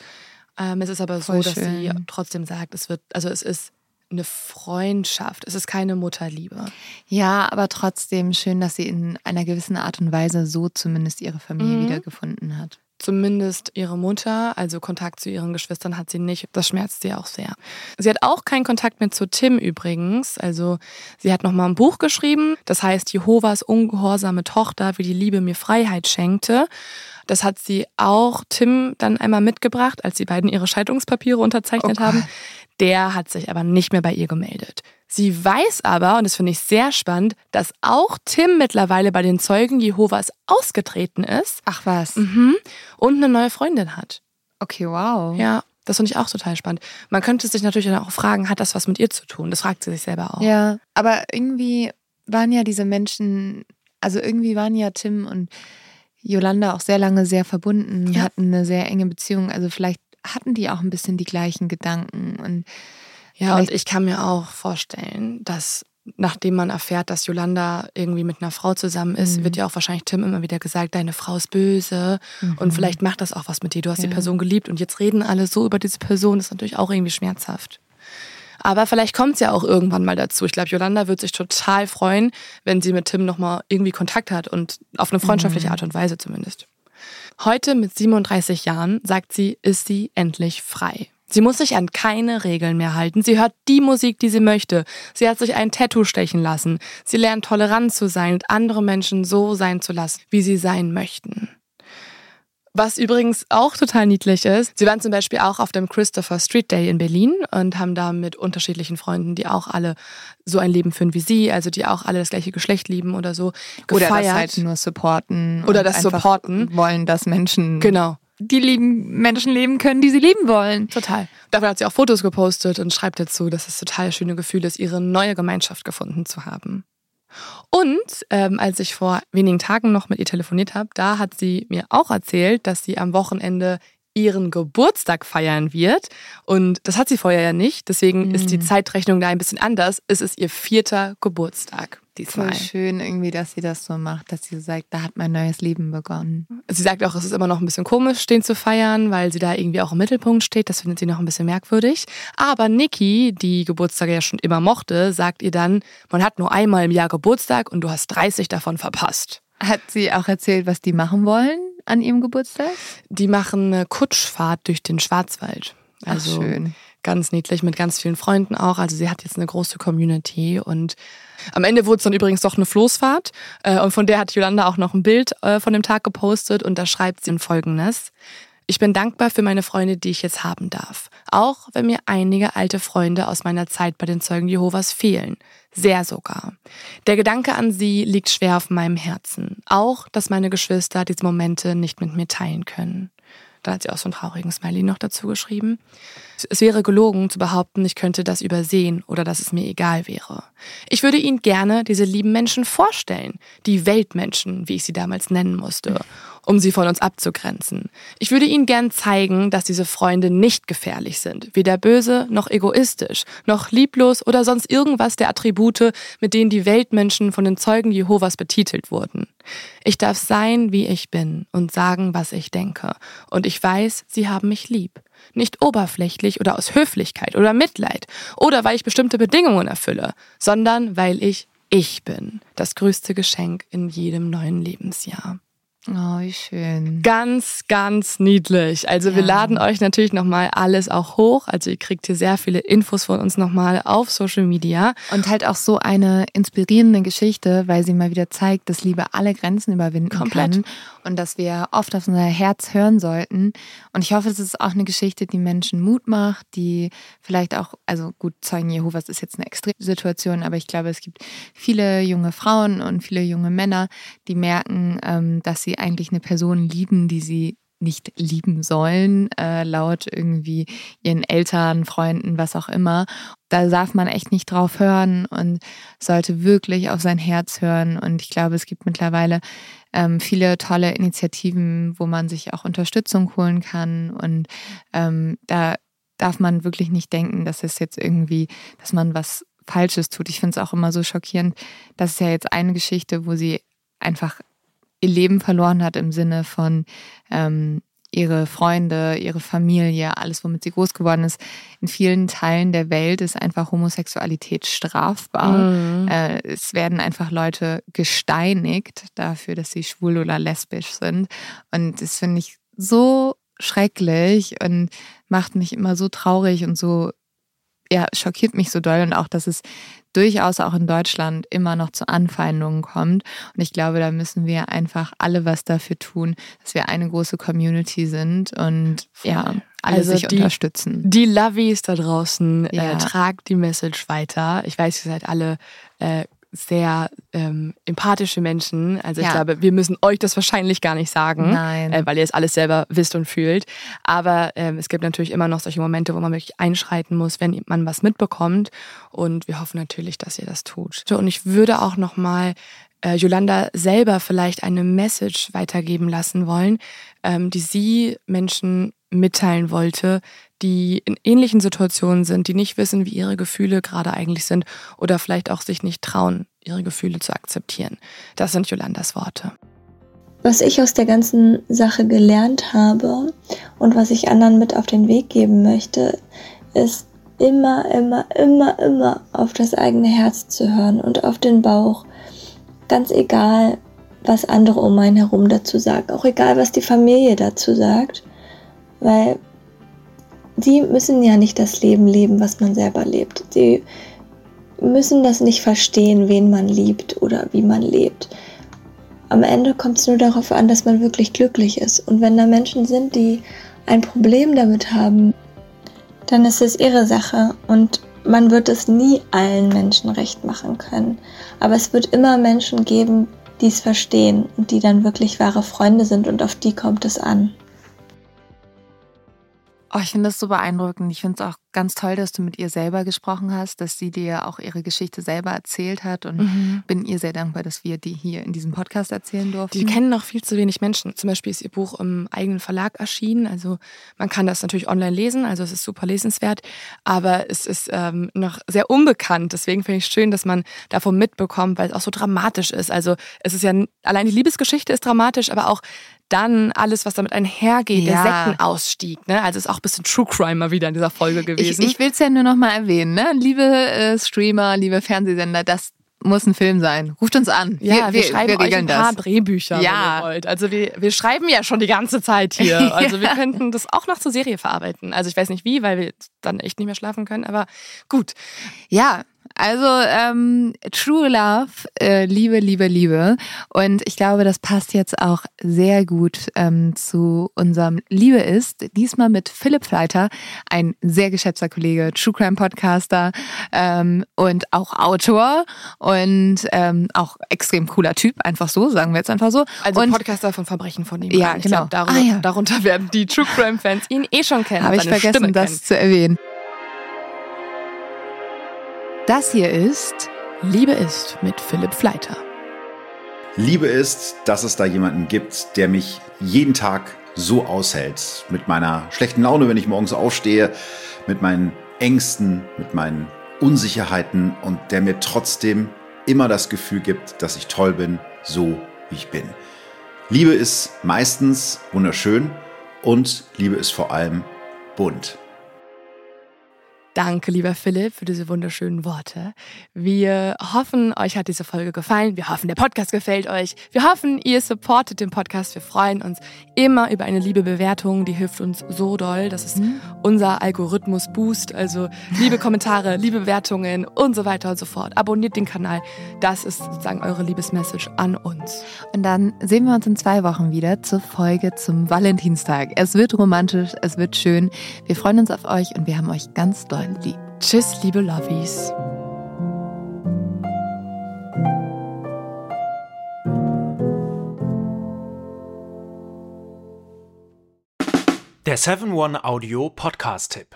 Ähm, es ist aber Voll so, dass sie schön. trotzdem sagt, es wird, also es ist eine Freundschaft. Es ist keine Mutterliebe. Ja, aber trotzdem schön, dass sie in einer gewissen Art und Weise so zumindest ihre Familie Mhm. wiedergefunden hat. Zumindest ihre Mutter, also Kontakt zu ihren Geschwistern hat sie nicht. Das schmerzt sie auch sehr. Sie hat auch keinen Kontakt mehr zu Tim übrigens. Also sie hat nochmal ein Buch geschrieben, das heißt Jehovas ungehorsame Tochter, wie die Liebe mir Freiheit schenkte. Das hat sie auch Tim dann einmal mitgebracht, als die beiden ihre Scheidungspapiere unterzeichnet Oh haben. Der hat sich aber nicht mehr bei ihr gemeldet. Sie weiß aber, und das finde ich sehr spannend, dass auch Tim mittlerweile bei den Zeugen Jehovas ausgetreten ist Ach was. Mhm. Und eine neue Freundin hat. Okay, wow. Ja, das finde ich auch total spannend. Man könnte sich natürlich dann auch fragen, hat das was mit ihr zu tun? Das fragt sie sich selber auch. Ja, aber irgendwie waren ja diese Menschen, also irgendwie waren ja Tim und Yolanda auch sehr lange sehr verbunden, Ja. hatten eine sehr enge Beziehung. Also vielleicht hatten die auch ein bisschen die gleichen Gedanken. Und Ja, und ich kann mir auch vorstellen, dass nachdem man erfährt, dass Yolanda irgendwie mit einer Frau zusammen ist, mhm. wird ja auch wahrscheinlich Tim immer wieder gesagt, deine Frau ist böse mhm. und vielleicht macht das auch was mit dir. Du hast ja. die Person geliebt und jetzt reden alle so über diese Person, das ist natürlich auch irgendwie schmerzhaft. Aber vielleicht kommt es ja auch irgendwann mal dazu. Ich glaube, Yolanda wird sich total freuen, wenn sie mit Tim nochmal irgendwie Kontakt hat und auf eine freundschaftliche mhm. Art und Weise zumindest. Heute mit 37 Jahren, sagt sie, ist sie endlich frei. Sie muss sich an keine Regeln mehr halten. Sie hört die Musik, die sie möchte. Sie hat sich ein Tattoo stechen lassen. Sie lernt tolerant zu sein und andere Menschen so sein zu lassen, wie sie sein möchten. Was übrigens auch total niedlich ist, sie waren zum Beispiel auch auf dem Christopher Street Day in Berlin und haben da mit unterschiedlichen Freunden, die auch alle so ein Leben führen wie sie, also die auch alle das gleiche Geschlecht lieben oder so, gefeiert. Oder das halt nur supporten. Oder das supporten. Wollen, dass Menschen genau die lieben Menschen leben können, die sie leben wollen. Total. Davon hat sie auch Fotos gepostet und schreibt dazu, dass es total schöne Gefühl ist, ihre neue Gemeinschaft gefunden zu haben. Und ähm, als ich vor wenigen Tagen noch mit ihr telefoniert habe, da hat sie mir auch erzählt, dass sie am Wochenende ihren Geburtstag feiern wird. Und das hat sie vorher ja nicht. Deswegen mhm. ist die Zeitrechnung da ein bisschen anders. Es ist ihr vierter Geburtstag diesmal. Voll schön irgendwie, dass sie das so macht, dass sie sagt, da hat mein neues Leben begonnen. Sie sagt auch, es ist immer noch ein bisschen komisch, den zu feiern, weil sie da irgendwie auch im Mittelpunkt steht. Das findet sie noch ein bisschen merkwürdig. Aber Nikki, die Geburtstage ja schon immer mochte, sagt ihr dann, man hat nur einmal im Jahr Geburtstag und du hast 30 davon verpasst. Hat sie auch erzählt, was die machen wollen an ihrem Geburtstag? Die machen eine Kutschfahrt durch den Schwarzwald. Also Ach, schön. Ganz niedlich mit ganz vielen Freunden auch. Also sie hat jetzt eine große Community und am Ende wurde es dann übrigens doch eine Floßfahrt äh, und von der hat Yolanda auch noch ein Bild äh, von dem Tag gepostet und da schreibt sie folgendes. Ich bin dankbar für meine Freunde, die ich jetzt haben darf. Auch wenn mir einige alte Freunde aus meiner Zeit bei den Zeugen Jehovas fehlen. Sehr sogar. Der Gedanke an sie liegt schwer auf meinem Herzen. Auch, dass meine Geschwister diese Momente nicht mit mir teilen können. Da hat sie auch so einen traurigen Smiley noch dazu geschrieben. Es wäre gelogen zu behaupten, ich könnte das übersehen oder dass es mir egal wäre. Ich würde Ihnen gerne diese lieben Menschen vorstellen, die Weltmenschen, wie ich sie damals nennen musste, um sie von uns abzugrenzen. Ich würde Ihnen gern zeigen, dass diese Freunde nicht gefährlich sind, weder böse noch egoistisch, noch lieblos oder sonst irgendwas der Attribute, mit denen die Weltmenschen von den Zeugen Jehovas betitelt wurden. Ich darf sein, wie ich bin und sagen, was ich denke. Und ich weiß, Sie haben mich lieb. Nicht oberflächlich oder aus Höflichkeit oder Mitleid oder weil ich bestimmte Bedingungen erfülle, sondern weil ich ich bin. Das größte Geschenk in jedem neuen Lebensjahr. Oh, wie schön. Ganz, ganz niedlich. Also ja. wir laden euch natürlich nochmal alles auch hoch. Also ihr kriegt hier sehr viele Infos von uns nochmal auf Social Media. Und halt auch so eine inspirierende Geschichte, weil sie mal wieder zeigt, dass Liebe alle Grenzen überwinden Komplett. kann und dass wir oft auf unser Herz hören sollten. Und ich hoffe, es ist auch eine Geschichte, die Menschen Mut macht, die vielleicht auch, also gut, Zeugen Jehovas ist jetzt eine Extremsituation, aber ich glaube, es gibt viele junge Frauen und viele junge Männer, die merken, ähm, dass sie eigentlich eine Person lieben, die sie nicht lieben sollen, äh, laut irgendwie ihren Eltern, Freunden, was auch immer. Da darf man echt nicht drauf hören und sollte wirklich auf sein Herz hören. Und ich glaube, es gibt mittlerweile ähm, viele tolle Initiativen, wo man sich auch Unterstützung holen kann. Und ähm, da darf man wirklich nicht denken, dass es jetzt irgendwie, dass man was Falsches tut. Ich finde es auch immer so schockierend. Das ist ja jetzt eine Geschichte, wo sie einfach ihr Leben verloren hat im Sinne von ähm, ihre Freunde, ihre Familie, alles, womit sie groß geworden ist. In vielen Teilen der Welt ist einfach Homosexualität strafbar. Mhm. Äh, es werden einfach Leute gesteinigt dafür, dass sie schwul oder lesbisch sind. Und das finde ich so schrecklich und macht mich immer so traurig und so ja, schockiert mich so doll und auch, dass es durchaus auch in Deutschland immer noch zu Anfeindungen kommt. Und ich glaube, da müssen wir einfach alle was dafür tun, dass wir eine große Community sind und Voll. ja, alle also sich die, unterstützen. Die Lovies da draußen, äh, ja. äh, tragt die Message weiter. Ich weiß, ihr seid alle äh, sehr ähm, empathische Menschen. Also ich ja. glaube, wir müssen euch das wahrscheinlich gar nicht sagen, äh, weil ihr es alles selber wisst und fühlt. Aber ähm, es gibt natürlich immer noch solche Momente, wo man wirklich einschreiten muss, wenn man was mitbekommt. Und wir hoffen natürlich, dass ihr das tut. So, und ich würde auch noch mal äh, Yolanda selber vielleicht eine Message weitergeben lassen wollen, ähm, die sie Menschen mitteilen wollte, die in ähnlichen Situationen sind, die nicht wissen, wie ihre Gefühle gerade eigentlich sind oder vielleicht auch sich nicht trauen, ihre Gefühle zu akzeptieren. Das sind Jolandas Worte. Was ich aus der ganzen Sache gelernt habe und was ich anderen mit auf den Weg geben möchte, ist immer, immer, immer, immer auf das eigene Herz zu hören und auf den Bauch. Ganz egal, was andere um einen herum dazu sagen, auch egal, was die Familie dazu sagt, weil sie müssen ja nicht das Leben leben, was man selber lebt. Sie müssen das nicht verstehen, wen man liebt oder wie man lebt. Am Ende kommt es nur darauf an, dass man wirklich glücklich ist. Und wenn da Menschen sind, die ein Problem damit haben, dann ist es ihre Sache und man wird es nie allen Menschen recht machen können. Aber es wird immer Menschen geben, die es verstehen und die dann wirklich wahre Freunde sind und auf die kommt es an. Oh, ich finde das so beeindruckend. Ich finde es auch ganz toll, dass du mit ihr selber gesprochen hast, dass sie dir auch ihre Geschichte selber erzählt hat und mhm. bin ihr sehr dankbar, dass wir die hier in diesem Podcast erzählen durften. Die kennen noch viel zu wenig Menschen. Zum Beispiel ist ihr Buch im eigenen Verlag erschienen. Also man kann das natürlich online lesen, also es ist super lesenswert, aber es ist ähm, noch sehr unbekannt. Deswegen finde ich es schön, dass man davon mitbekommt, weil es auch so dramatisch ist. Also es ist ja allein die Liebesgeschichte ist dramatisch, aber auch dann alles, was damit einhergeht, ja. der Sektenausstieg. Ne? Also ist auch ein bisschen True Crime mal wieder in dieser Folge gewesen. Ich, ich will es ja nur noch mal erwähnen. Ne? Liebe äh, Streamer, liebe Fernsehsender, das muss ein Film sein. Ruft uns an. Ja, wir, wir, wir schreiben wir euch ein paar das. Drehbücher, ja. wenn ihr wollt. Also wir, wir schreiben ja schon die ganze Zeit hier. Also wir könnten das auch noch zur Serie verarbeiten. Also ich weiß nicht wie, weil wir dann echt nicht mehr schlafen können, aber gut. Ja, also ähm, True Love, äh, Liebe, Liebe, Liebe. Und ich glaube, das passt jetzt auch sehr gut ähm, zu unserem Liebe ist. Diesmal mit Philipp Fleiter, ein sehr geschätzter Kollege, True Crime Podcaster ähm, und auch Autor und ähm, auch extrem cooler Typ, einfach so, sagen wir jetzt einfach so. Also und, Podcaster von Verbrechen von ihm. Ja, genau. Glaub, darunter, ah, ja. darunter werden die True Crime Fans ihn eh schon kennen. Habe ich vergessen, das zu erwähnen. Das hier ist Liebe ist mit Philipp Fleiter. Liebe ist, dass es da jemanden gibt, der mich jeden Tag so aushält. Mit meiner schlechten Laune, wenn ich morgens aufstehe, mit meinen Ängsten, mit meinen Unsicherheiten und der mir trotzdem immer das Gefühl gibt, dass ich toll bin, so wie ich bin. Liebe ist meistens wunderschön und Liebe ist vor allem bunt. Danke, lieber Philipp, für diese wunderschönen Worte. Wir hoffen, euch hat diese Folge gefallen. Wir hoffen, der Podcast gefällt euch. Wir hoffen, ihr supportet den Podcast. Wir freuen uns immer über eine liebe Bewertung. Die hilft uns so doll. Das ist mhm. unser Algorithmus-Boost. Also liebe Kommentare, liebe Bewertungen und so weiter und so fort. Abonniert den Kanal. Das ist sozusagen eure Liebesmessage an uns. Und dann sehen wir uns in zwei Wochen wieder zur Folge zum Valentinstag. Es wird romantisch, es wird schön. Wir freuen uns auf euch und wir haben euch ganz doll lieb. Tschüss, liebe Lovies. Der 7-One Audio Podcast-Tipp.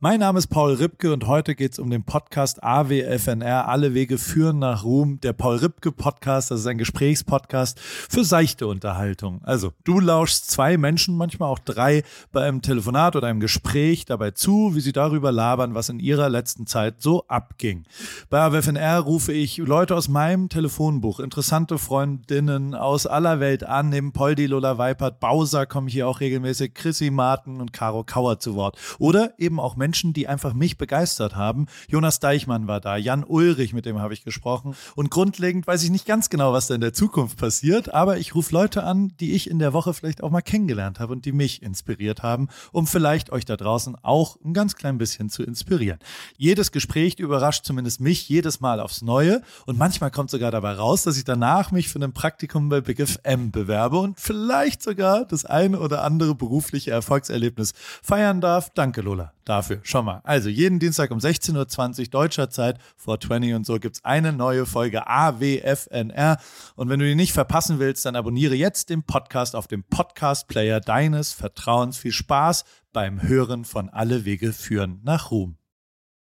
Mein Name ist Paul Ripke und heute geht es um den Podcast AWFNR. Alle Wege führen nach Ruhm. Der Paul Ripke Podcast, das ist ein Gesprächspodcast für seichte Unterhaltung. Also, du lauschst zwei Menschen, manchmal auch drei, bei einem Telefonat oder einem Gespräch dabei zu, wie sie darüber labern, was in ihrer letzten Zeit so abging. Bei AWFNR rufe ich Leute aus meinem Telefonbuch, interessante Freundinnen aus aller Welt an. Neben Poldi, Lola Weipert, Bowser kommen hier auch regelmäßig Chrissy Martin und Caro Kauer zu Wort. Oder eben auch Menschen, Menschen, die einfach mich begeistert haben. Jonas Deichmann war da, Jan Ulrich, mit dem habe ich gesprochen. Und grundlegend weiß ich nicht ganz genau, was da in der Zukunft passiert, aber ich rufe Leute an, die ich in der Woche vielleicht auch mal kennengelernt habe und die mich inspiriert haben, um vielleicht euch da draußen auch ein ganz klein bisschen zu inspirieren. Jedes Gespräch überrascht zumindest mich jedes Mal aufs Neue und manchmal kommt sogar dabei raus, dass ich danach mich für ein Praktikum bei Big FM bewerbe und vielleicht sogar das eine oder andere berufliche Erfolgserlebnis feiern darf. Danke, Lola dafür. Schon mal. Also jeden Dienstag um 16.20 Uhr deutscher Zeit, 420 und so, gibt es eine neue Folge AWFNR. Und wenn du die nicht verpassen willst, dann abonniere jetzt den Podcast auf dem Podcast-Player deines Vertrauens. Viel Spaß beim Hören von Alle Wege führen nach Ruhm.